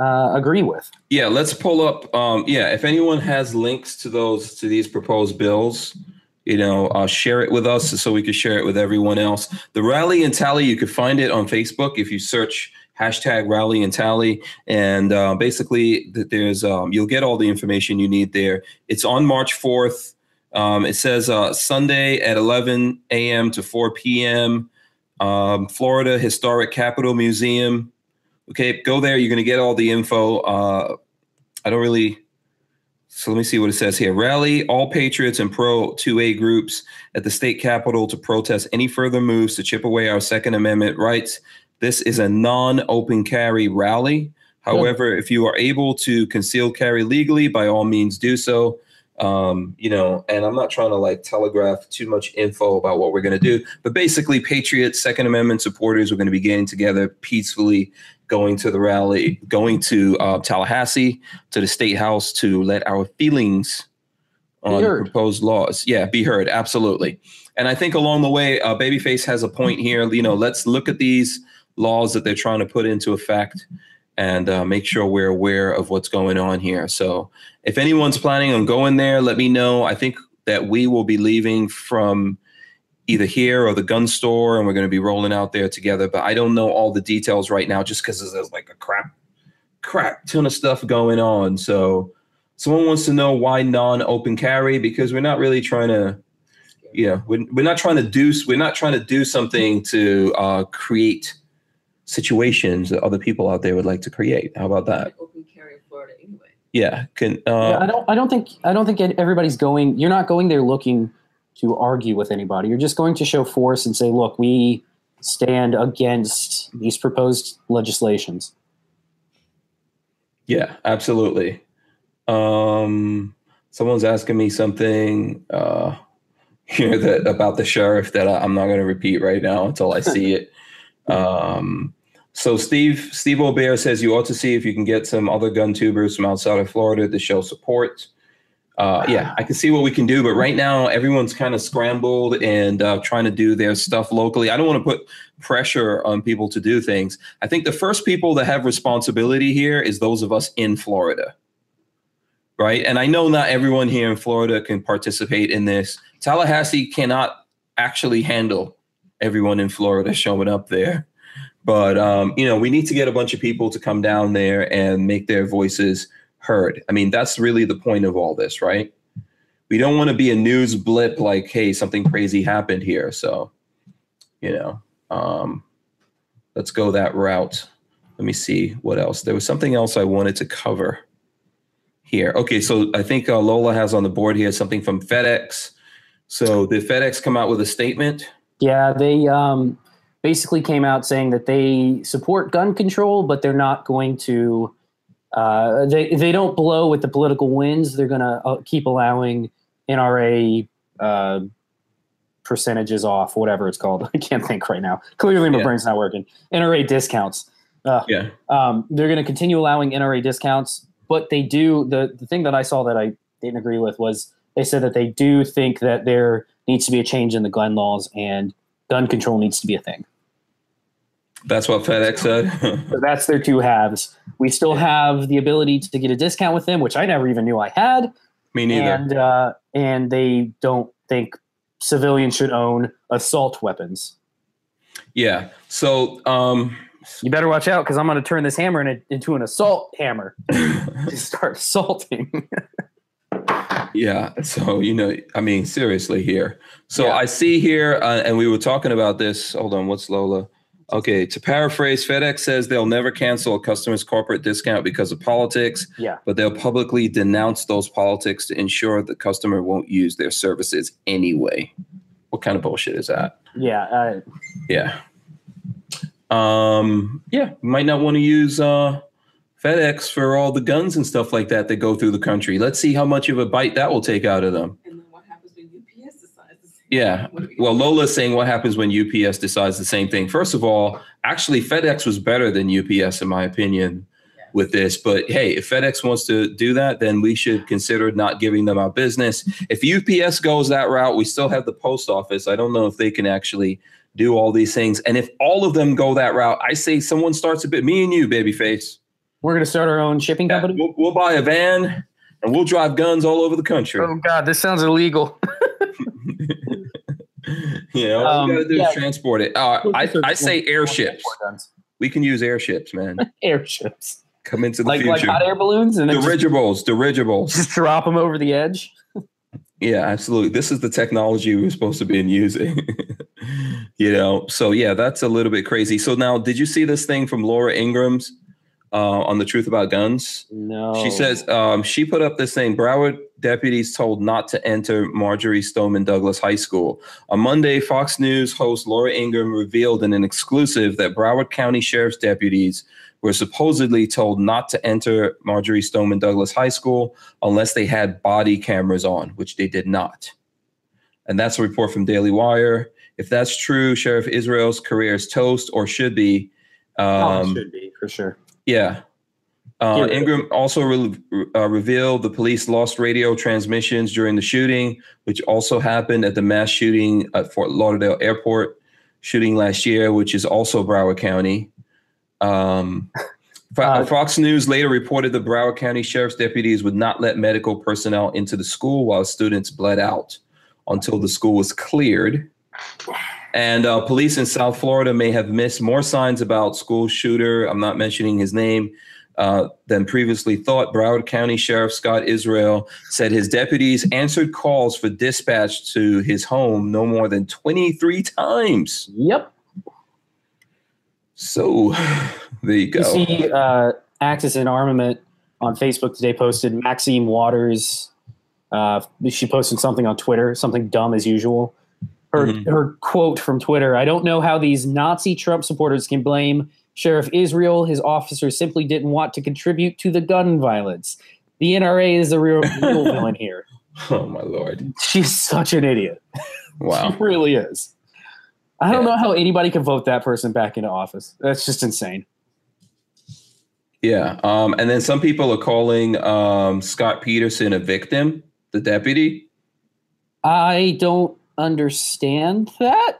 C: uh, agree with.
A: Yeah, let's pull up. Um, yeah, if anyone has links to those to these proposed bills, you know, uh, share it with us so we can share it with everyone else. The rally and tally, you can find it on Facebook if you search hashtag rally and tally, and uh, basically th- there's um, you'll get all the information you need there. It's on March fourth. Um, it says uh, Sunday at 11 a.m. to 4 p.m. Um, Florida Historic Capitol Museum. Okay, go there. You're going to get all the info. Uh, I don't really. So let me see what it says here. Rally all patriots and pro 2A groups at the state capitol to protest any further moves to chip away our Second Amendment rights. This is a non open carry rally. However, if you are able to conceal carry legally, by all means do so. Um, you know, and I'm not trying to like telegraph too much info about what we're going to do, but basically, Patriots, Second Amendment supporters are going to be getting together peacefully, going to the rally, going to uh, Tallahassee, to the state house to let our feelings on proposed laws, yeah, be heard. Absolutely. And I think along the way, uh, Babyface has a point here. You know, let's look at these laws that they're trying to put into effect and uh, make sure we're aware of what's going on here. So, if anyone's planning on going there, let me know. I think that we will be leaving from either here or the gun store, and we're going to be rolling out there together. But I don't know all the details right now, just because there's like a crap, crap ton of stuff going on. So, someone wants to know why non-open carry because we're not really trying to you know we're, we're not trying to do we're not trying to do something to uh, create situations that other people out there would like to create how about that
D: Open carry in Florida anyway.
A: yeah can
C: Yeah,
A: uh,
C: I don't. I don't think. I don't think everybody's going. You're not going there looking to argue with anybody. You're just going to show force and say, "Look, we stand against these proposed legislations."
A: yeah absolutely um someone's asking me something uh [laughs] here that about the sheriff that I, i'm not going to repeat right now until i see it [laughs] um so Steve Steve Aubert says you ought to see if you can get some other gun tubers from outside of Florida to show support. uh, yeah, I can see what we can do. But right now, everyone's kind of scrambled and uh, trying to do their stuff locally. I don't want to put pressure on people to do things. I think the first people that have responsibility here is those of us in Florida. Right. And I know not everyone here in Florida can participate in this. Tallahassee cannot actually handle everyone in Florida showing up there. But um, you know, we need to get a bunch of people to come down there and make their voices heard. I mean, that's really the point of all this, right? We don't want to be a news blip like, hey, something crazy happened here. So, you know, um, let's go that route. Let me see what else. There was something else I wanted to cover here. Okay, so I think uh, Lola has on the board here something from FedEx. So did FedEx come out with a statement?
C: Yeah, they um, basically came out saying that they support gun control, but they're not going to. Uh, they they don't blow with the political winds. They're going to uh, keep allowing NRA uh, percentages off, whatever it's called. [laughs] I can't think right now. Clearly, my
A: Yeah.
C: brain's not working. NRA discounts. Uh,
A: Yeah.
C: um, they're going to continue allowing NRA discounts, but they do the the thing that I saw that I didn't agree with was they said that they do think that there needs to be a change in the gun laws and gun control needs to be a thing.
A: That's what FedEx said.
C: So that's their two halves. We still have the ability to get a discount with them, which I never even knew I had,
A: Me neither.
C: and uh, and they don't think civilians should own assault weapons.
A: yeah. So um
C: You better watch out because I'm going to turn this hammer in into an assault hammer [laughs] to start assaulting. [laughs]
A: Yeah. So, you know, I mean, seriously here. So
C: Yeah.
A: I see here, uh, and we were talking about this. Hold on. What's Lola? Okay. To paraphrase, FedEx says they'll never cancel a customer's corporate discount because of politics,
C: yeah.
A: but they'll publicly denounce those politics to ensure the customer won't use their services anyway. What kind of bullshit is that?
C: Yeah, uh,
A: Yeah. Um, yeah, might not want to use uh FedEx for all the guns and stuff like that that go through the country. Let's see how much of a bite that will take out of them.
D: And then what happens when UPS decides the same?
A: Yeah.
D: thing? We
A: Well. Lola's saying what happens when UPS decides the same thing. First of all, actually, FedEx was better than UPS, in my opinion, with this. But hey, if FedEx wants to do that, then we should consider not giving them our business. If UPS goes that route, we still have the post office. I don't know if they can actually do all these things. And if all of them go that route, I say someone starts a bit, me and you, babyface.
C: We're going to start our own shipping
A: Yeah,
C: company.
A: we'll, we'll buy a van and we'll drive guns all over the country.
C: Oh God, this sounds illegal. [laughs] [laughs]
A: you know, all
C: Um,
A: we gotta do
C: yeah.
A: is transport it. Uh, I, I say airships. We can use airships, man. [laughs]
C: Airships,
A: Come into the
C: like like hot air balloons, and then just,
A: Dirigibles, dirigibles.
C: just drop them over the edge.
A: Yeah, absolutely. This is the technology we're supposed to be using. you know, so yeah, that's a little bit crazy. So now, did you see this thing from Laura Ingraham's uh, on the Truth About Guns?
C: No,
A: She says um, she put up this thing. Broward deputies told not to enter Marjory Stoneman Douglas High School. On Monday, Fox News host Laura Ingraham revealed in an exclusive that Broward County Sheriff's deputies were supposedly told not to enter Marjory Stoneman Douglas High School unless they had body cameras on, which they did not. And that's a report from Daily Wire. If that's true, Sheriff Israel's career is toast or should be.
C: Oh, it
A: Um,
C: should be for sure.
A: Yeah. Uh,
C: Yeah.
A: Ingraham also re- uh, revealed the police lost radio transmissions during the shooting, which also happened at the mass shooting at Fort Lauderdale Airport shooting last year, which is also Broward County. Um,
C: Uh,
A: Fox News later reported the Broward County Sheriff's deputies would not let medical personnel into the school while students bled out until the school was cleared. And uh, police in South Florida may have missed more signs about school shooter. I'm not mentioning his name. Uh, than previously thought. Broward County Sheriff Scott Israel said his deputies answered calls for dispatch to his home no more than 23 times.
C: Yep.
A: So [sighs] there you go.
C: You see, uh, Axis and Armament on Facebook today posted Maxine Waters. Uh, she posted something on Twitter, something dumb as usual. Her
A: Mhm.
C: her quote from Twitter: "I don't know how these Nazi Trump supporters can blame Sheriff Israel. His officers simply didn't want to contribute to the gun violence. The NRA is the real, real [laughs] villain here.
A: Oh my lord!
C: She's such an idiot.
A: Wow. [laughs]
C: She really is. I don't
A: Yeah.
C: know how anybody can vote that person back into office. That's just insane.
A: Yeah. Um, and then some people are calling um, Scot Peterson a victim. the deputy.
C: I don't understand that.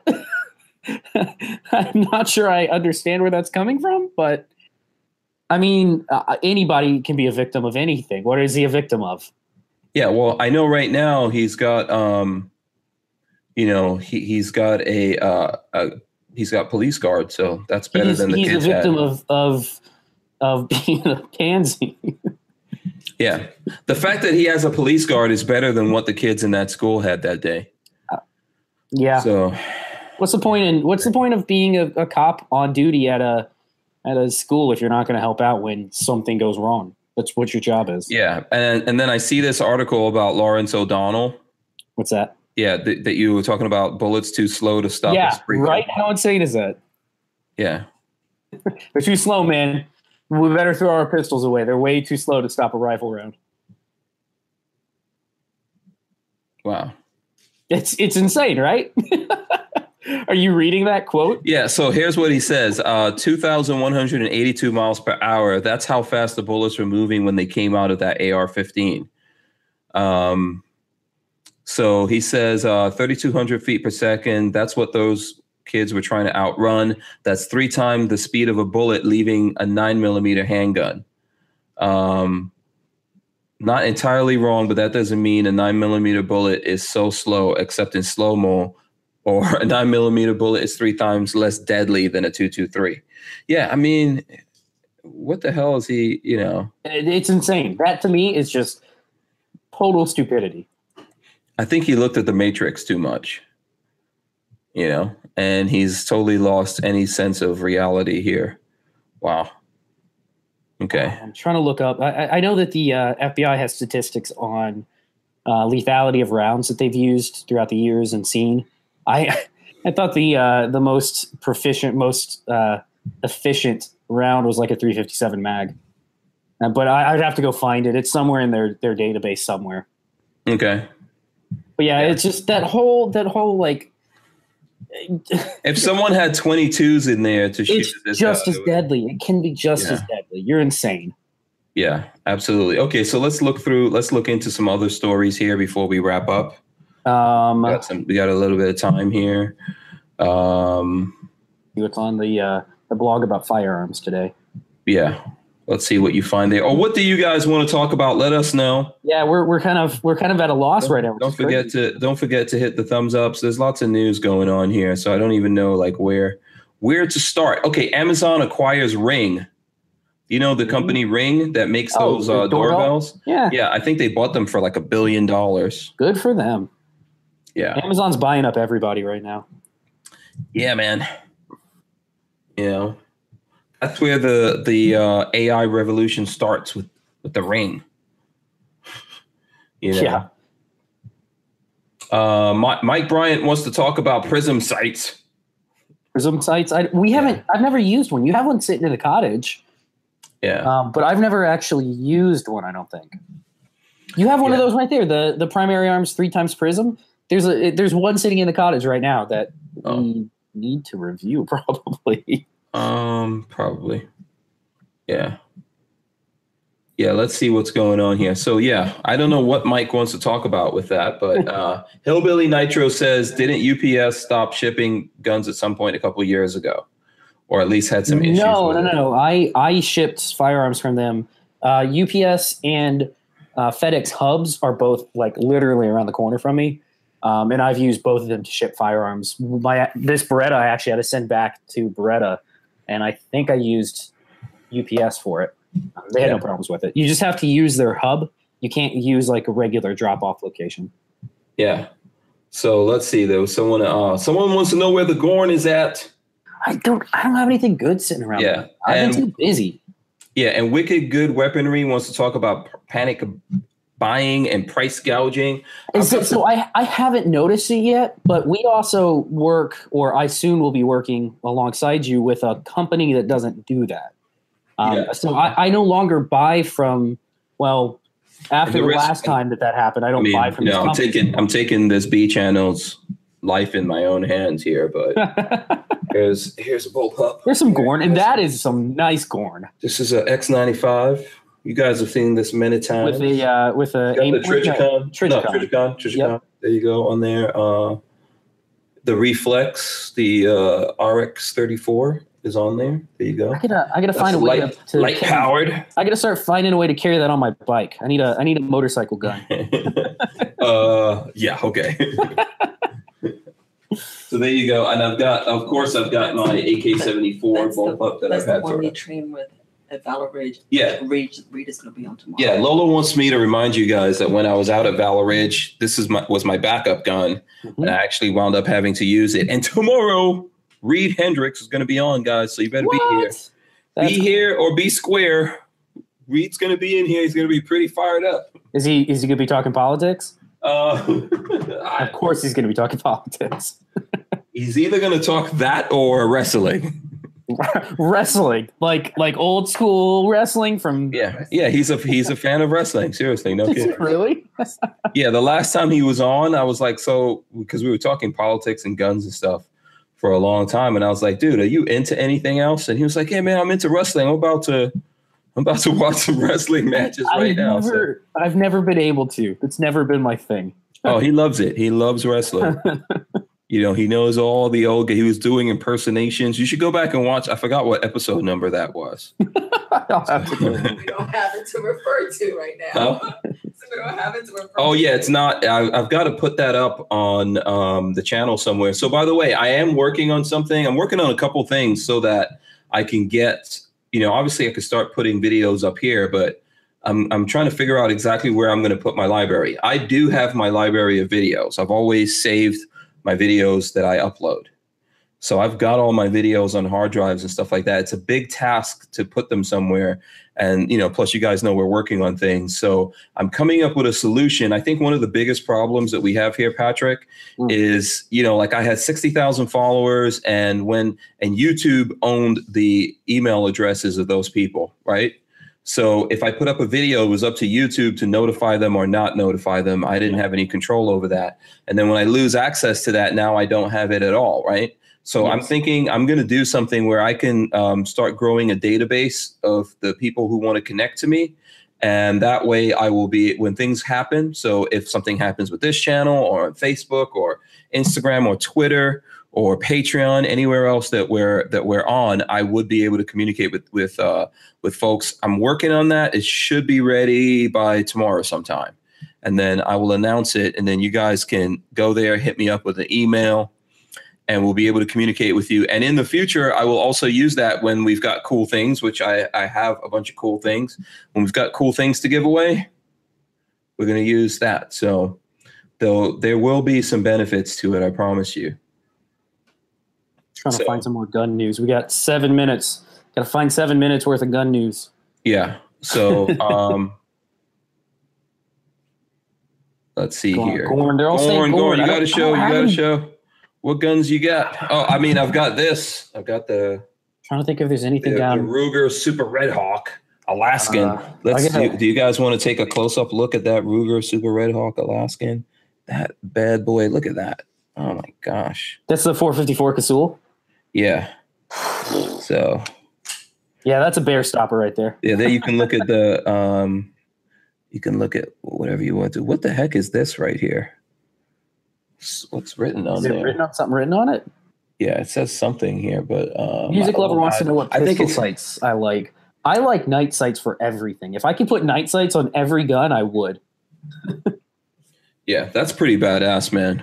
C: [laughs] I'm not sure I understand where that's coming from, but I mean, uh, anybody can be a victim of anything. What is he a victim of?
A: Yeah, well, I know right now he's got, um, you know, he he's got a, uh, a he's got police guard, so that's better
C: he's
A: than the
C: he's a victim
A: had.
C: of of of [laughs] being a pansy.
A: Yeah, the fact that he has a police guard is better than what the kids in that school had that day.
C: Yeah.
A: So
C: What's the point in What's the point of being a, a cop on duty at a at a school if you're not going to help out when something goes wrong? That's what your job is.
A: yeah, and and then I see this article about Lawrence O'Donnell.
C: What's that?
A: Yeah, th- that you were talking about bullets too slow to stop.
C: yeah, right. How insane is that?
A: Yeah, [laughs]
C: They're too slow, man. We better throw our pistols away. They're way too slow to stop a rifle round.
A: wow.
C: It's it's insane, right? [laughs] Are you reading that quote?
A: Yeah, so here's what he says uh, 2,182 miles per hour. That's how fast the bullets were moving when they came out of that AR 15. Um, so he says uh, 3,200 feet per second. That's what those kids were trying to outrun. That's three times the speed of a bullet leaving a nine millimeter handgun. Um, not entirely wrong, but that doesn't mean a nine millimeter bullet is so slow, except in slow mo or [laughs] a nine millimeter bullet is three times less deadly than a 223. Yeah, I mean, what the hell is he, you know?
C: It's insane. That to me is just total stupidity.
A: I think he looked at the Matrix too much, you know, and he's totally lost any sense of reality here. Wow. Okay.
C: I'm trying to look up. I- I, know that the uh, FBI has statistics on uh, lethality of rounds that they've used throughout the years and seen. I [laughs] I thought the uh, the most proficient, most uh, efficient round was like a 357 mag, uh, but I, I'd have to go find it. It's somewhere in their their database somewhere.
A: Okay.
C: But yeah,
A: Yeah.
C: it's just that whole that whole like
A: If someone had 22s in there to shoot
C: it's
A: this
C: just as deadly. It can be just
A: Yeah.
C: as deadly. You're insane.
A: Yeah, absolutely. Okay, so let's look through, let's look into some other stories here before we wrap up.
C: Um,
A: We got some, we got a little bit of time here. Um,
C: it's on the uh, the blog about firearms today.
A: yeah, let's see what you find there. Or what do you guys want to talk about? Let us know.
C: Yeah, we're we're kind of we're kind of at a loss right now.
A: Don't forget
C: crazy.
A: to don't forget to hit the thumbs ups. There's lots of news going on here, so I don't even know like where where to start. Okay, Amazon acquires Ring. You know the company Ring that makes
C: Oh,
A: those uh,
C: doorbell?
A: doorbells.
C: Yeah,
A: Yeah, I think they bought them for like a billion dollars.
C: good for them.
A: Yeah,
C: Amazon's buying up everybody right now.
A: yeah, man. You know, that's where the the uh, AI revolution starts with with the Ring. You know?
C: Yeah.
A: Uh, Mi- Mike Bryant wants to talk about Prism sights.
C: Prism sights. I, we haven't. I've never used one. You have one sitting in the cottage,
A: Yeah.
C: um, but I've never actually used one. I don't think. You have one of those right there. The the primary arms three times prism. There's a there's one sitting in the cottage right now that
A: Oh.
C: we need to review [laughs] probably.
A: Um, probably. Yeah. Yeah, let's see what's going on here. So yeah, I don't know what Mike wants to talk about with that, but [laughs] uh Hillbilly Nitro says didn't UPS stop shipping guns at some point a couple years ago? Or at least had some issues.
C: No, no, no, no. I I shipped firearms from them. Uh, UPS and uh, FedEx hubs are both like literally around the corner from me, um, and I've used both of them to ship firearms. My this Beretta I actually had to send back to Beretta, and I think I used UPS for it. They had no problems with it. You just have to use their hub. You can't use like a regular drop off location.
A: Yeah. So let's see. There was someone uh someone wants to know where the Gorn is at.
C: I don't. I don't have anything good sitting around.
A: Yeah,
C: I've been too busy.
A: Yeah, and Wicked Good Weaponry wants to talk about panic buying and price gouging. I've
C: so I, I haven't noticed it yet, but we also work, or I soon will be working alongside you with a company that doesn't do that. Um,
A: Yeah.
C: So I, I no longer buy from. Well, after
A: the risk-
C: last time that that happened, I
A: I
C: don't
A: mean,
C: buy from.
A: know, I'm taking I'm taking this B channel's life in my own hands here, but [laughs] here's here's a bullpup.
C: There's some Gorn, and that is some nice Gorn.
A: This is a X95 You guys have seen this many times.
C: with a uh, with a
A: Got
C: aim
A: the
C: point? No,
A: Trijicon. No,
C: Trijicon.
A: Trijicon. Trijicon. There you go on there. Uh, the Reflex, the uh, RX 34 is on there. There you go.
C: I gotta I gotta
A: That's
C: find a way
A: light,
C: to, to
A: light
C: carry-
A: powered.
C: I gotta start finding a way to carry that on my bike. I need a I need a motorcycle gun. [laughs]
A: uh, yeah, okay. [laughs] so there you go. And I've got, of course, I've got my AK 74
D: That's the-
A: bullpup that
D: That's
A: I've
D: the
A: had
D: one
A: for
D: we train with at Valor Ridge.
A: Yeah.
D: Reed, Reed is going to be on tomorrow.
A: Yeah, Lola wants me to remind you guys that when I was out at Valor Ridge, this is my was my backup gun,
C: Mhm.
A: and I actually wound up having to use it. And tomorrow, Reed Hendricks is going to be on, guys. So you better be here.
C: That's-
A: be here or be square. Reed's going to be in here. He's going to be pretty fired up.
C: Is he is he gonna be talking politics?
A: Uh, [laughs]
C: Of course he's gonna be talking [laughs] politics.
A: he's either going to talk that or wrestling. [laughs]
C: wrestling. Like like old school wrestling from
A: Yeah, yeah. He's a he's a fan of wrestling. Seriously, no kidding.
C: really? [laughs]
A: Yeah, the last time he was on, I was like, so because we were talking politics and guns and stuff for a long time, and I was like, dude, are you into anything else? And he was like, yeah, man, I'm into wrestling. I'm about to, I'm about to [laughs] watch some wrestling matches right
C: I've
A: now. So.
C: I've never been able to. It's never been my thing.
A: Oh, he loves it. He loves wrestling. You know, he knows all the old. He was doing impersonations. You should go back and watch. I forgot what episode number that was. [laughs]
C: I'll have to go.
D: we [laughs] don't have it to refer to right now. [laughs] so we don't have it to refer
A: Oh
D: to.
A: yeah, it's not. I, I've got to put that up on um, the channel somewhere. So by the way, I am working on something. I'm working on a couple things so that I can get. You know, obviously I could start putting videos up here, but I'm I'm trying to figure out exactly where I'm going to put my library. I do have my library of videos. I've always saved my videos that I upload. So I've got all my videos on hard drives and stuff like that. It's a big task to put them somewhere. And, you know, plus you guys know we're working on things. So I'm coming up with a solution. I think one of the biggest problems that we have here, Patrick,
C: Mm.
A: is, you know, like I had 60,000 followers and when, and YouTube owned the email addresses of those people, right? So if I put up a video, it was up to YouTube to notify them or not notify them. I didn't have any control over that. And then when I lose access to that, now I don't have it at all, right? So I'm thinking I'm going to do something where I can um, start growing a database of the people who want to connect to me. And that way I will be, when things happen, so if something happens with this channel or on Facebook or Instagram or Twitter or Patreon, anywhere else that we're that we're on, I would be able to communicate with with uh, with folks. I'm working on that. It should be ready by tomorrow sometime, and then I will announce it. And then you guys can go there, hit me up with an email, and we'll be able to communicate with you. And in the future, I will also use that when we've got cool things, which I I have a bunch of cool things. When we've got cool things to give away, we're going to use that. So. Though there will be some benefits to it, I promise you.
C: Trying to find some more gun news. We got seven minutes. Got to find seven minutes worth of gun news.
A: Yeah. So [laughs] um let's see
C: on,
A: here.
C: Gorn. They're all saying
A: Gorn,
C: Gorn.
A: Gorn, you gotta show, you gotta show what guns you got. Oh, I mean, I've got this. I've got the,
C: Trying to think if there's anything
A: the
C: down.
A: Ruger Super Red Hawk Alaskan.
C: Uh,
A: Let's do, do you guys want to take a close up look at that Ruger Super Red Hawk Alaskan? That bad boy, look at that. Oh my gosh.
C: That's the 454 Casull.
A: Yeah. So
C: Yeah, that's a bear stopper right there.
A: Yeah, then you can look at the [laughs] um you can look at whatever you want to. What the heck is this right here? What's written on
C: Is it
A: there?
C: written on something written on it?
A: yeah, it says something here, but um,
C: Music
A: I-
C: lover wants to know what
A: I think it's
C: sights I like. I like night sights for everything. If I could put night sights on every gun, I would. [laughs]
A: yeah, that's pretty badass, man.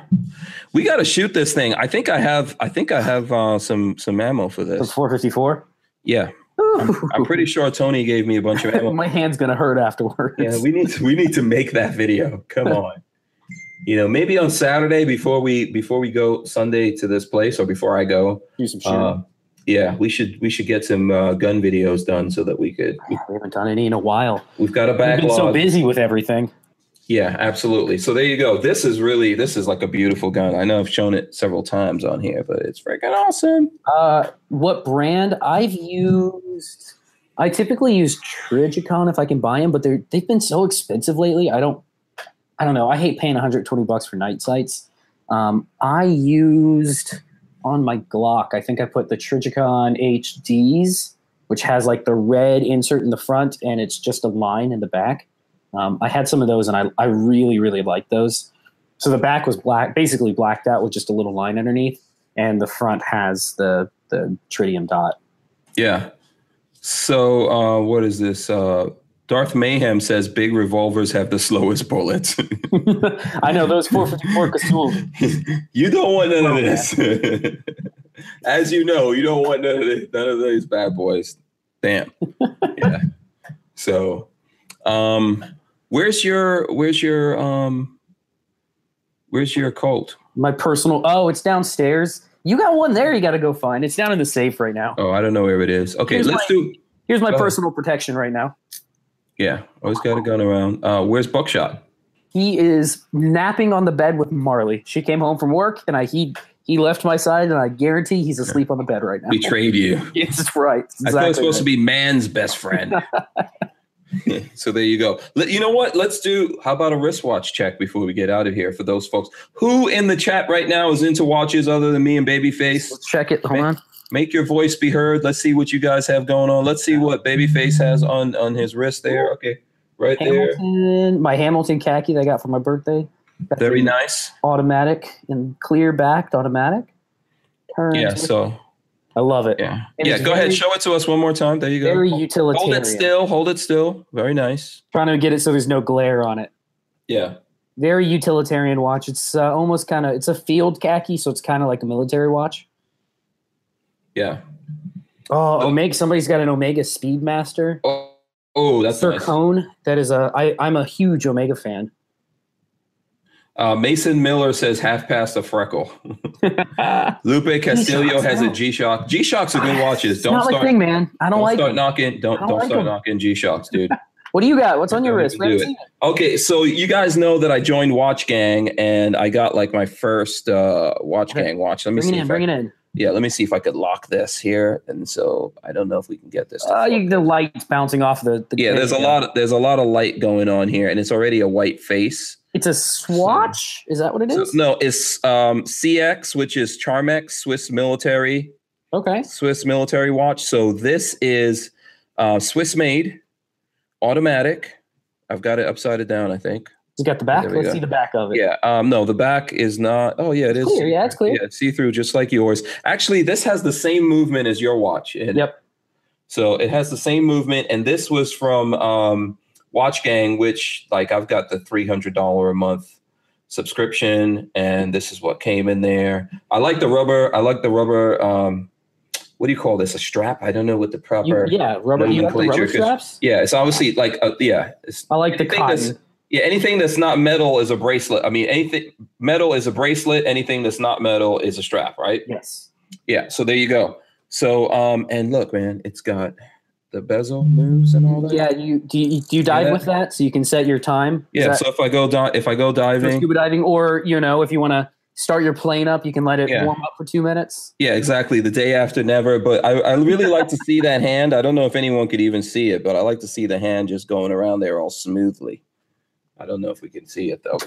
A: We got to shoot this thing. I think I have. I think I have uh, some some ammo for this.
C: 454.
A: Yeah, I'm, I'm pretty sure Tony gave me a bunch of ammo. [laughs]
C: My hand's gonna hurt afterwards.
A: Yeah, we need to we need to make that video. Come [laughs] on. You know, maybe on Saturday before we before we go Sunday to this place or before I go,
C: Do some shooting.
A: Uh, yeah, we should we should get some uh, gun videos done so that we could. [sighs]
C: we haven't done any in a while.
A: We've got a
C: We've been so busy with everything.
A: Yeah, absolutely. So there you go. This is really this is like a beautiful gun. I know I've shown it several times on here, but it's freaking awesome.
C: Uh, what brand I've used? I typically use Trijicon if I can buy them, but they're they've been so expensive lately. I don't, I don't know. I hate paying 120 bucks for night sights. Um, I used on my Glock. I think I put the Trijicon HDs which has like the red insert in the front and it's just a line in the back. Um, I had some of those and I, I really, really liked those. So the back was black, basically blacked out with just a little line underneath, and the front has the the tritium dot.
A: Yeah. So uh, what is this? Uh, Darth Mayhem says big revolvers have the slowest bullets. [laughs]
C: I know those 454 Casull. [laughs]
A: you don't want none of this. [laughs] As you know, you don't want none of this, none of these bad boys. Damn. yeah. So, um, where's your where's your um where's your Colt?
C: My personal. Oh, it's downstairs. You got one there. You got to go find. It's down in the safe right now.
A: Oh, I don't know where it is. Okay,
C: Here's
A: let's
C: my-
A: do.
C: Here's my
A: Go ahead.
C: personal protection right now.
A: Yeah, always got a gun around. Uh, where's Buckshot?
C: He is napping on the bed with Marley. She came home from work, and I he he left my side, and I guarantee he's asleep on the bed right now.
A: Betrayed you. [laughs]
C: It's right.
A: I thought it was supposed to be man's best friend. [laughs] [laughs] so there you go. You know what? Let's do. How about a wristwatch check before we get out of here for those folks who in the chat right now is into watches other than me and Babyface.
C: Let's check it. Hold on.
A: Make your voice be heard. Let's see what you guys have going on. Let's see what Babyface has on on his wrist there. Okay, right there.
C: Hamilton, my Hamilton khaki that I got for my birthday. Got
A: Very nice.
C: Automatic and clear backed automatic. Turns.
A: Yeah. So
C: I love it.
A: yeah,
C: And
A: yeah. Go ahead.
C: very-
A: Show it to us one more time. There you go.
C: Very utilitarian.
A: Hold it still. Hold it still. Very nice.
C: Trying to get it so there's no glare on it.
A: Yeah.
C: Very utilitarian watch. It's uh, almost kind of it's a field khaki, so it's kind of like a military watch.
A: Yeah.
C: Oh,
A: Oh.
C: Omega! Somebody's got an Omega Speedmaster.
A: Oh, oh that's
C: Sir
A: nice.
C: Cone. That is a. I, I'm a huge Omega fan.
A: Uh, Mason Miller says half past a freckle. [laughs] Lupe Castillo has a G Shock. G Shocks are good watches. Don't start.
C: thing, man. I don't,
A: Don't
C: like.
A: start
C: them.
A: knocking. Don't
C: don't
A: don't
C: like
A: start
C: them.
A: knocking G Shocks, dude. [laughs]
C: What do you got? What's on your wrist?
A: do
C: We haven't
A: it.
C: seen it.
A: Okay, so you guys know that I joined Watch Gang and I got like my first uh, Watch
C: Okay.
A: Gang watch. Let me
C: Bring
A: see.
C: it in. Bring
A: I,
C: it in.
A: Yeah, let me see if I could lock this here. And so I don't know if we can get this. to
C: Uh, you, the lights bouncing off the. the
A: yeah, there's a lot. Of, there's a lot of light going on here, and it's already a white face.
C: It's a swatch. Is that what it is?
A: So, no, it's um, CX, which is Charmex Swiss military
C: Okay.
A: Swiss military watch. So this is uh, Swiss made, automatic. I've got it upside down, I think.
C: You got the back. Let's
A: go.
C: see the back of it.
A: Yeah. Um, no, the back is not. Oh, yeah, it is.
C: clear. Yeah, it's clear.
A: Yeah, see through, just like yours. Actually, this has the same movement as your watch. it.
C: Yep.
A: So it has the same movement, and this was from um, Watch Gang, which like I've got the three hundred dollar a month subscription, and this is what came in there. I like the rubber. I like the rubber. Um, what do you call this? A strap? I don't know what the
C: You,
A: proper.
C: yeah, rubber. You the
A: nomenclature,
C: straps.
A: Yeah, it's obviously like a, yeah. It's,
C: I like the cotton.
A: yeah, anything that's not metal is a bracelet. I mean, anything metal is a bracelet. Anything that's not metal is a strap, right?
C: Yes.
A: Yeah. So there you go. So um, and look, man, it's got the bezel moves and all that.
C: Yeah. You do. You, do you dive
A: that?
C: with that so you can set your time? Is
A: Yeah.
C: that
A: So if I go di- if I go diving,
C: scuba diving, or you know, if you want to start your plane up, you can let it
A: Yeah.
C: warm up for two minutes.
A: yeah, exactly. The day after, never. But I, I really like to see that hand. I don't know if anyone could even see it, but I like to see the hand just going around there all smoothly. I don't know if we can see it though.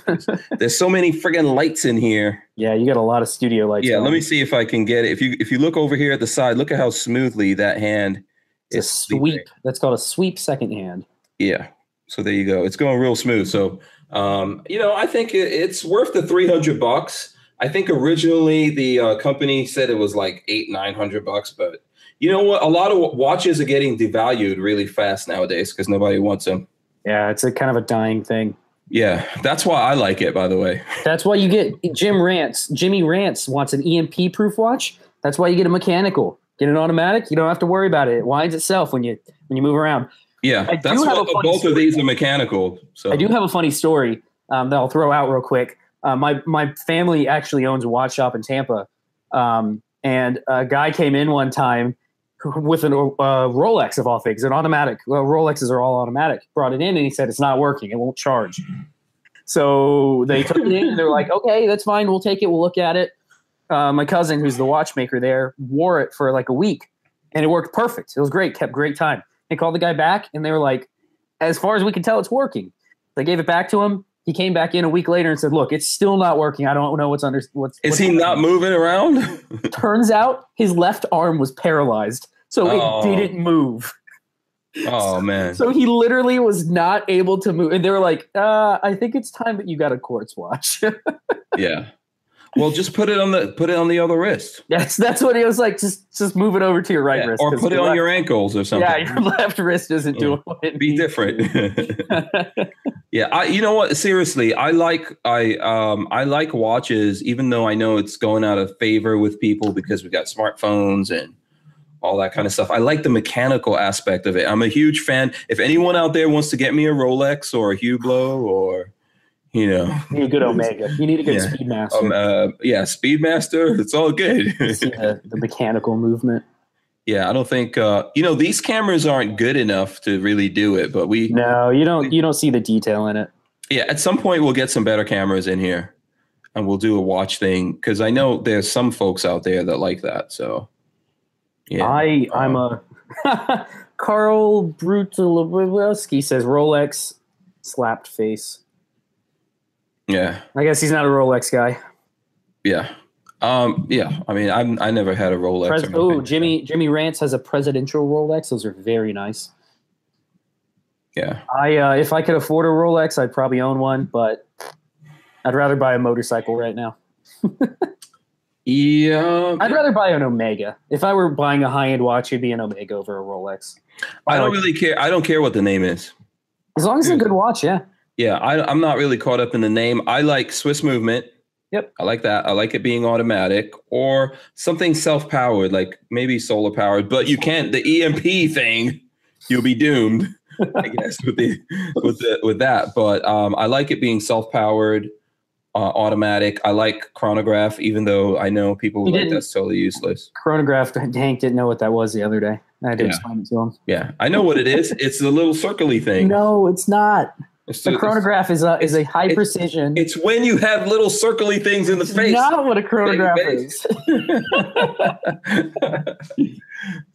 A: [laughs] There's so many friggin' lights in here.
C: Yeah, you got a lot of studio lights.
A: Yeah, let me see if I can get it. If you if you look over here at the side, look at how smoothly that hand
C: It's a
A: sweeping.
C: sweep. That's called a sweep second hand.
A: Yeah. So there you go. It's going real smooth. So um, you know, I think it, it's worth the three hundred bucks. I think originally the uh, company said it was like eight nine hundred bucks, but you know what? A lot of watches are getting devalued really fast nowadays because nobody wants them.
C: Yeah, it's a kind of a dying thing.
A: Yeah, that's why I like it. By the way. [laughs]
C: That's why you get Jim Rants. Jimmy Rants wants an EMP proof watch. That's why you get a mechanical. Get an automatic. You don't have to worry about it. It winds itself when you when you move around.
A: Yeah,
C: I
A: that's what both of these are mechanical. So
C: I do have a funny story um, that I'll throw out real quick. Uh, my my family actually owns a watch shop in Tampa, um, and a guy came in one time with a uh, Rolex of all things, an automatic. Well, Rolexes are all automatic. Brought it in and he said it's not working. It won't charge. So they took it in and they're like, okay, that's fine. We'll take it. We'll look at it. Uh, my cousin, who's the watchmaker there, wore it for like a week, and it worked perfect. It was great. Kept great time. They called the guy back and they were like, as far as we can tell, it's working. They gave it back to him. He came back in a week later and said, "Look, it's still not working. I don't know what's under what's."
A: Is
C: what's
A: he not
C: happening."
A: moving around? [laughs] [laughs]
C: Turns out his left arm was paralyzed so
A: Oh.
C: it didn't move.
A: Oh man.
C: So he literally was not able to move. And they were like, uh, I think it's time that you got a quartz watch. [laughs]
A: yeah. Well, just put it on the put it on the other wrist.
C: that's that's what he was like. Just just move it over to your right
A: Yeah,
C: wrist.
A: or put it on
C: left-
A: your ankles or something.
C: Yeah, your [laughs] left wrist isn't
A: Yeah.
C: doing what it
A: Be
C: needs.
A: different. [laughs] [laughs] yeah, I you know what? Seriously, I like I um I like watches, even though I know it's going out of favor with people because we got smartphones and all that kind of stuff. I like the mechanical aspect of it. I'm a huge fan. If anyone out there wants to get me a Rolex or a Hublot or you know,
C: You need a good Omega. You need a good
A: Yeah.
C: Speedmaster.
A: um, uh, yeah, Speedmaster, it's all good. [laughs]
C: The, the mechanical movement.
A: yeah, I don't think uh, you know these cameras aren't good enough to really do it, but we
C: No, you don't. You don't see the detail in it.
A: yeah, at some point we'll get some better cameras in here, and we'll do a watch thing because I know there's some folks out there that like that. So yeah,
C: I I'm a [laughs] Carl Brutalowski says Rolex slapped face.
A: Yeah,
C: I guess he's not a Rolex guy.
A: yeah, um, yeah. I mean, I'm I never had a Rolex.
C: Pres- oh. Jimmy Jimmy Rance has a presidential Rolex. Those are very nice.
A: Yeah,
C: I uh, if I could afford a Rolex, I'd probably own one, but I'd rather buy a motorcycle right now. [laughs]
A: yeah.
C: I'd rather buy an Omega. If I were buying a high end watch, it'd be an Omega over a Rolex.
A: I don't
C: like-
A: really care. I don't care what the name is.
C: As long as it's a good watch, yeah.
A: Yeah, I, I'm not really caught up in the name. I like Swiss movement.
C: Yep.
A: I like that. I like it being automatic or something self powered, like maybe solar powered. But you can't. The EMP thing, you'll be doomed. I [laughs] guess with the with the with that. But um, I like it being self powered, uh, automatic. I like chronograph, even though I know people like that's totally useless.
C: Chronograph. Hank didn't know what that was the other day. I had to
A: Yeah.
C: explain it to him.
A: Yeah, I know what it is. It's the little circly thing.
C: No, it's not.
A: It's
C: The chronograph is a is a high
A: it's-
C: precision.
A: It's when you have little circly things in the face.
C: not what a chronograph is. [laughs] [laughs]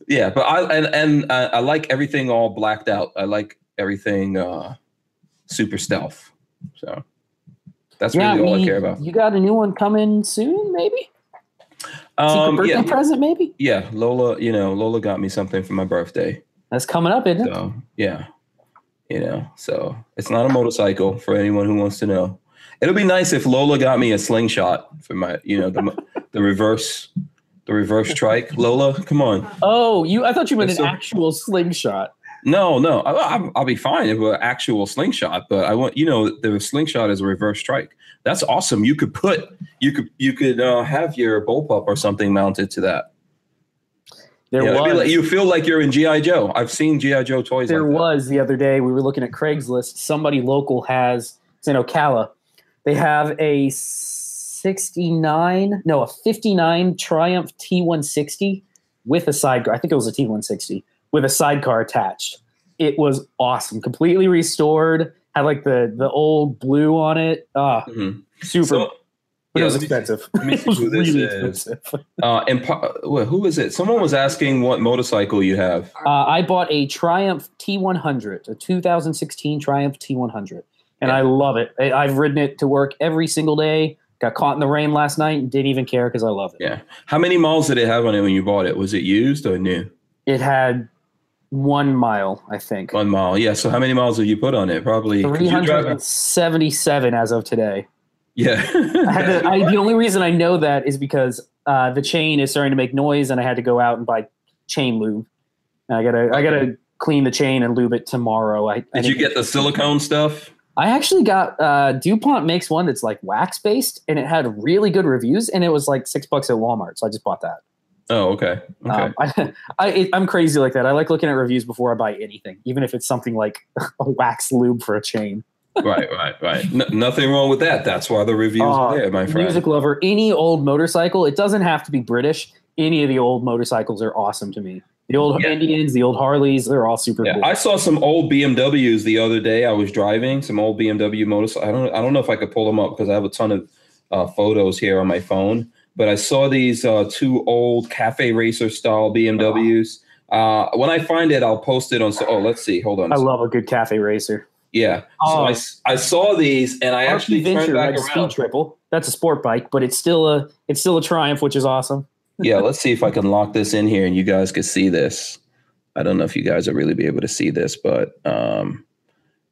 A: yeah, but I and and uh, I like everything all blacked out. I like everything uh super stealth. So that's
C: yeah,
A: really all I
C: me-
A: care about.
C: You got a new one coming soon, maybe? Secret
A: Um,
C: birthday
A: yeah,
C: present, maybe?
A: yeah. Lola, you know, Lola got me something for my birthday.
C: That's coming up, isn't it?
A: So yeah, you know, so it's not a motorcycle for anyone who wants to know. It'll be nice if Lola got me a slingshot for my, you know, the [laughs] the reverse, the reverse trike. Lola, come on.
C: Oh, you! I thought you meant an
A: So-
C: actual slingshot.
A: No, no, I, I'll, I'll be fine if an actual slingshot. But I want you know the slingshot is a reverse strike. That's awesome. You could put you could you could uh, have your bullpup or something mounted to that.
C: There
A: Yeah,
C: was.
A: like- you feel like you're in GI Joe. I've seen GI Joe toys.
C: there
A: like
C: was the other day. We were looking at Craigslist. Somebody local has. It's in Ocala. They have a sixty-nine, no, a fifty-nine Triumph T160 with a sidecar. I think it was a T160 with a sidecar attached. It was awesome. Completely restored. Had like the the old blue on it. Ah,
A: Mhm.
C: super.
A: So,
C: but
A: yeah,
C: it was
A: let me-
C: expensive. [laughs]
A: let me [laughs]
C: it was
A: who this
C: really
A: is.
C: expensive.
A: uh, and po- wh- who is it? Someone was asking what motorcycle you have.
C: Uh, I bought a Triumph T100, a 2016 Triumph T100, and I love it. I, I've ridden it to work every single day. Got caught in the rain last night and didn't even care because I love it.
A: Yeah. How many miles did it have on it when you bought it? Was it used or new?
C: It had one mile, I think.
A: One mile. Yeah. So how many miles have you put on it? Probably
C: 377 as of today.
A: Yeah.
C: I had to, I, the only reason I know that is because uh, the chain is starting to make noise, and I had to go out and buy chain lube. And I gotta, I gotta clean the chain and lube it tomorrow. I, I
A: Did you get the silicone stuff?
C: I actually got uh, DuPont makes one that's like wax based, and it had really good reviews, and it was like six bucks at Walmart, so I just bought that.
A: Oh, okay. Okay.
C: Um, [laughs] I, I, I'm crazy like that. I like looking at reviews before I buy anything, even if it's something like [laughs] a wax lube for a chain.
A: Right, right, right. Nothing wrong with that. That's why the reviews
C: Uh,
A: are there, my friend.
C: Music lover, any old motorcycle. It doesn't have to be British. Any of the old motorcycles are awesome to me. The old
A: Yeah.
C: Indians, the old Harleys, they're all super
A: Yeah,
C: cool.
A: I saw some old BMWs the other day. I was driving some old BMW motorcycles. I don't, I don't know if I could pull them up because I have a ton of uh, photos here on my phone. But I saw these uh, two old cafe racer style BMWs. Uh, when I find it, I'll post it on. So, oh, let's see. Hold on.
C: I love a good cafe racer.
A: Yeah. So
C: Oh.
A: I, s- I saw these and I actually
C: RP
A: turned back
C: speed triple. That's a sport bike, but it's still a it's still a Triumph, which is awesome.
A: yeah, [laughs] let's see if I can lock this in here and you guys can see this. I don't know if you guys will really be able to see this, but um,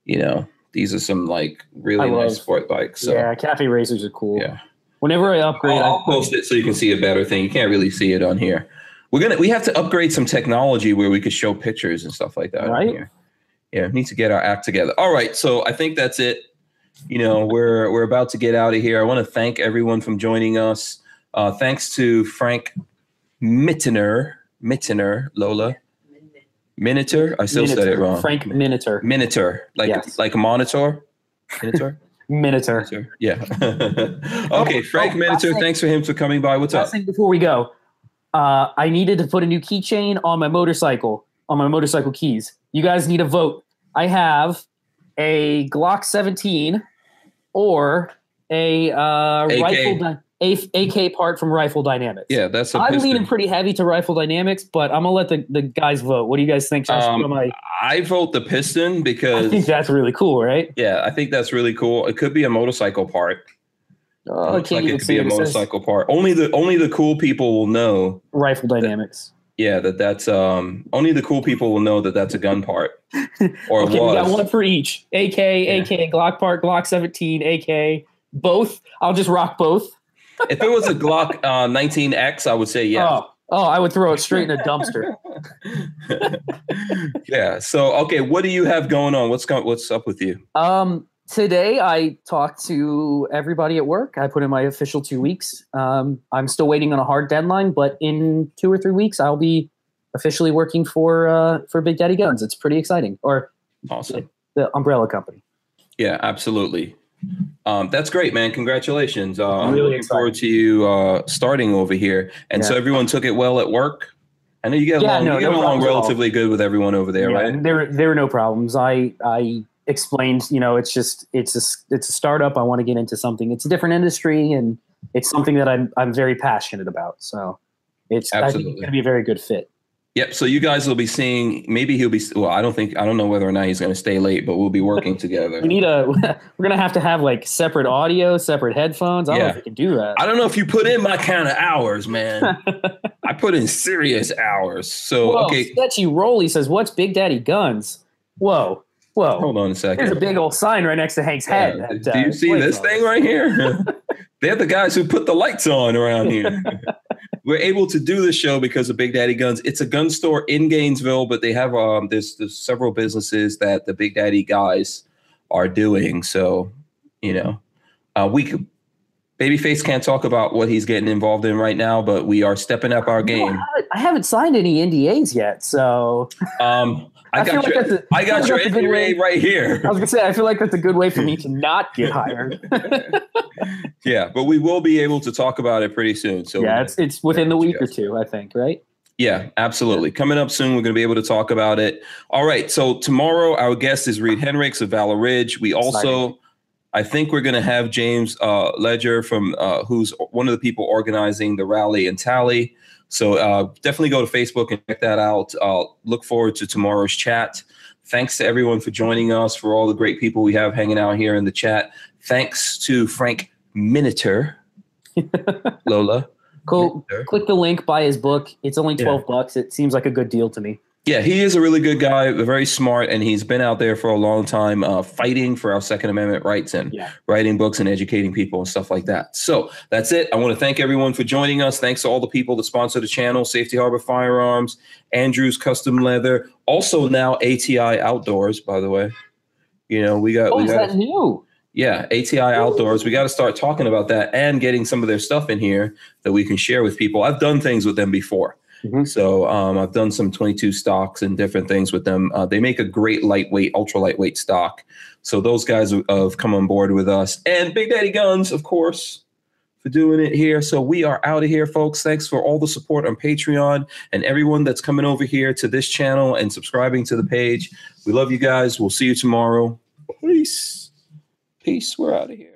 A: you know, these are some like really
C: I
A: nice
C: love-
A: sport bikes. So
C: yeah, cafe racers are cool.
A: yeah.
C: Whenever I upgrade,
A: I'll, I'll post it so you can see a better thing. You can't really see it on here. We're gonna we have to upgrade some technology where we could show pictures and stuff like that.
C: Right.
A: Yeah, need to get our act together. All right, so I think that's it. You know, we're we're about to get out of here. I want to thank everyone from joining us. Uh, thanks to Frank Mittener, Mittener, Lola Miniter. I still said it wrong.
C: Frank Minotaur.
A: Minotaur, like
C: Yes.
A: like a monitor. Minotaur. [laughs]
C: Minotaur.
A: Minotaur. Yeah. [laughs] okay, Frank
C: oh,
A: Minotaur.
C: last thing-
A: Thanks for him for coming by. What's up?
C: Last thing before we go, uh, I needed to put a new keychain on my motorcycle, on my motorcycle keys. You guys need a vote. I have a Glock 17 or a uh,
A: AK.
C: rifle a- AK part from Rifle Dynamics.
A: Yeah, that's a
C: I'm
A: piston.
C: leaning pretty heavy to Rifle Dynamics, but I'm gonna let the, the guys vote. What do you guys think?
A: Um,
C: put on my-
A: I vote the piston because
C: I think that's really cool, right?
A: yeah, I think that's really cool. It could be a motorcycle part.
C: Oh,
A: It looks like it could be a
C: it. It says
A: motorcycle part. Only the only the cool people will know.
C: Rifle Dynamics.
A: Yeah, that that's um only the cool people will know that that's a gun part [laughs] or
C: Okay, we got one for each. AK, AK, Glock part, Glock 17, AK, both. I'll just rock both.
A: if it was a Glock uh, 19X, I would say yeah.
C: Oh, oh, I would throw it straight in a dumpster. [laughs]
A: yeah. So okay, what do you have going on? What's going? What's up with you?
C: Um, today I talked to everybody at work. I put in my official two weeks. Um, I'm still waiting on a hard deadline, but in two or three weeks I'll be officially working for uh, for Big Daddy Guns. It's pretty exciting, or
A: Awesome.
C: the umbrella company.
A: Yeah, absolutely. Um, that's great, man. Congratulations. Uh, I'm
C: Really
A: looking forward to you uh, starting over here. And so everyone took it well at work. I know you get
C: Yeah,
A: along,
C: no,
A: you get
C: no
A: along
C: problems at all.
A: relatively good with everyone over there,
C: Yeah,
A: right?
C: There, there were no problems. I, I explained, you know, it's just, it's a, it's a startup. I want to get into something. It's a different industry, and it's something that I'm, I'm very passionate about. So, it's,
A: Absolutely.
C: going to be a very good fit.
A: Yep. So you guys will be seeing. Maybe he'll be. Well, I don't think. I don't know whether or not he's going to stay late, but we'll be working [laughs] together.
C: We need a, [laughs] we're going to have to have like separate audio, separate headphones. I don't know
A: Yeah.
C: if we can do that.
A: I don't know if you put in my kind of hours, man. [laughs] I put in serious hours. So
C: Whoa,
A: okay,
C: Sketchy Rolly says, "What's Big Daddy Guns?" Whoa, whoa!
A: hold on a second.
C: There's a big old sign right next to Hank's head.
A: Yeah,
C: that,
A: do
C: uh,
A: you see this
C: all
A: thing right here? [laughs] [laughs] They're the guys who put the lights on around here. [laughs] We're able to do this show because of Big Daddy Guns. It's a gun store in Gainesville, but they have um there's, there's several businesses that the Big Daddy guys are doing. So, you know, uh, we could Babyface can't talk about what he's getting involved in right now, but we are stepping up our
C: No, I
A: game.
C: haven't- I haven't signed any NDAs yet, so
A: Um, I,
C: I feel
A: got
C: like
A: your,
C: that's a-
A: I got your
C: like a good way-
A: NDA right here.
C: I was gonna say I feel like that's a good way for me to [laughs] not get hired. [laughs]
A: Yeah, but we will be able to talk about it pretty soon. So
C: yeah, it's it's within the week or two, I think, right?
A: Yeah, absolutely. Coming up soon, we're going to be able to talk about it. All right. So tomorrow, our guest is Reed Henricks of Valor Ridge. We also, I think we're going to have James uh, Ledger from uh, who's one of the people organizing the rally and tally. So uh, definitely go to Facebook and check that out. Uh, look forward to tomorrow's chat. Thanks to everyone for joining us, for all the great people we have hanging out here in the chat. Thanks to Frank Miniter, [laughs] Lola.
C: Cool.
A: Miniter.
C: Click the link, buy his book. It's only
A: Yeah.
C: twelve bucks. It seems like a good deal to me.
A: Yeah, he is a really good guy, very smart, and he's been out there for a long time uh, fighting for our Second Amendment rights and
C: Yeah.
A: writing books and educating people and stuff like that. So that's it. I want to thank everyone for joining us. Thanks to all the people that sponsor the channel Safety Harbor Firearms, Andrews Custom Leather, also now ATI Outdoors, by the way. You know, we got,
C: Oh,
A: we
C: is
A: got
C: that new?
A: yeah, ATI Outdoors. We got to start talking about that and getting some of their stuff in here that we can share with people. I've done things with them before.
C: Mhm.
A: So um, I've done some 22 stocks and different things with them. Uh, they make a great lightweight, ultra lightweight stock. So those guys have come on board with us. And Big Daddy Guns, of course, for doing it here. So we are out of here, folks. Thanks for all the support on Patreon and everyone that's coming over here to this channel and subscribing to the page. We love you guys. We'll see you tomorrow. Peace. Peace. We're out of here.